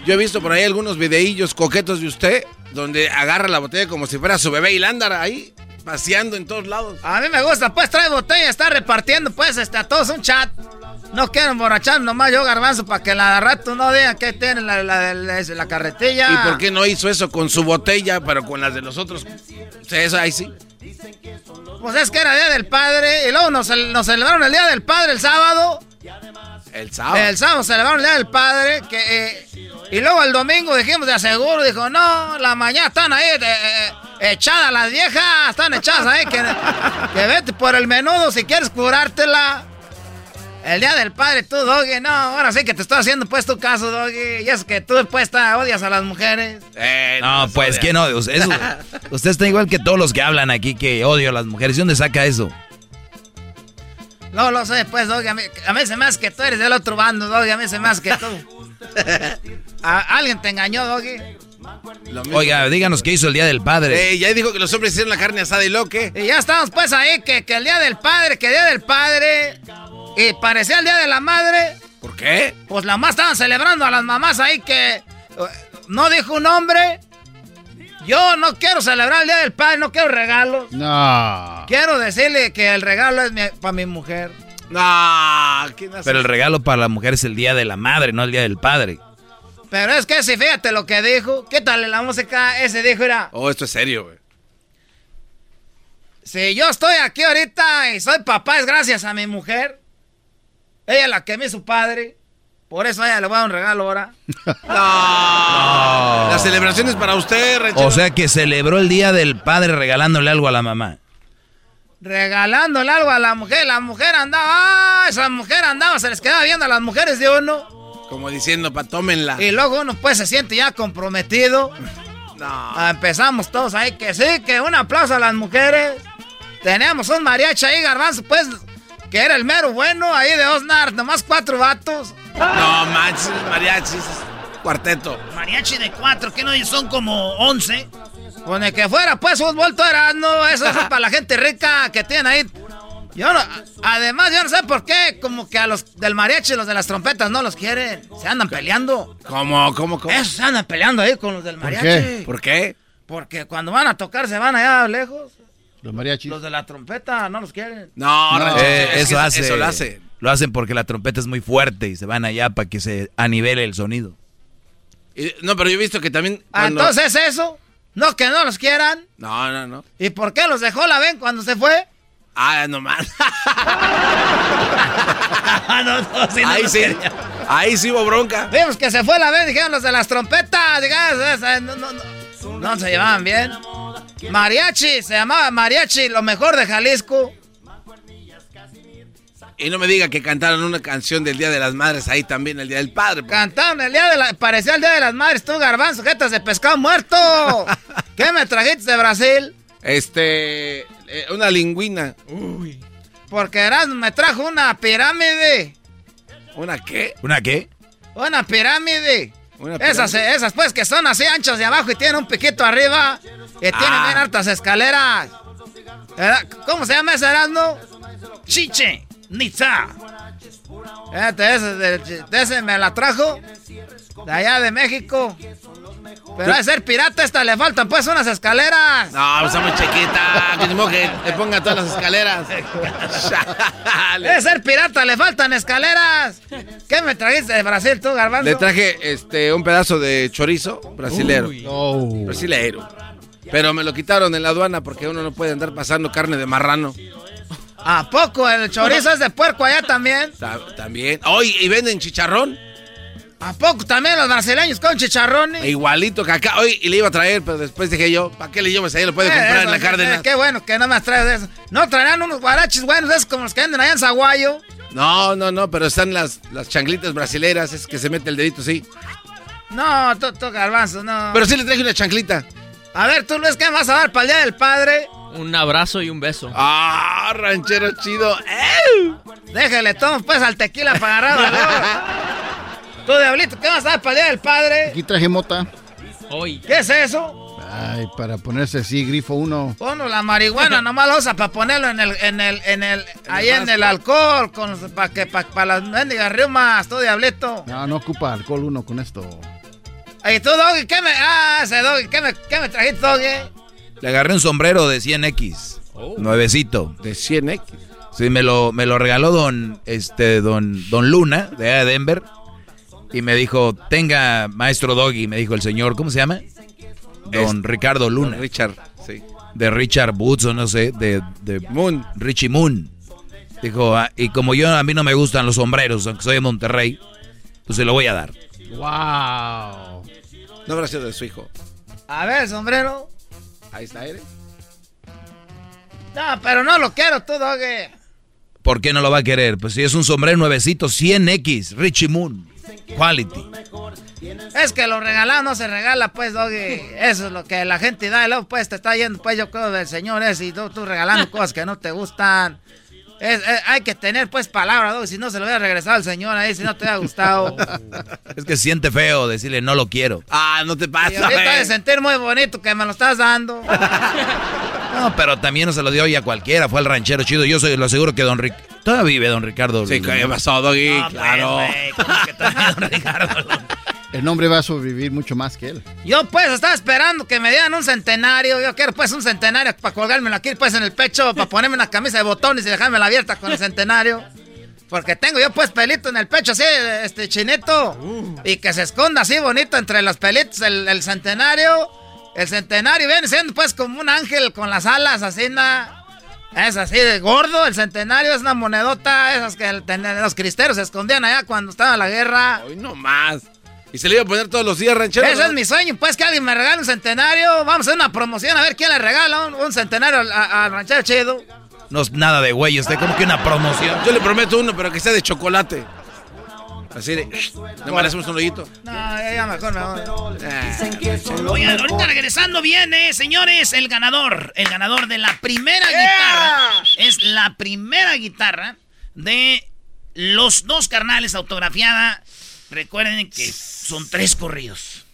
yo he visto por ahí algunos videillos coquetos de usted donde agarra la botella como si fuera su bebé y la anda ahí paseando en todos lados. A mí me gusta, pues trae botella, está repartiendo pues este, a todos un chat. No quiero emborrachar nomás yo garbanzo para que la rato no digan que tiene la, la, la- la carretilla. ¿Y por qué no hizo eso con su botella, pero con las de los otros? Eso ahí sí. Pues es que era Día del Padre y luego nos, nos celebraron el Día del Padre el sábado. El sábado. El sábado celebraron el Día del Padre que, eh, y luego el domingo dijimos de aseguro, dijo, no, la mañana están ahí eh, eh, echadas las viejas, están echadas ahí, que, que vete por el menudo si quieres curártela. El Día del Padre, tú, Doggy, no, ahora sí que te estoy haciendo pues tu caso, Doggy, y es que tú pues ta- odias a las mujeres. No, pues, ¿quién odia? Usted, eso- usted está igual que todos los que hablan aquí que odio a las mujeres. ¿De dónde saca eso? No lo sé, pues, Doggy, a mí, se me hace que tú eres del otro bando, Doggy, a mí se me hace que tú... A- ¿Alguien te engañó, Doggy? Oiga, díganos qué hizo el Día del Padre. Eh, ya dijo que los hombres hicieron la carne asada y lo que. Y ya estamos pues ahí, que, que el Día del Padre, que el Día del Padre... Y parecía el Día de la Madre. ¿Por qué? Pues la más estaban celebrando a las mamás ahí que... eh, No dijo un nombre. Yo no quiero celebrar el Día del Padre, no quiero regalos. No. Quiero decirle que el regalo es para mi mujer. No, ¿quién hace? Pero el regalo para la mujer es el Día de la Madre, no el Día del Padre. Pero es que si fíjate lo que dijo. Quítale la música. Ese dijo, era... Oh, esto es serio, güey. Si yo estoy aquí ahorita y soy papá es gracias a mi mujer. Ella es la que me hizo padre. Por eso ella le voy a dar un regalo ahora. No. La celebración es para usted, ranchero. O sea que celebró el Día del Padre regalándole algo a la mamá. Regalándole algo a la mujer. La mujer andaba... ¡Ah! Esa mujer andaba, se les quedaba viendo a las mujeres de uno. Como diciendo, pa, tómenla. Y luego uno pues se siente ya comprometido. No. Ah, Empezamos todos ahí que sí, que un aplauso a las mujeres. Teníamos un mariachi ahí, garbanzo, pues, que era el mero bueno ahí de Osnar, nomás cuatro vatos. No, manches, mariachis. Cuarteto. Mariachi de cuatro, que no son como once. Con el que fuera, pues, fútbol todo era, no, eso es para la gente rica que tiene ahí. Yo no, además, yo no sé por qué, como que a los del mariachi y los de las trompetas no los quieren. Se andan peleando. ¿Cómo, cómo, cómo? Esos se andan peleando ahí con los del mariachi. qué? ¿Por qué? Porque cuando van a tocar se van allá lejos. Los mariachis. Los de la trompeta no los quieren. No, No. Eh, es que eso hace. Eso lo hace. Lo hacen porque la trompeta es muy fuerte y se van allá para que se anivele el sonido. Y- no, pero yo he visto que también. Ah, cuando- Entonces eso, no que no los quieran. No, no, no. ¿Y por qué los dejó la ven cuando se fue? Ah, no más. no, no, sí, no ahí sí. quería. Ahí sí hubo bronca. Vimos que se fue la vez, dijeron los de las trompetas. dijeron, no, no, no. No se llevaban bien. Mariachi, se llamaba Mariachi, lo mejor de Jalisco. Y no me diga que cantaron una canción del Día de las Madres ahí también, el Día del Padre. pues. Cantaron el día de la. Parecía el día de las madres, tú, garbanzo, jetas de pescado muerto. ¿Qué me trajiste de Brasil? Este. eh, una lingüina. Porque Erasmo me trajo una pirámide. ¿Una qué? ¿Una qué? Una pirámide. Una Esas, pirámide. esas pues que son así anchas de abajo y tienen un piquito arriba. Y tienen Ah. bien hartas escaleras. ¿Cómo se llama ese Erasmo? Chiche, Nitza. Este, ese, me la trajo de allá de México. Pero a ser pirata esta le faltan pues unas escaleras. No, pues está muy chiquita. Que le ponga todas las escaleras. De ser pirata le faltan escaleras. ¿Qué me trajiste de Brasil tú, garbanzo? Le traje este un pedazo de chorizo brasilero. Brasilero. Pero me lo quitaron en la aduana porque uno no puede andar pasando carne de marrano. ¿A poco el chorizo es de puerco allá también? Ta- También. Hoy y venden chicharrón. ¿A poco también los brasileños con chicharrones? Igualito que acá. Hoy y le iba a traer, pero después dije yo, ¿para qué le llevas ahí? Lo puede Eh, comprar eso, en la eh, Cárdenas. Qué bueno que no me traes eso. No traerán unos guaraches buenos, esos como los que venden allá en Zaguayo. No, no, no, pero están las, las chanclitas brasileras, es que se mete el dedito, sí. No, tú, garbanzo, no. Pero sí le traje una chanclita. A ver, tú, Luis, ¿qué me vas a dar para el Día del Padre? Un abrazo y un beso. Ah, ranchero chido. Déjale, toma pues al tequila para agarrar. Tú, Diablito, ¿qué vas a dar para el Día del Padre? Aquí traje mota. Hoy. ¿Qué es eso? Ay, para ponerse así, grifo uno. Bueno, la marihuana nomás la usa para ponerlo en el, en el, en el, ahí en el alcohol, para que, para las mendigas riumas, tú, Diablito. No, no ocupa alcohol uno con esto. Y tú, Doggy, ¿qué me, ah, ese Doggy, ¿qué me, qué me trajiste, Doggy? Le agarré un sombrero de 100X. Nuevecito. De 100X. Sí, me lo, me lo regaló don, este, don, don Luna, de allá de Denver. Y me dijo, tenga, maestro Doggy, me dijo el señor, ¿cómo se llama? Don Ricardo Luna. Don Richard, sí. De Richard Woods o no sé, de, de Moon. Richie Moon. Dijo, "Ah, y como yo, a mí no me gustan los sombreros, aunque soy de Monterrey, pues se lo voy a dar. Wow. No habrá sido de su hijo. A ver, sombrero. Ahí está, ¿eh? No, pero no lo quiero, tú, Doggy. ¿Por qué no lo va a querer? Pues si es un sombrero nuevecito, 100X, Richie Moon. Quality. Es que lo regalado no se regala, pues, Doggy. Eso es lo que la gente da. Y luego, pues, te está yendo, pues, yo creo, del señor ese. Y tú, tú regalando cosas que no te gustan. Es- es- hay que tener, pues, palabra, Doggy. Si no, se lo hubiera regresado al señor ahí, si no te hubiera gustado. Es que siente feo decirle no lo quiero. Ah, no te y pasa. ahorita de sentir muy bonito que me lo estás dando. No, pero también no se lo dio hoy a cualquiera, fue al ranchero chido. Yo soy, lo aseguro que don Ric... Todavía vive don Ricardo. Sí, ¿qué pasó, Doggy? No, pues, claro. güey, ¿cómo que todavía don Ricardo? El nombre va a sobrevivir mucho más que él. Yo, pues, estaba esperando que me dieran un centenario. Yo quiero, pues, un centenario para colgármelo aquí, pues, en el pecho, para ponerme una camisa de botones y dejármela abierta con el centenario. Porque tengo yo, pues, pelito en el pecho, así, este, chinito. Y que se esconda así bonito entre los pelitos el, el centenario. El centenario viene siendo, pues, como un ángel con las alas así, na. Es así de gordo, el centenario es una monedota, esas que el- los cristeros se escondían allá cuando estaba la guerra. Hoy no más. Y se le iba a poner todos los días, ranchero. Ese es mi sueño, pues que alguien me regale un centenario. Vamos a hacer una promoción a ver quién le regala un, un centenario al, ranchero chido. No es nada de güey, usted como que una promoción. Yo le prometo uno, pero que sea de chocolate. Así de. Más le hacemos un hoyito. No, ya, ya mejor. Oigan, ahorita regresando viene, señores, el ganador. El ganador de la primera guitarra. Es la primera guitarra de los dos carnales autografiada. Recuerden que son tres corridos.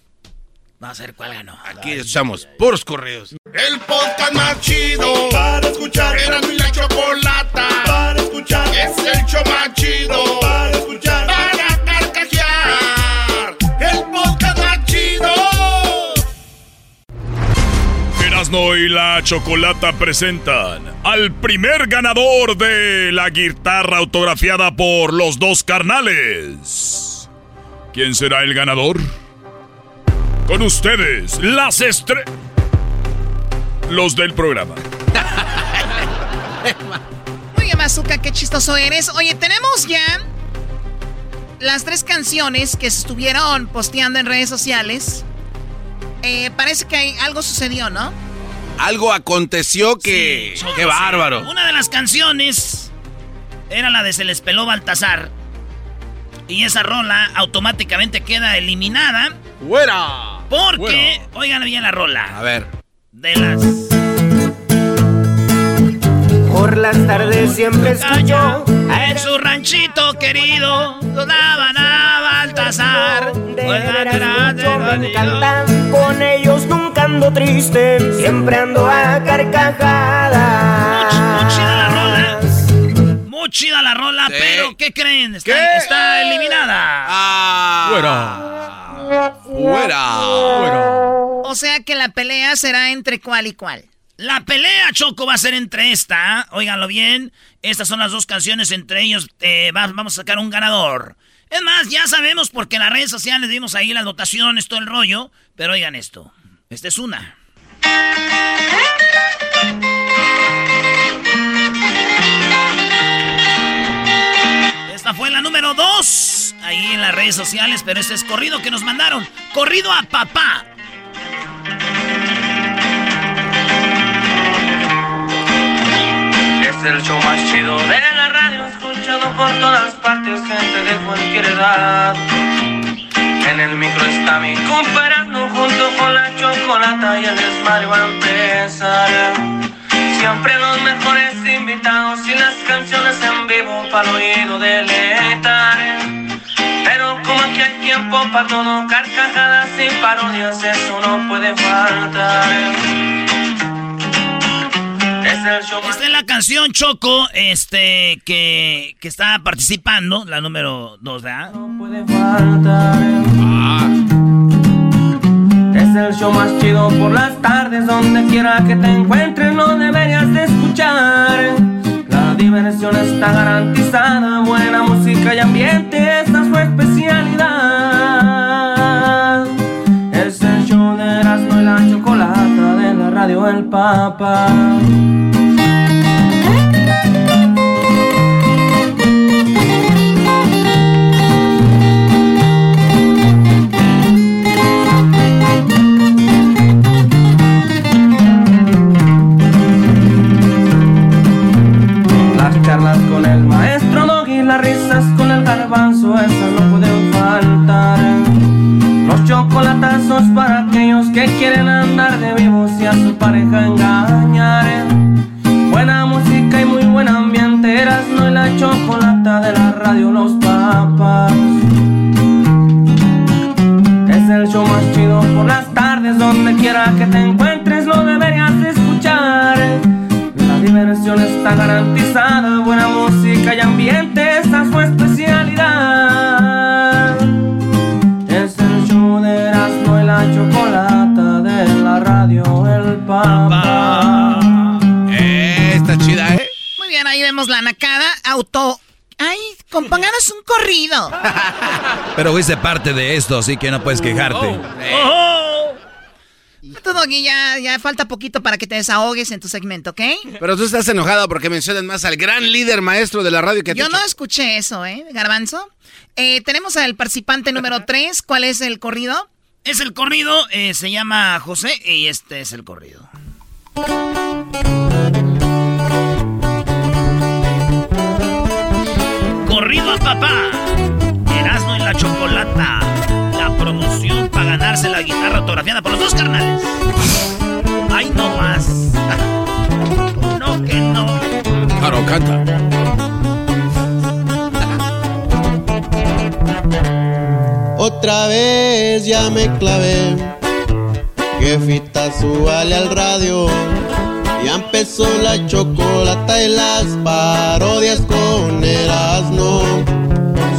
Vamos a ver cuál ganó. Aquí escuchamos puros correos. El podcast más chido para escuchar. Era mi la chocolata para escuchar. Es el show más chido para escuchar. Para carcajear. El podcast más chido. Erasno y la Chocolata presentan al primer ganador de la guitarra autografiada por los dos carnales. ¿Quién será el ganador? Con ustedes, las estrellas. Los del programa. Muy bien, más Bazooka, qué chistoso eres. Oye, tenemos ya las tres canciones que se estuvieron posteando en redes sociales. Eh, parece que hay, algo sucedió, ¿no? Algo aconteció que... Sí, ¡Qué bárbaro! Una de las canciones era la de Se les peló Baltasar. Y esa rola automáticamente queda eliminada. ¡Fuera! Porque, oigan bien la rola. A ver. De las. Por las tardes siempre escucho En su ranchito querido, daban a Baltasar. de veras mucho me encantan. Con ellos nunca ando triste, siempre ando a carcajadas. Chida la rola, Sí. pero ¿qué creen? Está, ¿Qué? está eliminada. ¡Fuera! ¡Fuera! O sea que la pelea será entre cuál y cuál. La pelea, Choco, va a ser entre esta. Óiganlo bien. Estas son las dos canciones. Entre ellos eh, va- vamos a sacar un ganador. Es más, ya sabemos porque en las redes sociales vimos ahí las votaciones, todo el rollo. Pero oigan esto. Esta es una. Esta fue la número dos. Ahí en las redes sociales. Pero este es corrido que nos mandaron. Corrido a papá. Es el show más chido de la radio, escuchado por todas partes, gente de cualquier edad. En el micro está mi comparando junto con la chocolata y el desmadre va a empezar. Siempre los mejores invitados y las canciones en vivo para el oído deleitar. Pero como aquí hay tiempo para todo, carcajadas y parodias, eso no puede faltar. Esta es la canción Choco, este, que, que está participando, la número 2, ¿verdad? puede faltar. Es el show más chido por las tardes, donde quiera que te encuentres, lo deberías de escuchar. La diversión está garantizada, buena música y ambiente, esta es su especialidad. Es el show de Erasmo y la Chocolata de la radio El Papa. Garbanzo, esas no pueden faltar. Los chocolatazos para aquellos que quieren andar de vivos y a su pareja engañar. Buena música y muy buen ambiente, Erasmo y la chocolata de la radio Los Papas. Es el show más chido por las tardes, donde quiera que te encuentres, lo deberías de escuchar. La diversión está garantizada, buena música y ambiente, esa es su especialidad. El Papa. Eh, está chida, ¿eh? Muy bien, ahí vemos la nacada. Auto. Ay, compónganos un corrido. Pero fuiste parte de esto, así que no puedes quejarte. Tú, Doggy, ya, ya falta poquito para que te desahogues en tu segmento, ¿ok? Pero tú estás enojado porque mencionan más al gran líder maestro de la radio que Yo no escuché eso, ¿eh, Garbanzo? Eh, tenemos al participante número 3. ¿Cuál es el corrido? Es el corrido, eh, se llama José y este es el corrido. Corrido a papá. Erasmo en la chocolata. La promoción para ganarse la guitarra autografiada por los dos carnales. Ay, no más. No que no. Claro, canta. Otra vez ya me clavé. Jefita, súbale al radio. Ya empezó la chocolata y las parodias con Erasmo.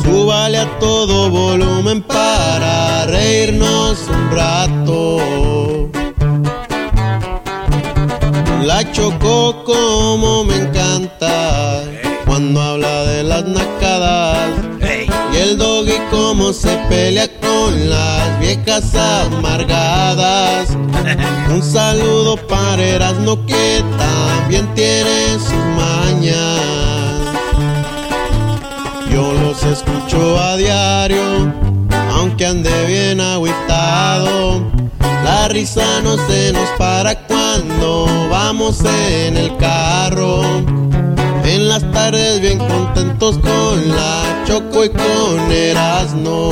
Súbale a todo volumen para reírnos un rato. La chocó como me encanta cuando habla de las nacadas. El doggy como se pelea con las viejas amargadas. Un saludo para Erasmo que también tiene sus mañas. escucho a diario, aunque ande bien agüitado. La risa no se nos para cuando vamos en el carro. Las tardes bien contentos con la Choco y con Erasmo.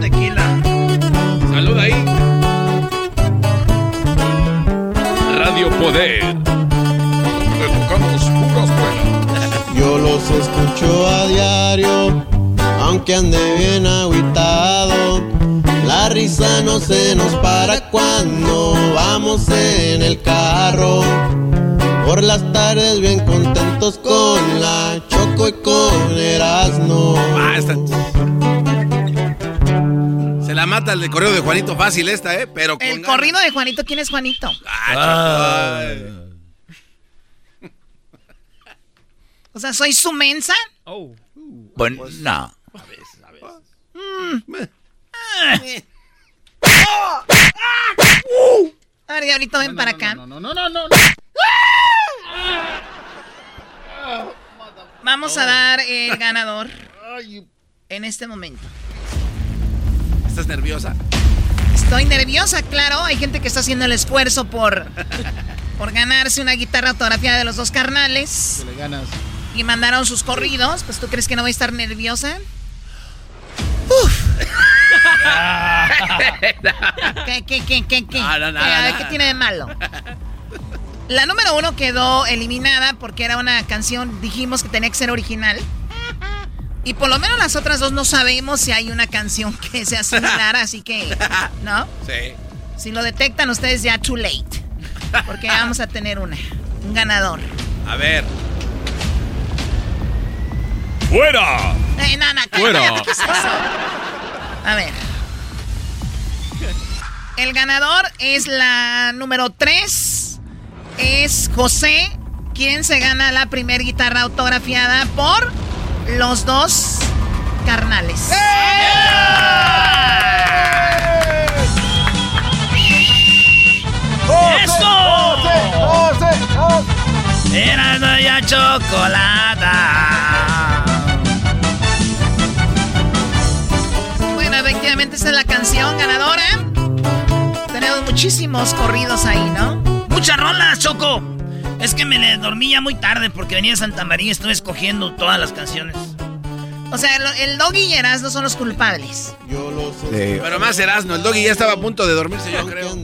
tequila. Salud ahí. Radio Poder. Aunque ande bien agüitado. La risa no se nos para cuando vamos en el carro. Por las tardes bien contentos con la Choco y con Erasmo. Ah, esta- Se la mata el de correo de Juanito fácil esta, ¿eh? Pero con El corrido de Juanito, ¿quién es Juanito? Ah, O sea, ¿soy su mensa? Bueno, no. Mm. A ver, diablito, ven para acá. No, no, no, no, no. Vamos a dar el ganador en este momento. ¿Estás nerviosa? Estoy nerviosa, claro. Hay gente que está haciendo el esfuerzo por, por ganarse una guitarra autografiada de los dos carnales. Que le ganas. Y mandaron sus corridos. Pues tú crees que no voy a estar nerviosa. ¿Qué, qué, qué, qué, qué? No, no, no, ¿Qué? A ver. ¿qué tiene de malo? La número uno quedó eliminada porque era una canción, dijimos que tenía que ser original. Y por lo menos las otras dos no sabemos si hay una canción que sea similar, así que, ¿no? Sí. Si lo detectan ustedes ya too late. Porque vamos a tener una, un ganador. A ver. ¡Fuera! Eh, no, no, Fuera. cállate, ¿qué es eso? A ver. El ganador es la número 3. Es José, quien se gana la primer guitarra autografiada por los dos carnales. ¡Eso! Era ya chocolata. Canción ganadora. Tenemos muchísimos corridos ahí, ¿no? Muchas rolas, Choco. Es que me le dormí ya muy tarde porque venía de Santa María y estuve escogiendo todas las canciones. O sea, lo- el Doggy y Erasmo son los culpables. Pero más Erasmo, el doggy ya estaba a punto de dormirse, yo creo.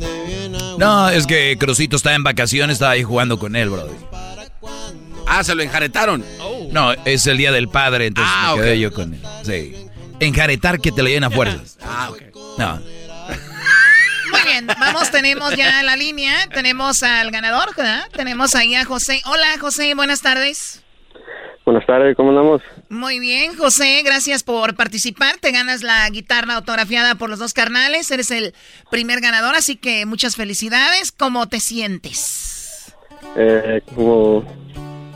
No, es que Crucito estaba en vacaciones, estaba ahí jugando con él, bro. Ah, se lo enjaretaron. No, es el día del padre, entonces Ah, me quedé yo con él. Sí. Enjaretar que te lo lleven a fuerzas. Ah, ok. No. Muy bien, vamos, tenemos ya la línea, tenemos al ganador, ¿verdad? Tenemos ahí a José. Hola, José, buenas tardes. Buenas tardes, ¿cómo andamos? Muy bien, José, gracias por participar. Te ganas la guitarra autografiada por los dos carnales. Eres el primer ganador, así que muchas felicidades. ¿Cómo te sientes? Eh, como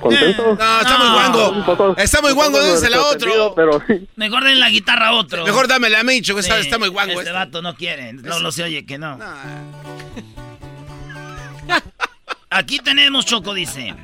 contento. No, está muy guango. Está muy guango, désela a otro. Pero Mejor den la guitarra a otro. Mejor dámela a mí, Choco, está, Sí, está muy guango. Este este. vato no quiere. No, no se oye que no. Aquí tenemos Choco, dice.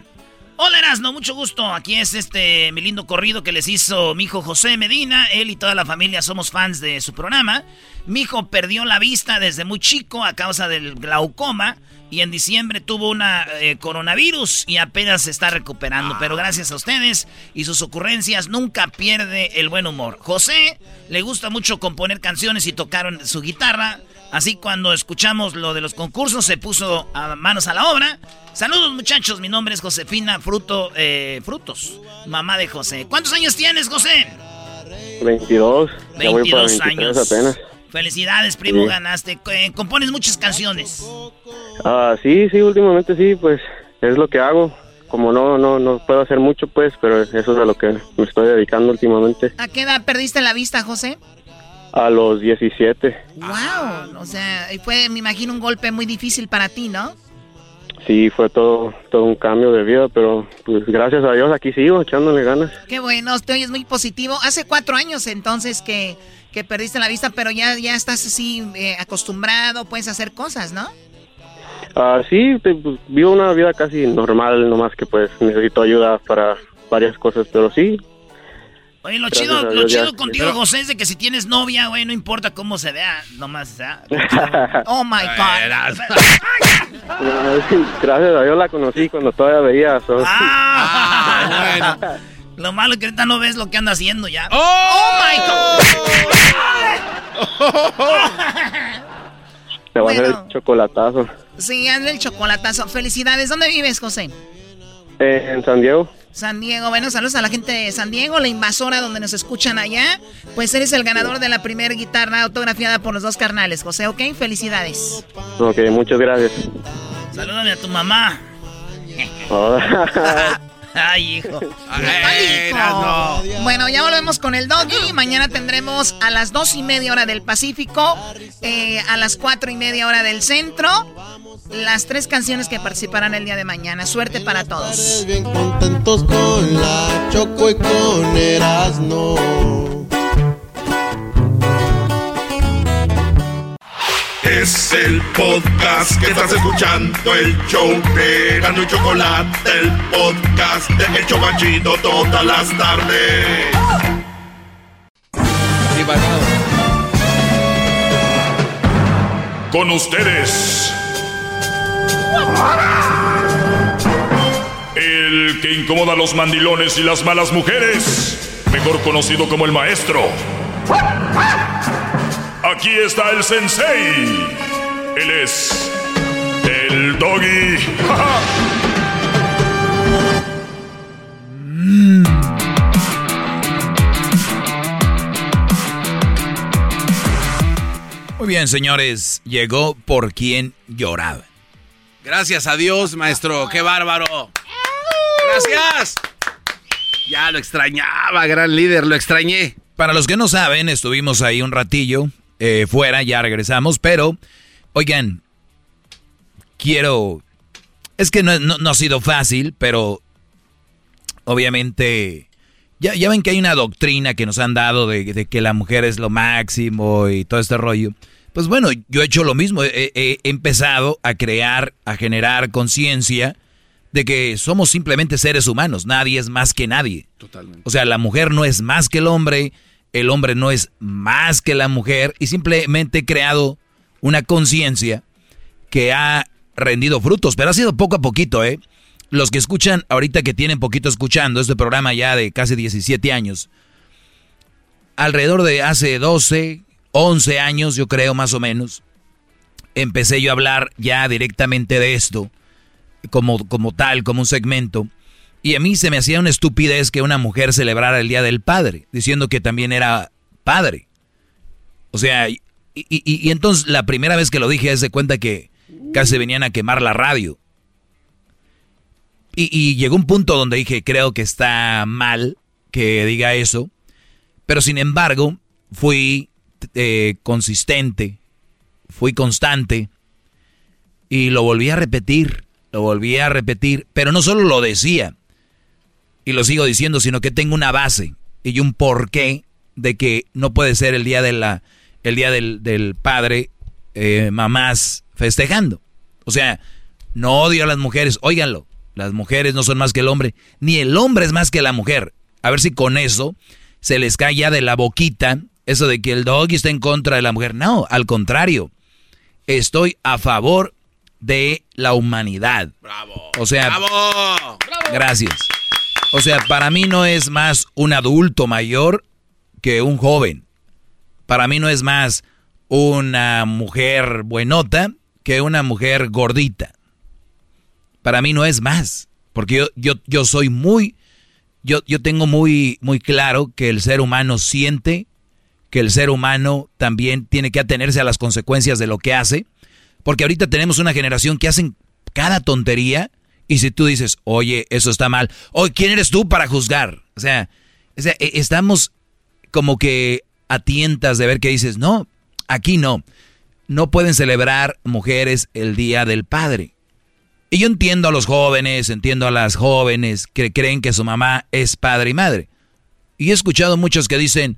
Hola Erasno, mucho gusto. Aquí es este mi lindo corrido que les hizo mi hijo José Medina. Él y toda la familia somos fans de su programa. Mi hijo perdió la vista desde muy chico a causa del glaucoma y en diciembre tuvo una eh, coronavirus y apenas se está recuperando. Pero gracias a ustedes y sus ocurrencias nunca pierde el buen humor. José le gusta mucho componer canciones y tocar su guitarra. Así cuando escuchamos lo de los concursos se puso a manos a la obra. Saludos muchachos, mi nombre es Josefina Fruto, eh, Frutos, mamá de José. ¿Cuántos años tienes, José? 22, ya voy para 22 23 años. apenas. Felicidades, primo, Sí. ganaste. Eh, compones muchas canciones. Ah, sí, sí, últimamente sí, pues es lo que hago. Como no, no, no puedo hacer mucho, pues, pero eso es a lo que me estoy dedicando últimamente. ¿A qué edad perdiste la vista, José? A los 17. Wow, o sea, fue, me imagino, un golpe muy difícil para ti, ¿no? sí fue todo, todo un cambio de vida, pero pues gracias a Dios aquí sigo echándole ganas. Qué bueno, te oyes muy positivo. Hace cuatro años entonces que, que perdiste la vista, pero ya, ya estás así eh, acostumbrado, puedes hacer cosas, ¿no? Ah, sí, te- pues, vivo una vida casi normal, nomás que pues necesito ayuda para varias cosas, pero sí. Oye, lo Gracias chido, lo chido contigo, Pero- José, es de que si tienes novia, güey, no importa cómo se vea, nomás, ¿ah? Oh my God. Gracias a Dios la conocí cuando todavía veía. so- Ah, Lo malo es que ahorita no ves lo que anda haciendo ya. ¡Oh, Me va a hacer el chocolatazo. Sí, hazle el chocolatazo. Felicidades. ¿Dónde vives, José? Eh, en San Diego. San Diego. Bueno, saludos a la gente de San Diego, la invasora donde nos escuchan allá. Pues eres el ganador de la primera guitarra autografiada por los dos carnales, José, ¿ok? Felicidades. Ok, muchas gracias. Salúdame a tu mamá. Oh. Ay, hijo. Hijo. Bueno, ya volvemos con el doggy. Mañana tendremos a las dos y media hora del Pacífico, eh, a las cuatro y media hora del centro, las tres canciones que participarán el día de mañana. Suerte para todos. Bien contentos con la Choco y con Erasmo. Es el podcast que estás escuchando, el show de Gano y Chocolate, el podcast de El Chocachito todas las tardes. Con ustedes. El que incomoda a los mandilones y las malas mujeres, mejor conocido como el maestro. Aquí está el sensei. Él es el doggy. Muy bien, señores, llegó por quien lloraba. Gracias a Dios, maestro. ¡Qué bárbaro! ¡Gracias! Ya lo extrañaba, gran líder, lo extrañé. Para los que no saben, estuvimos ahí un ratillo eh, fuera, ya regresamos, pero, oigan, quiero... Es que no, ha sido fácil, pero obviamente... Ya, ya ven que hay una doctrina que nos han dado de, de que la mujer es lo máximo y todo este rollo. Pues bueno, yo he hecho lo mismo. He, empezado a crear, a generar conciencia de que somos simplemente seres humanos. Nadie es más que nadie. Totalmente. O sea, la mujer no es más que el hombre, el hombre no es más que la mujer y simplemente he creado una conciencia que ha rendido frutos, pero ha sido poco a poquito, ¿eh? Los que escuchan ahorita que tienen poquito escuchando este programa ya de casi 17 años, alrededor de hace 12, 11 años, yo creo más o menos, empecé yo a hablar ya directamente de esto, como, como tal, como un segmento. Y a mí se me hacía una estupidez que una mujer celebrara el Día del Padre, diciendo que también era padre. O sea, y, y- y- entonces la primera vez que lo dije, es de cuenta que casi venían a quemar la radio. Y, y llegó un punto donde dije, creo que está mal que diga eso. Pero sin embargo, fui eh, consistente, fui constante y lo volví a repetir, lo volví a repetir, pero no solo lo decía y lo sigo diciendo, sino que tengo una base y un porqué de que no puede ser el día de la, el día del, del padre, eh, mamás festejando. O sea, no odio a las mujeres, óiganlo, las mujeres no son más que el hombre, ni el hombre es más que la mujer. A ver si con eso se les cae ya de la boquita eso de que el doggy está en contra de la mujer. No, al contrario, estoy a favor de la humanidad. Bravo. O sea, ¡Bravo! Gracias. O sea, para mí no es más un adulto mayor que un joven. Para mí no es más una mujer buenota que una mujer gordita. Para mí no es más. Porque yo, yo, yo soy muy, yo, yo tengo muy, muy claro que el ser humano siente, que el ser humano también tiene que atenerse a las consecuencias de lo que hace. Porque ahorita tenemos una generación que hacen cada tontería y si tú dices, oye, eso está mal, oye, ¿quién eres tú para juzgar? O sea, e- estamos como que a tientas de ver que dices, no, aquí no. No pueden celebrar mujeres el Día del Padre. Y yo entiendo a los jóvenes, entiendo a las jóvenes que creen que su mamá es padre y madre. Y he escuchado muchos que dicen,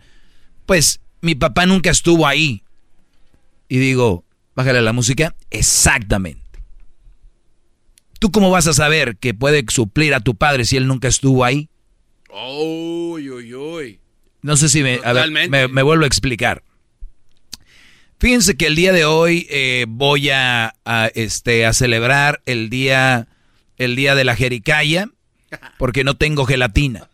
pues mi papá nunca estuvo ahí. Y digo, bájale la música, exactamente. ¿Tú cómo vas a saber que puede suplir a tu padre si él nunca estuvo ahí? Uy, uy, uy. No sé si me, a ver, Totalmente. me, me vuelvo a explicar. Fíjense que el día de hoy eh, voy a, a, este, a celebrar el día, el día de la jericaya porque no tengo gelatina.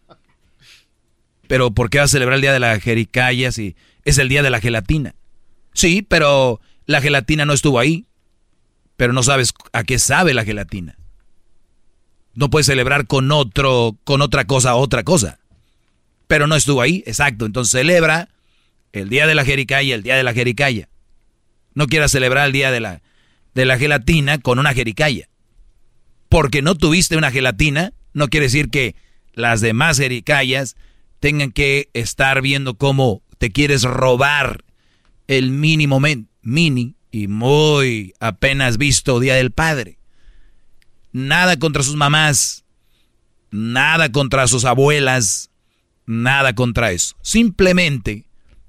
Pero ¿por qué va a celebrar el día de la jericaya si es el día de la gelatina? Sí, pero la gelatina no estuvo ahí. Pero no sabes a qué sabe la gelatina. No puedes celebrar con otro, con otra cosa, otra cosa. Pero no estuvo ahí, exacto. Entonces celebra el día de la jericaya, el día de la jericaya. No quieras celebrar el día de la, de la gelatina con una jericaya. Porque no tuviste una gelatina, no quiere decir que las demás jericayas tengan que estar viendo cómo te quieres robar el mínimo mini y muy apenas visto Día del Padre. Nada contra sus mamás, nada contra sus abuelas, nada contra eso. Simplemente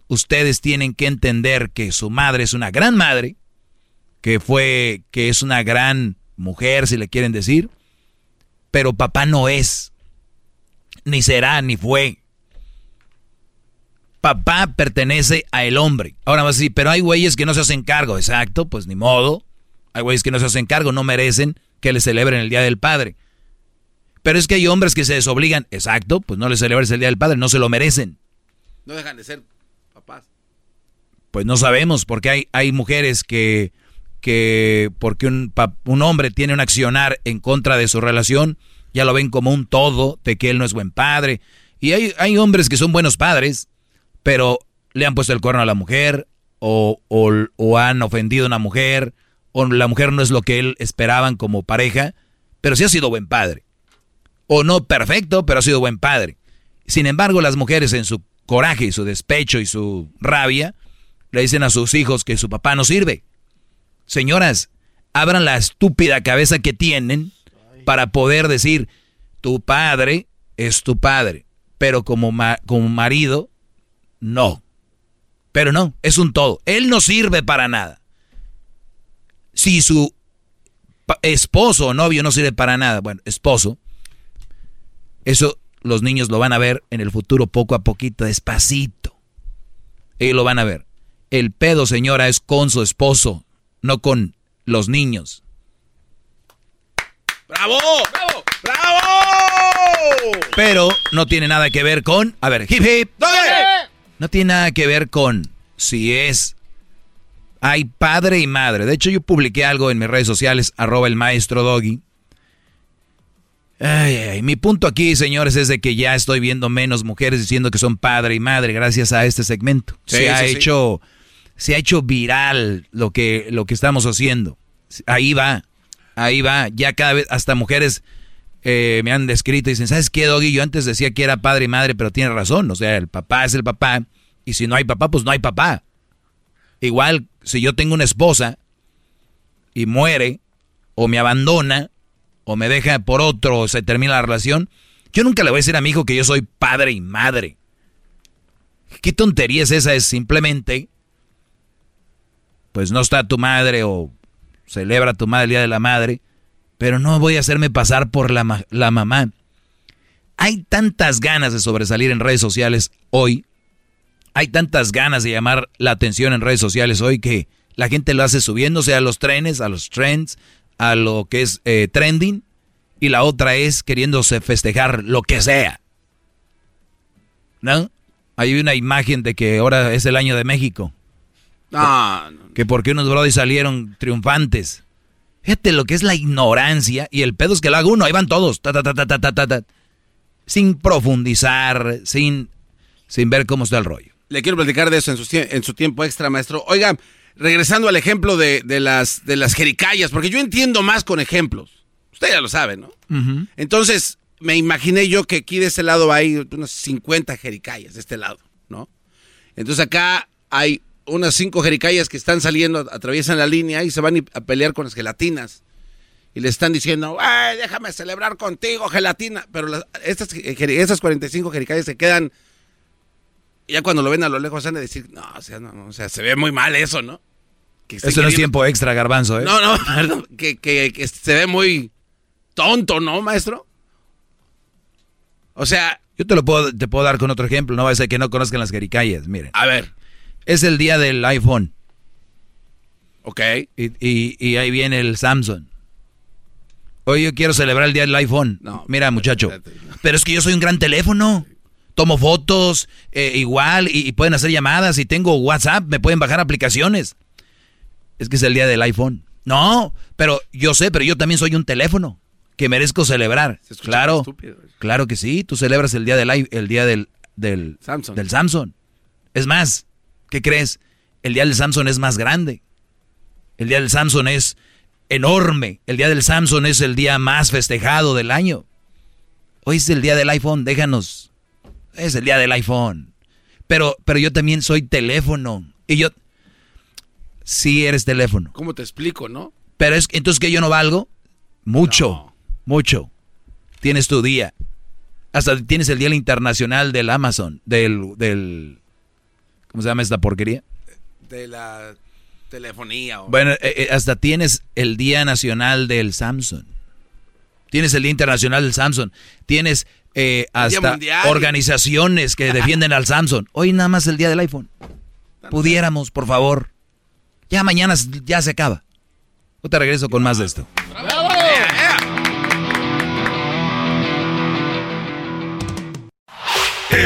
ustedes tienen que entender que su madre es una gran madre, que fue, que es una gran mujer, si le quieren decir, pero papá no es, ni será, ni fue. Papá pertenece a el hombre. Ahora vas a decir, pero hay güeyes que no se hacen cargo. Exacto, pues ni modo. Hay güeyes que no se hacen cargo, no merecen que le celebren el Día del Padre. Pero es que hay hombres que se desobligan. Exacto, pues no les celebres el Día del Padre, no se lo merecen. No dejan de ser papás. Pues no sabemos, porque hay, hay mujeres que, que porque un, un hombre tiene un accionar en contra de su relación, ya lo ven como un todo, de que él no es buen padre. Y hay, hay hombres que son buenos padres, pero le han puesto el cuerno a la mujer, o, o, o han ofendido a una mujer, o la mujer no es lo que él esperaban como pareja, pero sí ha sido buen padre. O no perfecto, pero ha sido buen padre. Sin embargo, las mujeres en su coraje y su despecho y su rabia, le dicen a sus hijos que su papá no sirve. Señoras, abran la estúpida cabeza que tienen para poder decir, tu padre es tu padre, pero como, ma- como marido, no. Pero no, es un todo. Él no sirve para nada. Si su esposo o novio no sirve para nada, bueno, esposo, eso los niños lo van a ver en el futuro poco a poquito, despacito. Ellos lo van a ver. El pedo, señora, es con su esposo, no con los niños. ¡Bravo! ¡Bravo! ¡Bravo! Pero no tiene nada que ver con... A ver, hip hip. No tiene nada que ver con si es... Hay padre y madre. De hecho, yo publiqué algo en mis redes sociales, arroba el maestro Doggy. Ay, ay. Mi punto aquí, señores, es de que ya estoy viendo menos mujeres diciendo que son padre y madre gracias a este segmento. Sí, se ha sí. hecho, se ha hecho viral lo que, lo que estamos haciendo. Ahí va, ahí va. Ya cada vez, hasta mujeres eh, me han descrito y dicen, ¿sabes qué, Doggy? Yo antes decía que era padre y madre, pero tiene razón. O sea, el papá es el papá. Y si no hay papá, pues no hay papá. Igual, si yo tengo una esposa y muere, o me abandona, o me deja por otro, o se termina la relación, yo nunca le voy a decir a mi hijo que yo soy padre y madre. ¿Qué tontería es esa? Es simplemente, pues no está tu madre o celebra tu madre el Día de la Madre, pero no voy a hacerme pasar por la, ma- la mamá. Hay tantas ganas de sobresalir en redes sociales hoy, hay tantas ganas de llamar la atención en redes sociales hoy que la gente lo hace subiéndose a los trenes, a los trends, a lo que es eh, trending, y la otra es queriéndose festejar lo que sea. ¿No? Hay una imagen de que ahora es el año de México. No. Que porque unos brodis salieron triunfantes. Fíjate lo que es la ignorancia y el pedo es que lo haga uno, ahí van todos, ta, ta, ta, ta, ta, ta, ta, sin profundizar, sin, sin ver cómo está el rollo. Le quiero platicar de eso en su, en su tiempo extra, maestro. Oiga, regresando al ejemplo de, de, las, de las jericayas, porque yo entiendo más con ejemplos. Usted ya lo sabe, ¿no? Entonces, me imaginé yo que aquí de este lado hay unas 50 jericayas, de este lado, ¿no? Entonces acá hay unas 5 jericayas que están saliendo, atraviesan la línea y se van a pelear con las gelatinas. y le están diciendo, ¡ay, déjame celebrar contigo, gelatina! Pero las- estas, eh, esas 45 jericayas se quedan, y ya cuando lo ven a lo lejos, van a decir, no, o sea, no, o sea, se ve muy mal eso, ¿no? Que Eso no es tiempo extra, garbanzo, ¿eh? No, no, perdón, que, que- que se ve muy tonto, ¿no, maestro? O sea... Yo te lo puedo, te puedo dar con otro ejemplo, no va a ser que no conozcan las jericayas, miren. A ver. Es el día del iPhone. Ok. Y, y- y ahí viene el Samsung. Hoy yo quiero celebrar el día del iPhone. Mira, muchacho. Pero es que yo soy un gran teléfono. Tomo fotos, eh, igual, y, y pueden hacer llamadas, y tengo WhatsApp, me pueden bajar aplicaciones. Es que es el día del iPhone. No, pero yo sé, pero yo también soy un teléfono que merezco celebrar. Claro, claro que sí. Tú celebras el día del el día del del Samsung. del Samsung. Es más, ¿qué crees? El día del Samsung es más grande. El día del Samsung es enorme. El día del Samsung es el día más festejado del año. Hoy es el día del iPhone, déjanos. Es el día del iPhone. Pero, pero yo también soy teléfono. Y yo. Sí eres teléfono. ¿Cómo te explico, no? Pero es entonces que yo no valgo. Mucho. Mucho. Tienes tu día. Hasta tienes el día internacional del Amazon. Del. del ¿Cómo se llama esta porquería? De la telefonía. Bueno, eh, eh, hasta tienes el Día Nacional del Samsung. Tienes el Día Internacional del Samsung. Tienes eh, hasta organizaciones que defienden al Samsung. Hoy nada más el Día del iPhone. Pudiéramos, por favor. Ya mañana ya se acaba. Yo te regreso con más de esto.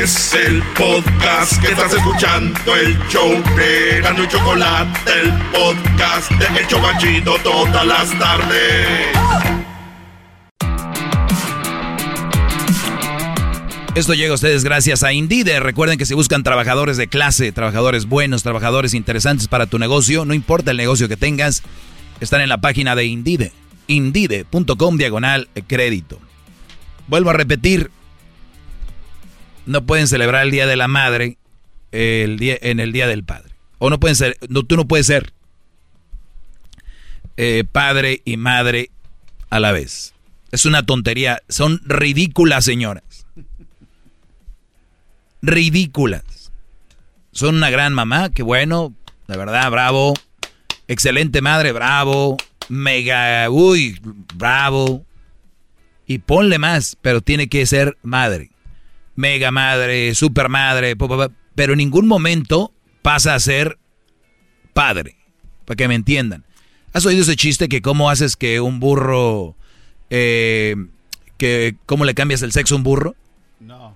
Es el podcast que estás escuchando, el show de Chocolate, el podcast de El Chocachito todas las tardes. Esto llega a ustedes gracias a Indeed. Recuerden que si buscan trabajadores de clase, trabajadores buenos, trabajadores interesantes para tu negocio, no importa el negocio que tengas, están en la página de Indeed. Indeed.com diagonal crédito. Vuelvo a repetir, no pueden celebrar el Día de la Madre el día, en el Día del Padre. O no pueden ser, no, tú no puedes ser eh, padre y madre a la vez. Es una tontería. Son ridículas, señoras. Ridículas. Son una gran mamá, que bueno, la verdad, bravo. Excelente madre, bravo. Mega, uy, bravo. Y ponle más, pero tiene que ser madre. Mega madre, super madre, pero en ningún momento pasa a ser padre. Para que me entiendan. ¿Has oído ese chiste que cómo haces que un burro, eh, que cómo le cambias el sexo a un burro? No.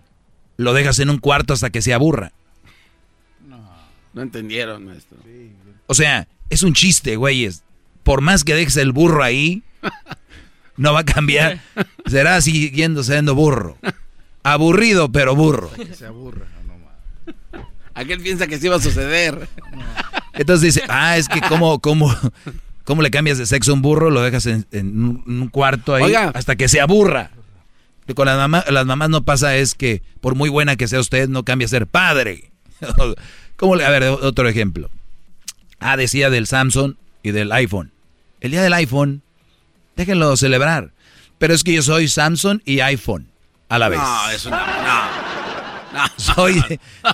Lo dejas en un cuarto hasta que se aburra. No entendieron, maestro. O sea, es un chiste, güeyes. Por más que dejes el burro ahí, no va a cambiar. Será siguiendo siendo burro. Aburrido, pero burro. Se aburre. Aquel piensa que sí va a suceder. Entonces dice, ah, es que cómo, cómo, cómo le cambias de sexo a un burro, lo dejas en, en un, en un cuarto ahí Oiga. hasta que se aburra. Y con las, mamá- las mamás no pasa es que por muy buena que sea usted, no cambia a ser padre. ¿Cómo le- a ver, otro ejemplo. Ah, decía del Samsung y del iPhone. El día del iPhone, déjenlo celebrar. Pero es que yo soy Samsung y iPhone a la vez. No, eso no. no. Soy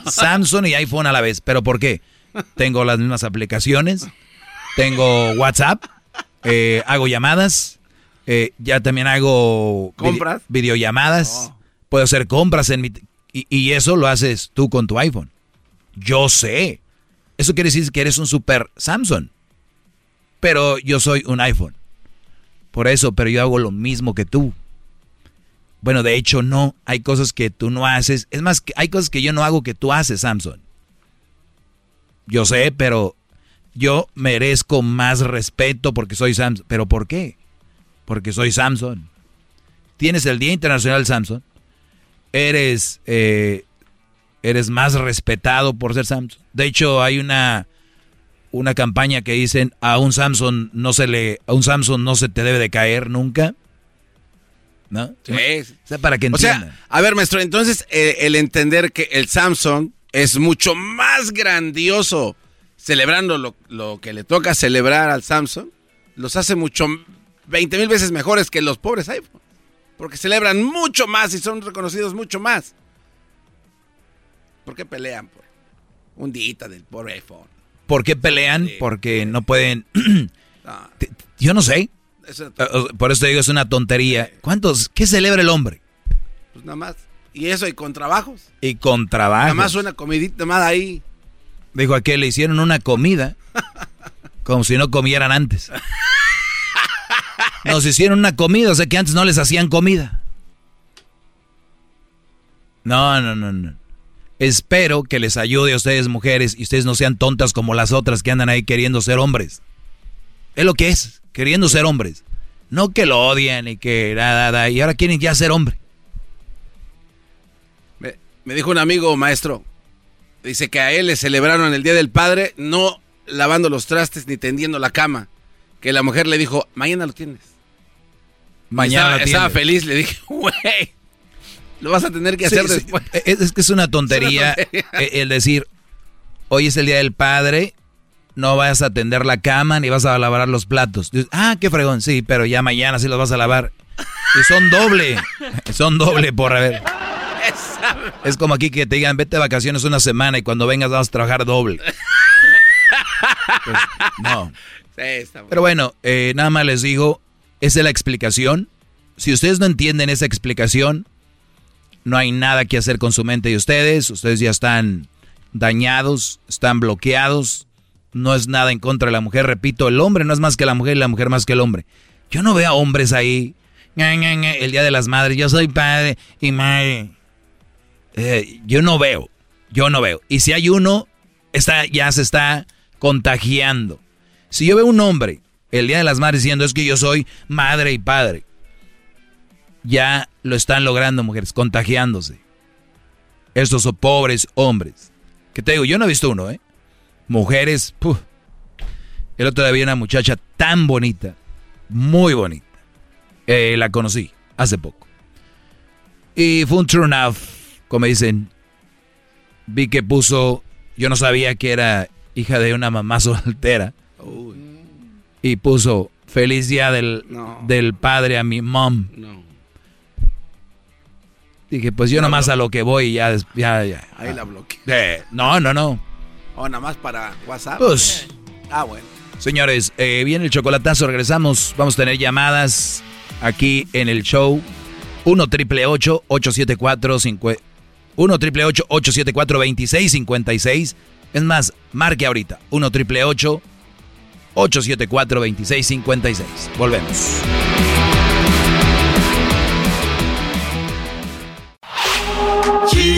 Samsung y iPhone a la vez. ¿Pero por qué? Tengo las mismas aplicaciones. Tengo WhatsApp. eh, hago llamadas. eh, ya también hago ¿Compras? videollamadas. Puedo hacer compras en mi... Y, y eso lo haces tú con tu iPhone. Yo sé. Eso quiere decir que eres un super Samsung. Pero yo soy un iPhone. Por eso, pero yo hago lo mismo que tú. Bueno, de hecho no, hay cosas que tú no haces. Es más, hay cosas que yo no hago que tú haces, Samson. Yo sé, pero yo merezco más respeto porque soy Samson. ¿Pero por qué? Porque soy Samson. Tienes el Día Internacional Samson. Eres, eh, eres más respetado por ser Samson. De hecho, hay una, una campaña que dicen a un Samson no se le, a un Samson no se te debe de caer nunca. ¿No? Sí. O sea, para que O entiendan. sea, a ver, maestro, entonces eh, el entender que el Samsung es mucho más grandioso celebrando lo, lo que le toca celebrar al Samsung, los hace mucho 20 mil veces mejores que los pobres iPhone. Porque celebran mucho más y son reconocidos mucho más. ¿Por qué pelean por un día del pobre iPhone? ¿Por qué pelean? Porque no pueden... Te- Yo no sé. Eh, Por eso te digo, es una tontería. ¿Cuántos? ¿Qué celebra el hombre? Pues nada más. Y eso, y con trabajos. Y con trabajo. Nada más una comidita más ahí. Dijo aquel, le hicieron una comida como si no comieran antes. Nos hicieron una comida, o sea que antes no les hacían comida. No, no, no, no. Espero que les ayude a ustedes mujeres y ustedes no sean tontas como las otras que andan ahí queriendo ser hombres. Es lo que es, queriendo ser hombres. No que lo odian y que nada, nada, y ahora quieren ya ser hombre. Me, me dijo un amigo maestro. Dice que a él le celebraron el Día del Padre no lavando los trastes ni tendiendo la cama. Que la mujer le dijo, mañana lo tienes. Mañana estaba, lo estaba tienes. feliz, le dije, güey, lo vas a tener que Sí, hacer sí. después. Es, es que es una tontería, Es una tontería. el decir, hoy es el día del padre, no vas a tender la cama ni vas a lavar los platos. Dices, ah, qué fregón, sí, pero ya mañana sí los vas a lavar. Y son doble, son doble por haber. Es como aquí que te digan, vete de vacaciones una semana y cuando vengas vas a trabajar doble. Pues, no. Pero bueno, eh, nada más les digo, esa es la explicación. Si ustedes no entienden esa explicación, no hay nada que hacer con su mente de ustedes. Ustedes ya están dañados, están bloqueados. No es nada en contra de la mujer. Repito, el hombre no es más que la mujer y la mujer más que el hombre. Yo no veo a hombres ahí. El día de las madres. Yo soy padre y madre. Eh, yo no veo. Yo no veo. Y si hay uno, está, ya se está contagiando. Si yo veo un hombre el día de las madres diciendo es que yo soy madre y padre, ya lo están logrando mujeres, contagiándose. Estos son pobres hombres. Que te digo, yo no he visto uno, ¿eh? Mujeres. El otro día vi una muchacha tan bonita, muy bonita. Eh, la conocí hace poco. Y fue un turn off, como dicen. Vi que puso, yo no sabía que era hija de una mamá soltera. Y puso feliz día del, No. del padre a mi mom. No. Dije, pues yo No, nomás no. a lo que voy y ya, ya, ya. Ahí la bloqueé. Eh, no, no, no. O nada más para WhatsApp. Pues. Ah, bueno. Señores, eh, viene el chocolatazo, regresamos. Vamos a tener llamadas aquí en el show. 1 triple 874 1 triple 874 2656 Es más, marque ahorita. 1 triple 874 2656 Volvemos.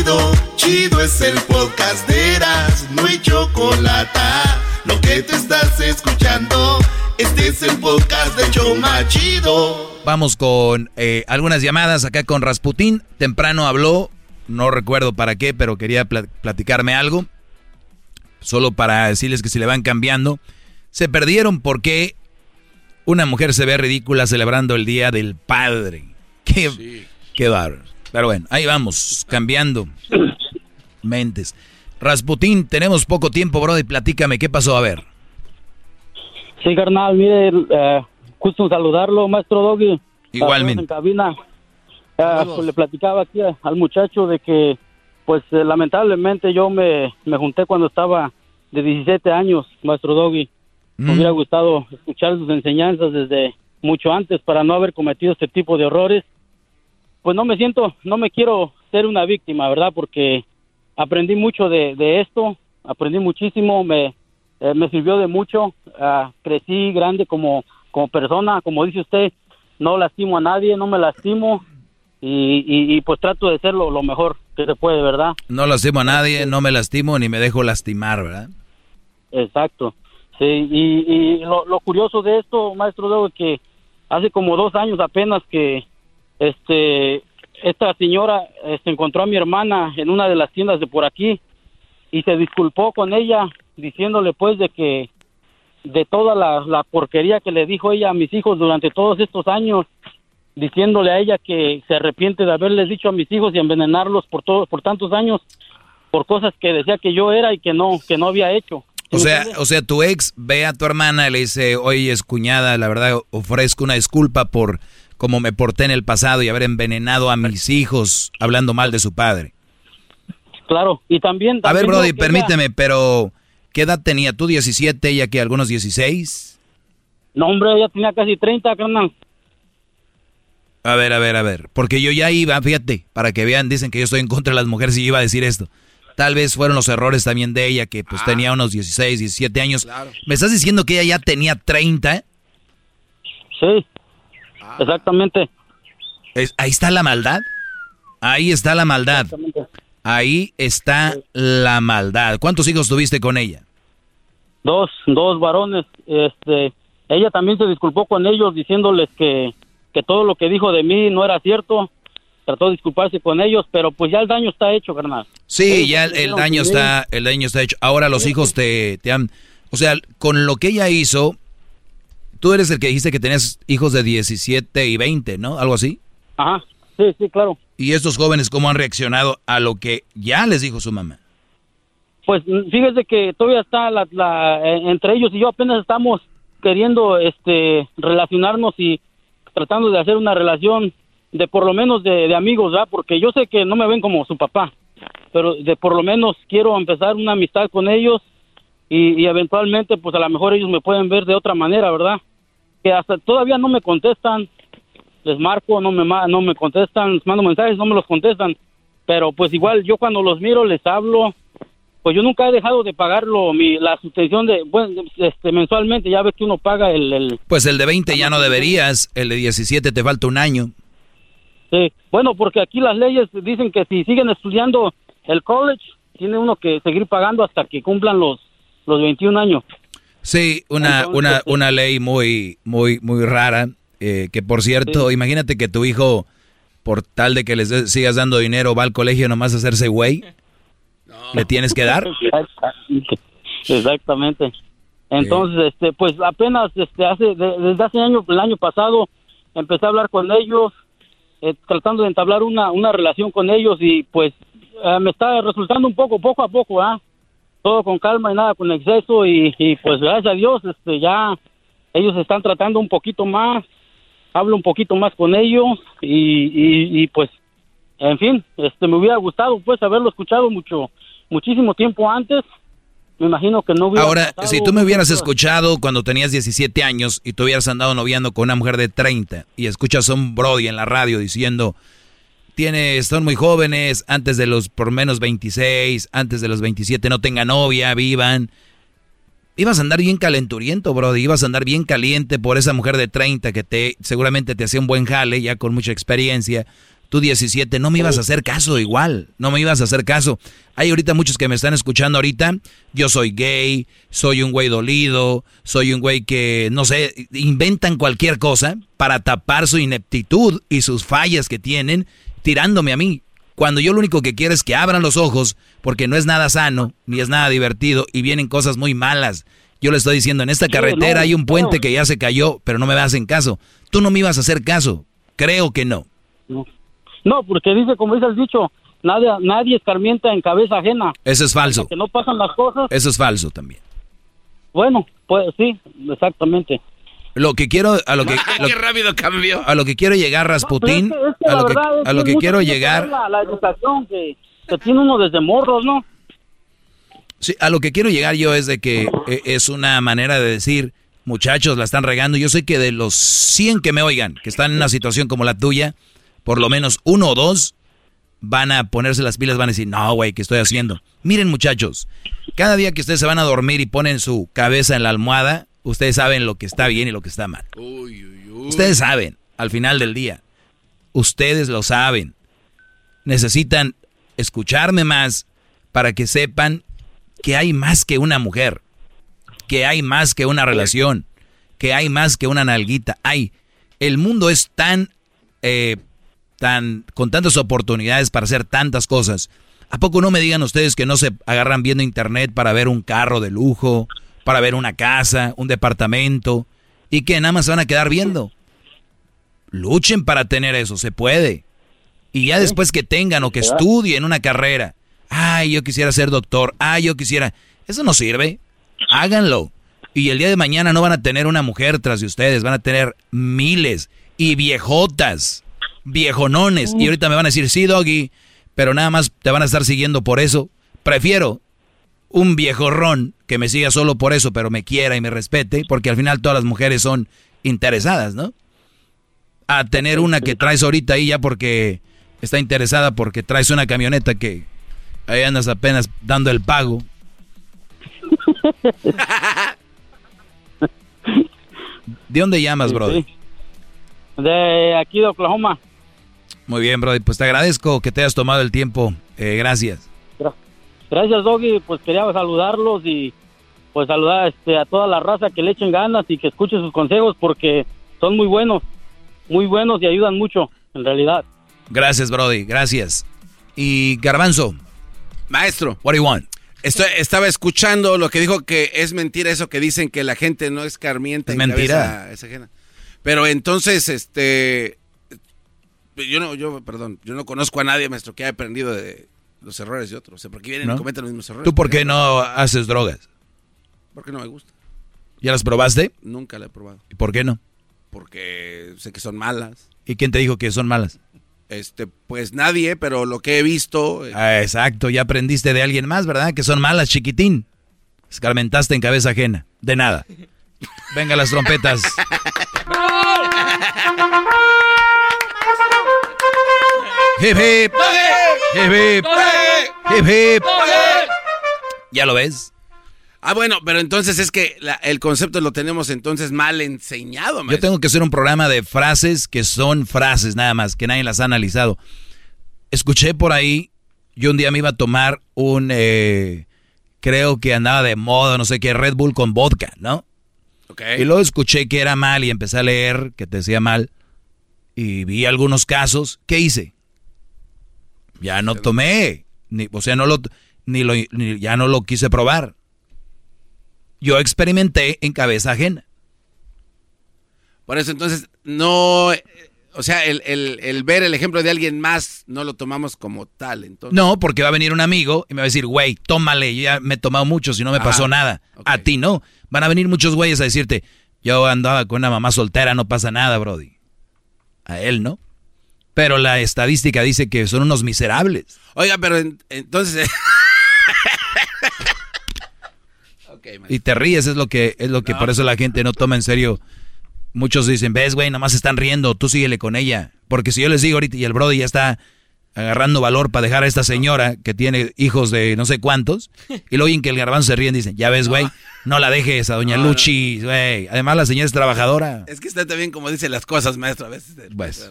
Chido, chido es el podcast de Eras, no hay chocolate. Lo que te estás escuchando, este es el podcast de Choma Chido. Vamos con eh, algunas llamadas acá con Rasputín. Temprano habló, no recuerdo para qué, pero quería pla- platicarme algo. Solo para decirles que si le van cambiando. Se perdieron porque una mujer se ve ridícula celebrando el Día del Padre. Qué, qué bárbaro. Pero bueno, ahí vamos, cambiando mentes. Rasputín, tenemos poco tiempo, bro, y platícame qué pasó. A ver. Sí, carnal, mire, eh, saludarlo, maestro Doggy. Igualmente. En cabina. Eh, pues, le platicaba aquí al muchacho de que, pues eh, lamentablemente yo me, me junté cuando estaba de 17 años, maestro Doggy. Me hubiera gustado escuchar sus enseñanzas desde mucho antes para no haber cometido este tipo de errores. Pues no me siento, no me quiero ser una víctima, ¿verdad? Porque aprendí mucho de, de esto, aprendí muchísimo, me, eh, me sirvió de mucho, ah, crecí grande como, como persona, como dice usted, no lastimo a nadie, no me lastimo y, y, y, pues trato de ser lo, lo mejor que se puede, ¿verdad? No lastimo a nadie, no me lastimo ni me dejo lastimar, ¿verdad? Exacto. Sí, y, y lo, lo curioso de esto, maestro Debo, es que hace como dos años apenas que este esta señora eh, se encontró a mi hermana en una de las tiendas de por aquí y se disculpó con ella diciéndole pues de que de toda la, la porquería que le dijo ella a mis hijos durante todos estos años diciéndole a ella que se arrepiente de haberles dicho a mis hijos y envenenarlos por todos por tantos años por cosas que decía que yo era y que no que no había hecho. O sea, o sea, tu ex ve a tu hermana y le dice, oye, es cuñada, la verdad ofrezco una disculpa por cómo me porté en el pasado y haber envenenado a mis hijos hablando mal de su padre. Claro, y también... A ver, Brody, permíteme, pero ¿qué edad tenía tú? ¿17? ¿Ella que algunos 16? ella- No, hombre, ella tenía casi 30, carnal. A ver, a ver, a ver. Porque yo ya iba, fíjate, para que vean, dicen que yo estoy en contra de las mujeres y yo iba a decir esto. Tal vez fueron los errores también de ella, que pues tenía unos 16, 17 años. ¿Me estás diciendo que ella ya tenía 30? Sí, exactamente. Es- ahí está la maldad. Ahí está la maldad. Ahí está la maldad. ¿Cuántos hijos tuviste con ella? Dos, dos varones. Este, ella también se disculpó con ellos diciéndoles que, que todo lo que dijo de mí no era cierto. Trató de disculparse con ellos, pero pues ya el daño está hecho, carnal. Sí, ya el, el daño está, el daño está hecho. Ahora los hijos te, te han, o sea, con lo que ella hizo, tú eres el que dijiste que tenías hijos de 17 y 20, ¿no? Algo así. Ajá, sí, sí, claro. ¿Y estos jóvenes cómo han reaccionado a lo que ya les dijo su mamá? Pues fíjese que todavía está la, la- eh, entre ellos y yo apenas estamos queriendo este relacionarnos y tratando de hacer una relación de por lo menos de, de amigos, ¿verdad? Porque yo sé que no me ven como su papá, pero de por lo menos quiero empezar una amistad con ellos y, y eventualmente pues a lo mejor ellos me pueden ver de otra manera, ¿verdad? Que hasta todavía no me contestan, les marco, no me no me contestan, les mando mensajes, no me los contestan, pero pues igual yo cuando los miro les hablo, pues yo nunca he dejado de pagarlo mi la suspensión de bueno este mensualmente ya ves que uno paga el, el Pues el de 20 ya no deberías, el de 17 te falta un año. sí. bueno porque aquí las leyes dicen que si siguen estudiando el college tiene uno que seguir pagando hasta que cumplan los los 21 años Sí, una, Entonces, una, una ley muy, muy, muy rara. eh, que por cierto, imagínate que tu hijo, por tal de que les de- sigas dando dinero, va al colegio nomás a hacerse güey. ¿Le tienes que dar? Exactamente. Entonces, este, pues apenas este, hace, de- desde hace año, el año pasado, empecé a hablar con ellos, eh, tratando de entablar una, una relación con ellos y pues eh, me está resultando un poco, poco a poco, ¿ah? Todo con calma y nada con exceso y, y, pues gracias a Dios, este, ya ellos están tratando un poquito más, hablo un poquito más con ellos y, y, y, pues, en fin, este, me hubiera gustado pues haberlo escuchado mucho, muchísimo tiempo antes. Me imagino que no hubiera Ahora, si tú me hubieras escuchado cuando tenías 17 años y tú hubieras andado noviando con una mujer de 30 y escuchas a un Brody en la radio diciendo, tiene, son muy jóvenes, antes de los por menos 26, antes de los 27 no tengan novia, vivan. Ibas a andar bien calenturiento, Brody, ibas a andar bien caliente por esa mujer de 30 que te seguramente te hacía un buen jale, ya con mucha experiencia. Tú 17, no me ibas a hacer caso igual, no me ibas a hacer caso. Hay ahorita muchos que me están escuchando ahorita, yo soy gay, soy un güey dolido, soy un güey que, no sé, inventan cualquier cosa para tapar su ineptitud y sus fallas que tienen, tirándome a mí. Cuando yo lo único que quiero es que abran los ojos, porque no es nada sano, ni es nada divertido, y vienen cosas muy malas. Yo le estoy diciendo, en esta carretera hay un puente que ya se cayó, pero no me hacen caso. Tú no me ibas a hacer caso. Creo que no. No, porque dice, como dice el dicho, nadie, nadie escarmienta en cabeza ajena. Eso es falso. Que no pasan las cosas. Eso es falso también. Bueno, pues sí, exactamente. Lo que quiero, a lo que, lo- Qué rápido cambió. a lo que quiero llegar, Rasputín, es que- es que a lo que, a lo que quiero llegar, La, la educación que, que tiene uno desde morros, ¿no? Sí, a lo que quiero llegar yo es de que eh, es una manera de decir, muchachos, la están regando. Yo sé que de los 100 que me oigan, que están en una situación como la tuya, por lo menos uno o dos van a ponerse las pilas, van a decir, no, güey, ¿qué estoy haciendo? Miren, muchachos, cada día que ustedes se van a dormir y ponen su cabeza en la almohada, ustedes saben lo que está bien y lo que está mal. Ustedes saben, al final del día. Ustedes lo saben. Necesitan escucharme más para que sepan que hay más que una mujer, que hay más que una relación, que hay más que una nalguita. Hay. El mundo es tan, eh, tan, con tantas oportunidades para hacer tantas cosas. ¿A poco no me digan ustedes que no se agarran viendo internet para ver un carro de lujo, para ver una casa, un departamento, y que nada más se van a quedar viendo? Luchen para tener eso, se puede. Y ya después que tengan o que estudien una carrera, ay, yo quisiera ser doctor, ay, yo quisiera, eso no sirve. Háganlo. Y el día de mañana no van a tener una mujer tras de ustedes, van a tener miles y viejotas, viejonones. Y ahorita me van a decir, sí, doggy, pero nada más te van a estar siguiendo por eso. Prefiero un viejorrón que me siga solo por eso, pero me quiera y me respete, porque al final todas las mujeres son interesadas, ¿no? A tener una que traes ahorita ahí ya porque está interesada porque traes una camioneta que ahí andas apenas dando el pago. ¿De dónde llamas, brother? De aquí de Oklahoma. Muy bien, brother. Pues te agradezco que te hayas tomado el tiempo. Eh, gracias. Gracias, Doggy. Pues quería saludarlos y pues saludar este, a toda la raza que le echen ganas y que escuche sus consejos porque son muy buenos, muy buenos y ayudan mucho, en realidad. Gracias, Brody. Gracias. Y Garbanzo. Maestro. What do you want? estaba escuchando lo que dijo que es mentira eso que dicen que la gente no escarmienta. Es mentira. Pero entonces, este, yo no, yo, perdón, yo no conozco a nadie, maestro, que haya aprendido de los errores de otros. O sea, porque vienen y cometen los mismos errores. ¿Tú por qué no haces drogas? Porque no me gusta. ¿Ya las probaste? Nunca la he probado. ¿Y por qué no? Porque sé que son malas. ¿Y quién te dijo que son malas? Este, pues nadie, pero lo que he visto. Eh, ah, exacto, ya aprendiste de alguien más, ¿verdad? Que son malas, chiquitín. Escarmentaste en cabeza ajena. De nada. Venga las trompetas. hip hip. Hip hip. Hip hip. ¿Ya lo ves? Ah, bueno, pero entonces es que el concepto lo tenemos entonces mal enseñado. Yo tengo que hacer un programa de frases que son frases nada más, que nadie las ha analizado. Escuché por ahí, yo un día me iba a tomar un, eh, creo que andaba de moda, no sé qué, Red Bull con vodka, ¿no? Okay. Y luego escuché que era mal y empecé a leer que te decía mal. Y vi algunos casos. ¿Qué hice? Ya no tomé. Ni, o sea, no lo, ni lo, ya no lo quise probar yo experimenté en cabeza ajena. Por eso entonces no, o sea, el, ver el ejemplo de alguien más no lo tomamos como tal. Entonces. No, porque va a venir un amigo y me va a decir, güey, tómale, yo ya me he tomado mucho si no me pasó nada. A ti no. Van a venir muchos güeyes a decirte, yo andaba con una mamá soltera, no pasa nada, Brody. A él no. Pero la estadística dice que son unos miserables. Oiga, pero entonces... y te ríes, es lo que, es lo que por eso la gente no toma en serio. Muchos dicen, ves, güey, nomás están riendo, tú síguele con ella. Porque si yo les digo ahorita y el Brody ya está agarrando valor para dejar a esta señora que tiene hijos de no sé cuántos, y luego oyen que el garbanzo se ríe y dicen, ya ves, güey, no la dejes a doña Luchi, güey. Además la señora es trabajadora. Es que está también como dice las cosas, maestro, a veces. Pues.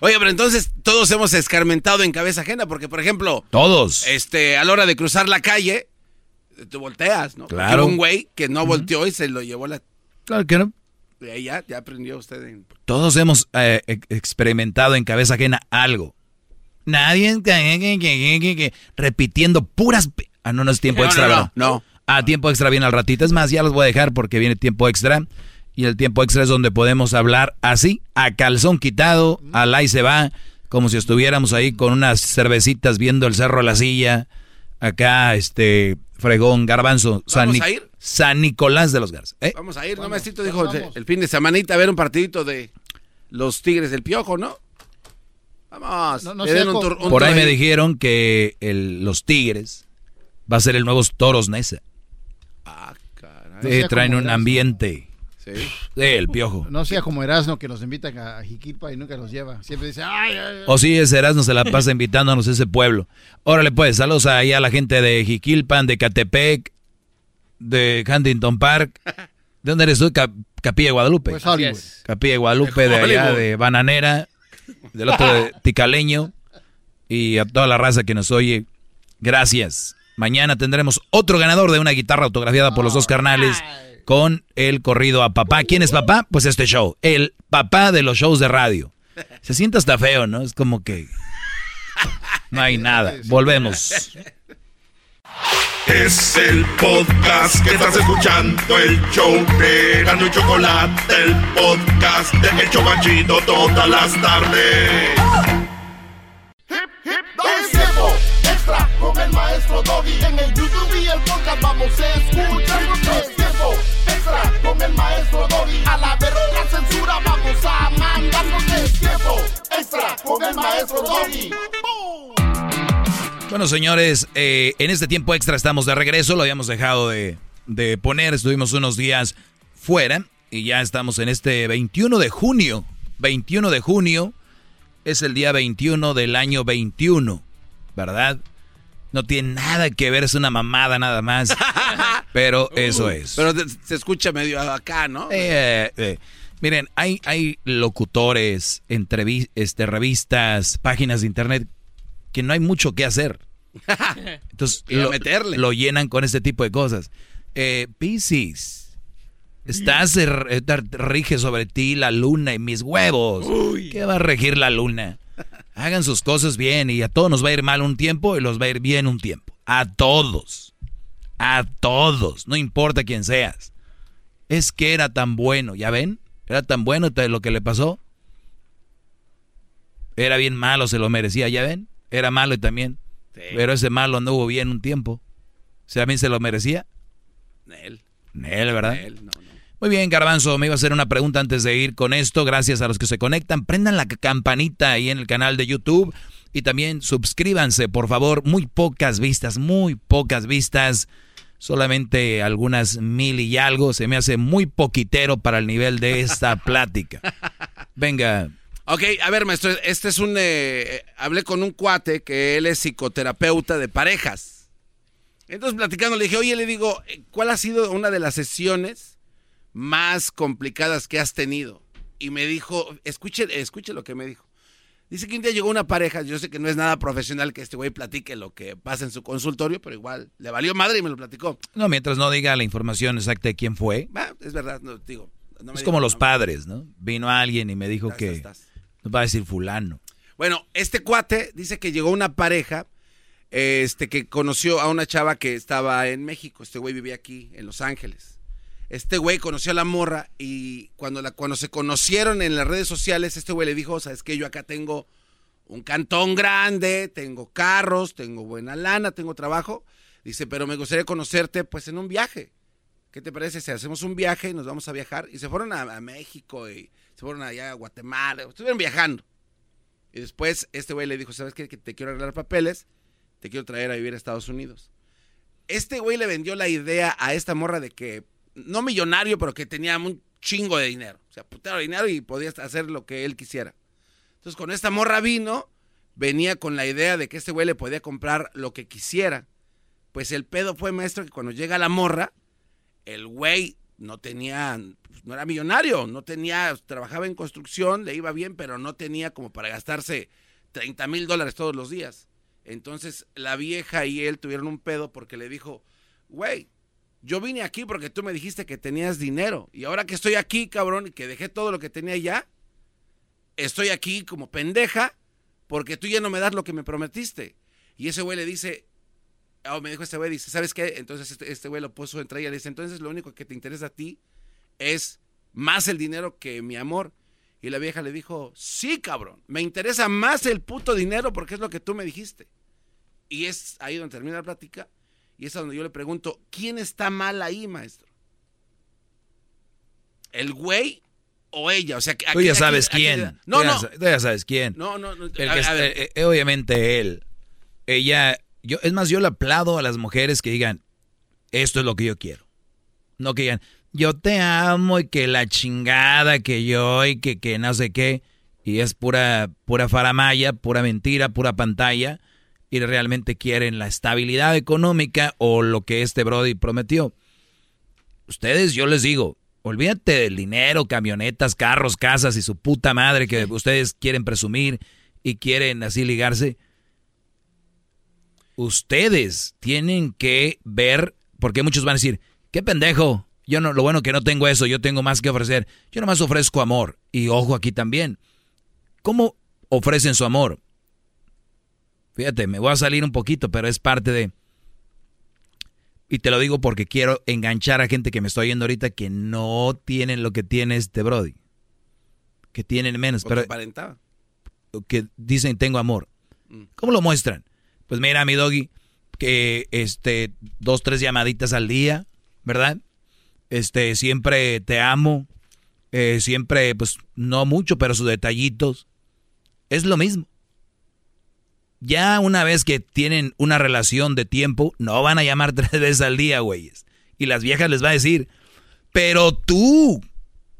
Oye, pero entonces todos hemos escarmentado en cabeza ajena, porque por ejemplo... Todos. Este, a la hora de cruzar la calle, te volteas, ¿no? Claro. un güey que no volteó y se lo llevó la... Claro que no. Y ahí ya, ya aprendió usted. En... Todos hemos eh, experimentado en cabeza ajena algo. Nadie repitiendo puras... Ah, no, no es tiempo extra, no, no, Ah, tiempo extra viene al ratito. Es más, ya los voy a dejar porque viene tiempo extra. Y el tiempo extra es donde podemos hablar así, a calzón quitado, al ahí se va, como si estuviéramos ahí con unas cervecitas viendo el cerro a la silla. Acá, este, Fregón, Garbanzo, San, ¿Vamos a ir? San Nicolás de los Garzas. ¿eh? Vamos a ir, no, maestro, dijo el fin de semanita a ver un partidito de los Tigres del Piojo, ¿no? Vamos. Por ahí me dijeron que los Tigres va a ser el nuevo Toros Nesa. Ah, caray. traen un ambiente. Sí. el piojo. No sea como Erasmo que nos invita a Jiquilpa y nunca nos lleva. Siempre dice, ay, ay, O sí, ese Erasmo se la pasa invitándonos a ese pueblo. Órale, pues, saludos ahí a la gente de Jiquilpan, de Catepec, de Huntington Park. ¿De dónde eres tú? Capilla de Guadalupe. Pues Capilla de Guadalupe, de allá, de Bananera, del otro de Ticaleño. Y a toda la raza que nos oye, gracias. Mañana tendremos otro ganador de una guitarra autografiada por los dos carnales con el corrido a papá. ¿Quién es papá? Pues este show, el papá de los shows de radio. Se siente hasta feo, ¿no? Es como que no hay nada. Volvemos. Es el podcast que estás escuchando, el show de Gano y Chocolate, el podcast de Hecho Machito todas las tardes. Hip, hip, tiempo extra con el maestro Doggy. En el YouTube y el podcast vamos a escuchar extra con el maestro Doggy. A la verga la censura vamos a mandarnos el tiempo extra con el maestro Doggy. Bueno, señores, eh, en este tiempo extra estamos de regreso. Lo habíamos dejado de, de poner. Estuvimos unos días fuera y ya estamos en este 21 de junio. 21 de junio es el día 21 del año 21, ¿verdad? No tiene nada que ver, es una mamada nada más. Pero eso es. Pero te- se escucha medio acá, ¿no? Eh, eh, miren, hay, hay locutores, este, revistas, páginas de internet que no hay mucho que hacer. Entonces lo, meterle. lo llenan con este tipo de cosas. Eh, Piscis, estás eh, rige sobre ti la luna y mis huevos. ¿Qué va a regir la luna? Hagan sus cosas bien y a todos nos va a ir mal un tiempo y los va a ir bien un tiempo. A todos. A todos. No importa quién seas. Es que era tan bueno, ¿ya ven? Era tan bueno lo que le pasó. Era bien malo, se lo merecía, ¿ya ven? Era malo y también. Pero ese malo anduvo bien un tiempo. O sea, ¿También se lo merecía? Nel. Él, ¿verdad? Nel, no, no. Muy bien, Garbanzo, me iba a hacer una pregunta antes de ir con esto. Gracias a los que se conectan. Prendan la campanita ahí en el canal de YouTube y también suscríbanse, por favor. Muy pocas vistas, muy pocas vistas. Solamente algunas mil y algo. Se me hace muy poquitero para el nivel de esta plática. Venga. Ok, a ver, maestro, este es un... eh, hablé con un cuate que él es psicoterapeuta de parejas. Entonces, platicando, le dije, oye, le digo, eh, ¿cuál ha sido una de las sesiones más complicadas que has tenido? Y me dijo, escuche, escuche lo que me dijo. Dice que un día llegó una pareja, yo sé que no es nada profesional que este güey platique lo que pasa en su consultorio, pero igual le valió madre y me lo platicó. No, mientras no diga la información exacta de quién fue. Es verdad, no, digo. no me Es como los padres, ¿no? Vino alguien y me dijo que... estás. Nos va a decir fulano. Bueno, este cuate dice que llegó una pareja este, que conoció a una chava que estaba en México. Este güey vivía aquí, en Los Ángeles. Este güey conoció a la morra y cuando, cuando se conocieron en las redes sociales, este güey le dijo, sabes que yo acá tengo un cantón grande, tengo carros, tengo buena lana, tengo trabajo. Dice, pero me gustaría conocerte pues en un viaje. ¿Qué te parece si hacemos un viaje y nos vamos a viajar? Y se fueron a, a México y se fueron allá a Guatemala, estuvieron viajando. Y después este güey le dijo, ¿sabes qué? Que te quiero arreglar papeles, te quiero traer a vivir a Estados Unidos. Este güey le vendió la idea a esta morra de que, no millonario, pero que tenía un chingo de dinero. O sea, putero de dinero y podía hacer lo que él quisiera. Entonces, con esta morra vino, venía con la idea de que este güey le podía comprar lo que quisiera. Pues el pedo fue, maestro, que cuando llega la morra, el güey no tenía, pues, no era millonario, no tenía, trabajaba en construcción, le iba bien, pero no tenía como para gastarse 30 mil dólares todos los días. Entonces la vieja y él tuvieron un pedo porque le dijo, güey, yo vine aquí porque tú me dijiste que tenías dinero y ahora que estoy aquí, cabrón, y que dejé todo lo que tenía ya, estoy aquí como pendeja porque tú ya no me das lo que me prometiste. Y ese güey le dice, oh, me dijo este güey, dice, ¿sabes qué? Entonces este, este güey lo puso entre ella le dice, entonces lo único que te interesa a ti es más el dinero que mi amor. Y la vieja le dijo, sí, cabrón, me interesa más el puto dinero porque es lo que tú me dijiste. Y es ahí donde termina la plática y es a donde yo le pregunto, ¿quién está mal ahí, maestro? ¿El güey o ella? O sea, que Tú aquí- ya aquí- sabes aquí- quién. No, Tú no. Tú ya sabes quién. No, no, no. A- a ver. eh, eh, obviamente él. Ella, yo, es más, yo le aplaudo a las mujeres que digan, esto es lo que yo quiero. No que digan, yo te amo y que la chingada que yo y que, que no sé qué. Y es pura, pura faramaya, pura mentira, pura pantalla. Y realmente quieren la estabilidad económica o lo que este Brody prometió. Ustedes, yo les digo, olvídate del dinero, camionetas, carros, casas y su puta madre que ustedes quieren presumir y quieren así ligarse. Ustedes tienen que ver, porque muchos van a decir, qué pendejo, yo no, lo bueno que no tengo eso, yo tengo más que ofrecer. Yo nomás ofrezco amor. Y ojo aquí también. ¿Cómo ofrecen su amor? Fíjate, me voy a salir un poquito, pero es parte de... Y te lo digo porque quiero enganchar a gente que me estoy oyendo ahorita que no tienen lo que tiene este Brody. Que tienen menos, pero aparentaba. que dicen tengo amor. ¿Cómo lo muestran? Pues mira, mi doggy, que este, dos, tres llamaditas al día, ¿verdad? Este, siempre te amo, eh, siempre, pues, no mucho, pero sus detallitos. Es lo mismo. Ya una vez que tienen una relación de tiempo, no van a llamar tres veces al día, güeyes. Y las viejas les va a decir, pero tú,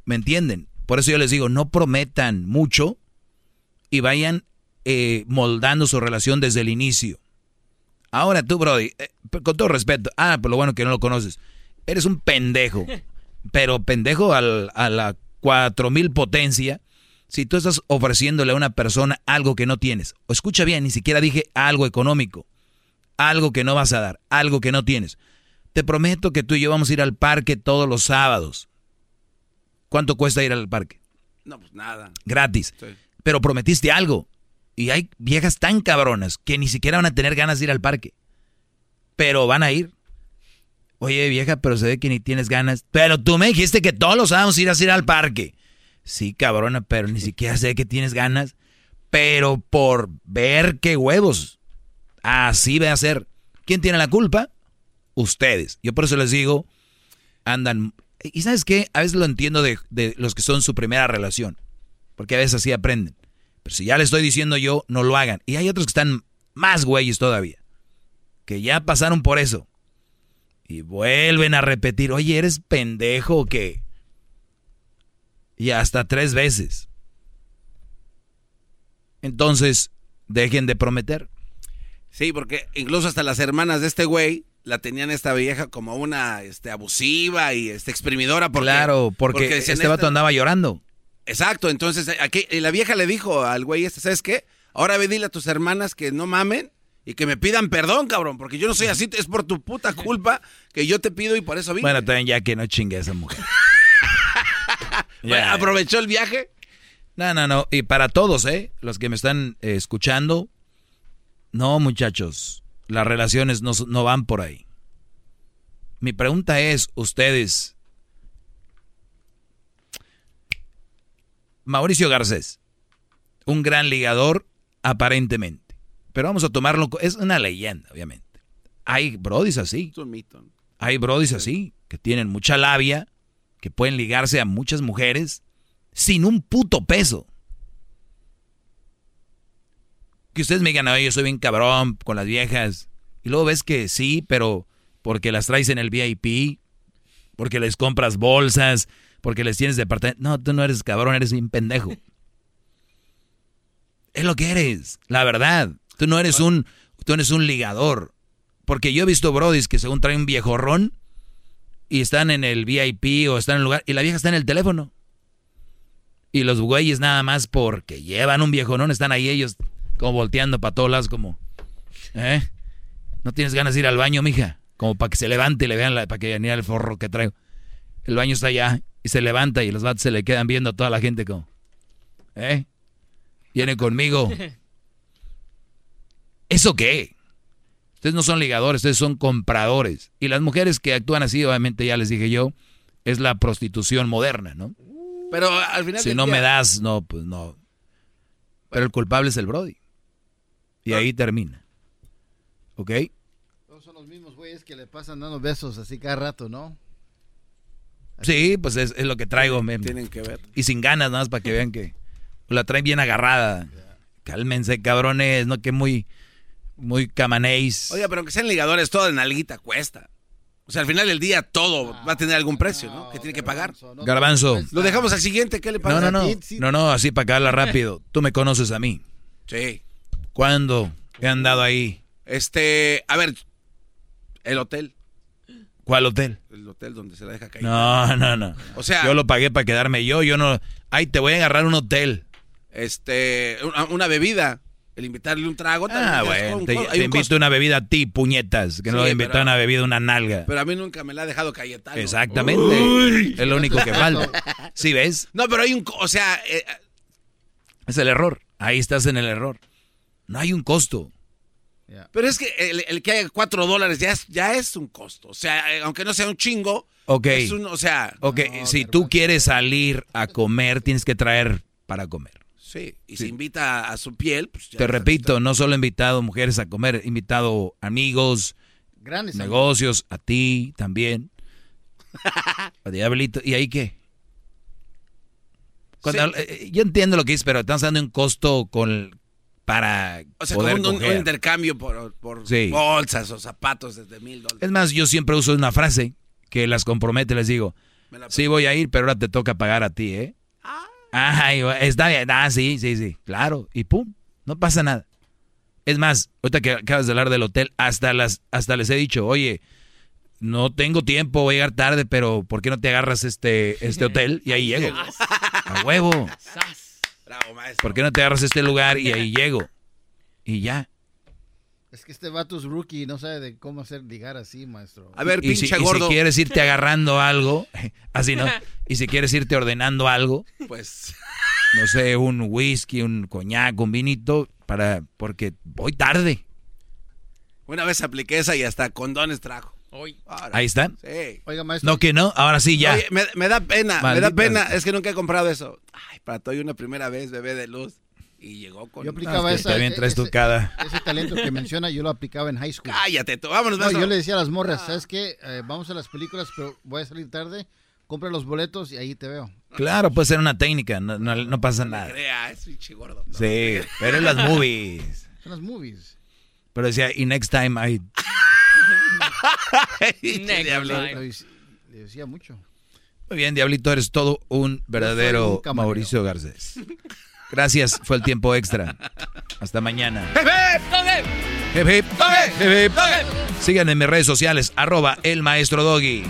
¿me entienden? Por eso yo les digo, no prometan mucho y vayan eh, moldando su relación desde el inicio. Ahora tú, Brody, eh, con todo respeto, ah, por lo bueno que no lo conoces, eres un pendejo, pero pendejo al, a la 4000 potencia. Si tú estás ofreciéndole a una persona algo que no tienes, o escucha bien, ni siquiera dije algo económico, algo que no vas a dar, algo que no tienes. Te prometo que tú y yo vamos a ir al parque todos los sábados. ¿Cuánto cuesta ir al parque? No, pues nada. Gratis. Pero prometiste algo. Y hay viejas tan cabronas que ni siquiera van a tener ganas de ir al parque. Pero van a ir. Oye, vieja, pero se ve que ni tienes ganas. Pero tú me dijiste que todos los sábados irás a ir al parque. Sí, cabrona, pero ni siquiera sé que tienes ganas. Pero por ver qué huevos. Así va a ser. ¿Quién tiene la culpa? Ustedes. Yo por eso les digo, andan... Y sabes qué? A veces lo entiendo de, los que son su primera relación. Porque a veces así aprenden. Pero si ya le estoy diciendo yo, no lo hagan. Y hay otros que están más güeyes todavía. Que ya pasaron por eso. Y vuelven a repetir, oye, ¿eres pendejo o qué? Y hasta tres veces. Entonces, dejen de prometer. Sí, porque incluso hasta las hermanas de este güey la tenían esta vieja como una este, abusiva y este, exprimidora. Porque, claro, porque, este vato andaba llorando. Exacto, entonces aquí la vieja le dijo al güey este, ¿sabes qué? Ahora ve dile a tus hermanas que no mamen y que me pidan perdón, cabrón, porque yo no soy así, es por tu puta culpa que yo te pido y por eso vine. Bueno, también ya que no chingue a esa mujer. ¿Aprovechó el viaje? No, no, no. Y para todos, ¿eh? Los que me están eh, escuchando, no, muchachos, las relaciones no, no van por ahí. Mi pregunta es, ustedes, Mauricio Garcés, un gran ligador aparentemente, pero vamos a tomarlo, es una leyenda, obviamente. Hay brodis así. Hay brodis así, que tienen mucha labia, que pueden ligarse a muchas mujeres sin un puto peso. Que ustedes me digan, oye, yo soy bien cabrón con las viejas. Y luego ves que sí, pero porque las traes en el VIP, porque les compras bolsas, porque les tienes departamento. No, tú no eres cabrón, eres un pendejo. Es lo que eres, la verdad. Tú no eres un, tú eres un ligador. Porque yo he visto brodis que según traen un viejorrón y están en el VIP o están en el lugar y la vieja está en el teléfono. Y los güeyes nada más porque llevan un viejorrón están ahí ellos como volteando para todos lados como, ¿eh? ¿No tienes ganas de ir al baño, mija? Como para que se levante y le vean la, para que vean el forro que traigo. El baño está allá y se levanta y los vatos se le quedan viendo a toda la gente como, ¿eh? Viene conmigo. ¿Eso qué? Ustedes no son ligadores, ustedes son compradores. Y las mujeres que actúan así, obviamente ya les dije yo, es la prostitución moderna, ¿no? Pero al final... Si no me das, no, pues no. Pero el culpable es el Brody. Y ahí termina. ¿Ok? son los mismos güeyes que le pasan dando besos así cada rato, ¿no? Sí, pues es, es lo que traigo. Tienen, tienen que ver. Y sin ganas, nada más para que vean que la traen bien agarrada. Cálmense, cabrones, no que muy, muy camanéis. Oye, pero que sean ligadores, todo en alguita cuesta. O sea, al final del día todo va a tener algún precio, ¿no? Que tiene que pagar. Garbanzo. Lo dejamos al siguiente, ¿qué le pasa? No, no, no. No, no, así para acabarla rápido. Tú me conoces a mí. Sí. ¿Cuándo he andado ahí? Este, a ver, el hotel. ¿Cuál hotel? El hotel donde se la deja caer. No, no, no. O sea, yo lo pagué para quedarme yo, yo no. Ay, te voy a agarrar un hotel. Este, una, una bebida. El invitarle un trago. Ah, bueno, te, te invito una bebida a ti, puñetas, que no le invito una bebida, una nalga. Pero a mí nunca me la ha dejado Cayetano. Exactamente. Uy. Es lo único que falta. ¿Sí ves? No, pero hay un, o sea... Eh, es el error. Ahí estás en el error. No hay un costo. Pero es que el, el que haya cuatro dólares ya es, ya es un costo. O sea, eh, aunque no sea un chingo, Ok. es un, o sea... Ok, si tú quieres salir a comer, tienes que traer para comer. Sí, y se invita a su piel, pues ya Te repito, no solo he invitado mujeres a comer, he invitado amigos, Grandes negocios, a ti también. a Diablito, ¿y ahí qué? Cuando- eh, yo entiendo lo que dices, pero estamos dando un costo con para O sea, como poder un, un- un coger. intercambio por, por Sí. bolsas o zapatos desde mil dólares. Es más, yo siempre uso una frase que las compromete, les digo, sí voy a ir, pero ahora te toca pagar a ti, ¿eh? Ay, está bien, ah, sí, sí, sí, claro, y pum, no pasa nada. Es más, ahorita que acabas de hablar del hotel, hasta, las, hasta les he dicho, oye, no tengo tiempo, voy a llegar tarde, pero ¿por qué no te agarras este, este hotel? Y ahí llego. A huevo. Bravo, maestro. ¿Por qué no te agarras este lugar y ahí llego? Y ya. Es que este vato es rookie, no sabe de cómo hacer ligar así, maestro. y si, y si quieres irte agarrando algo, así no, y si quieres irte ordenando algo, Pues. no sé, un whisky, un coñac, un vinito, para, porque voy tarde. Una vez apliqué esa y hasta condones trajo. Ahora. Ahí está. Sí. Oiga, maestro. No que no, ahora sí ya. Oye, me, me da pena, me da pena. Es que nunca he comprado eso. Ay, para todo y una primera vez, bebé de luz. Y llegó con... Yo aplicaba Ah, esa, también traes tu ese, cada- ese talento que menciona, yo lo aplicaba en high school. Cállate, tú, vámonos, No, yo le decía a las morras, ¿sabes qué? Eh, vamos a las películas, pero voy a salir tarde. Compra los boletos y ahí te veo. Claro, puede ser una técnica, no, no, no pasa nada. Crea, es pinche gordo. Sí, pero en las movies. Son las movies. Pero decía, y next time I... Le, Diablo. le decía mucho. Muy bien, Diablito, eres todo un verdadero un. Mauricio Garcés. Gracias, fue el tiempo extra. Hasta mañana. Hip, hip. Hip, hip. Síganme en mis redes sociales, arroba el maestro Doggy.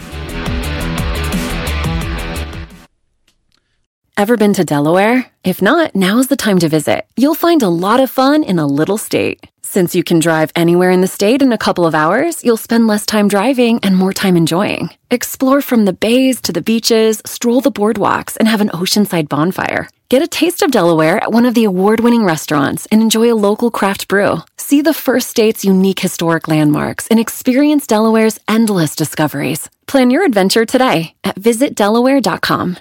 Ever been to Delaware? If not, now's the time to visit. You'll find a lot of fun in a little state. Since you can drive anywhere in the state in a couple of hours, you'll spend less time driving and more time enjoying. Explore from the bays to the beaches, stroll the boardwalks, and have an oceanside bonfire. Get a taste of Delaware at one of the award winning restaurants and enjoy a local craft brew. See the first state's unique historic landmarks and experience Delaware's endless discoveries. Plan your adventure today at visitdelaware.com.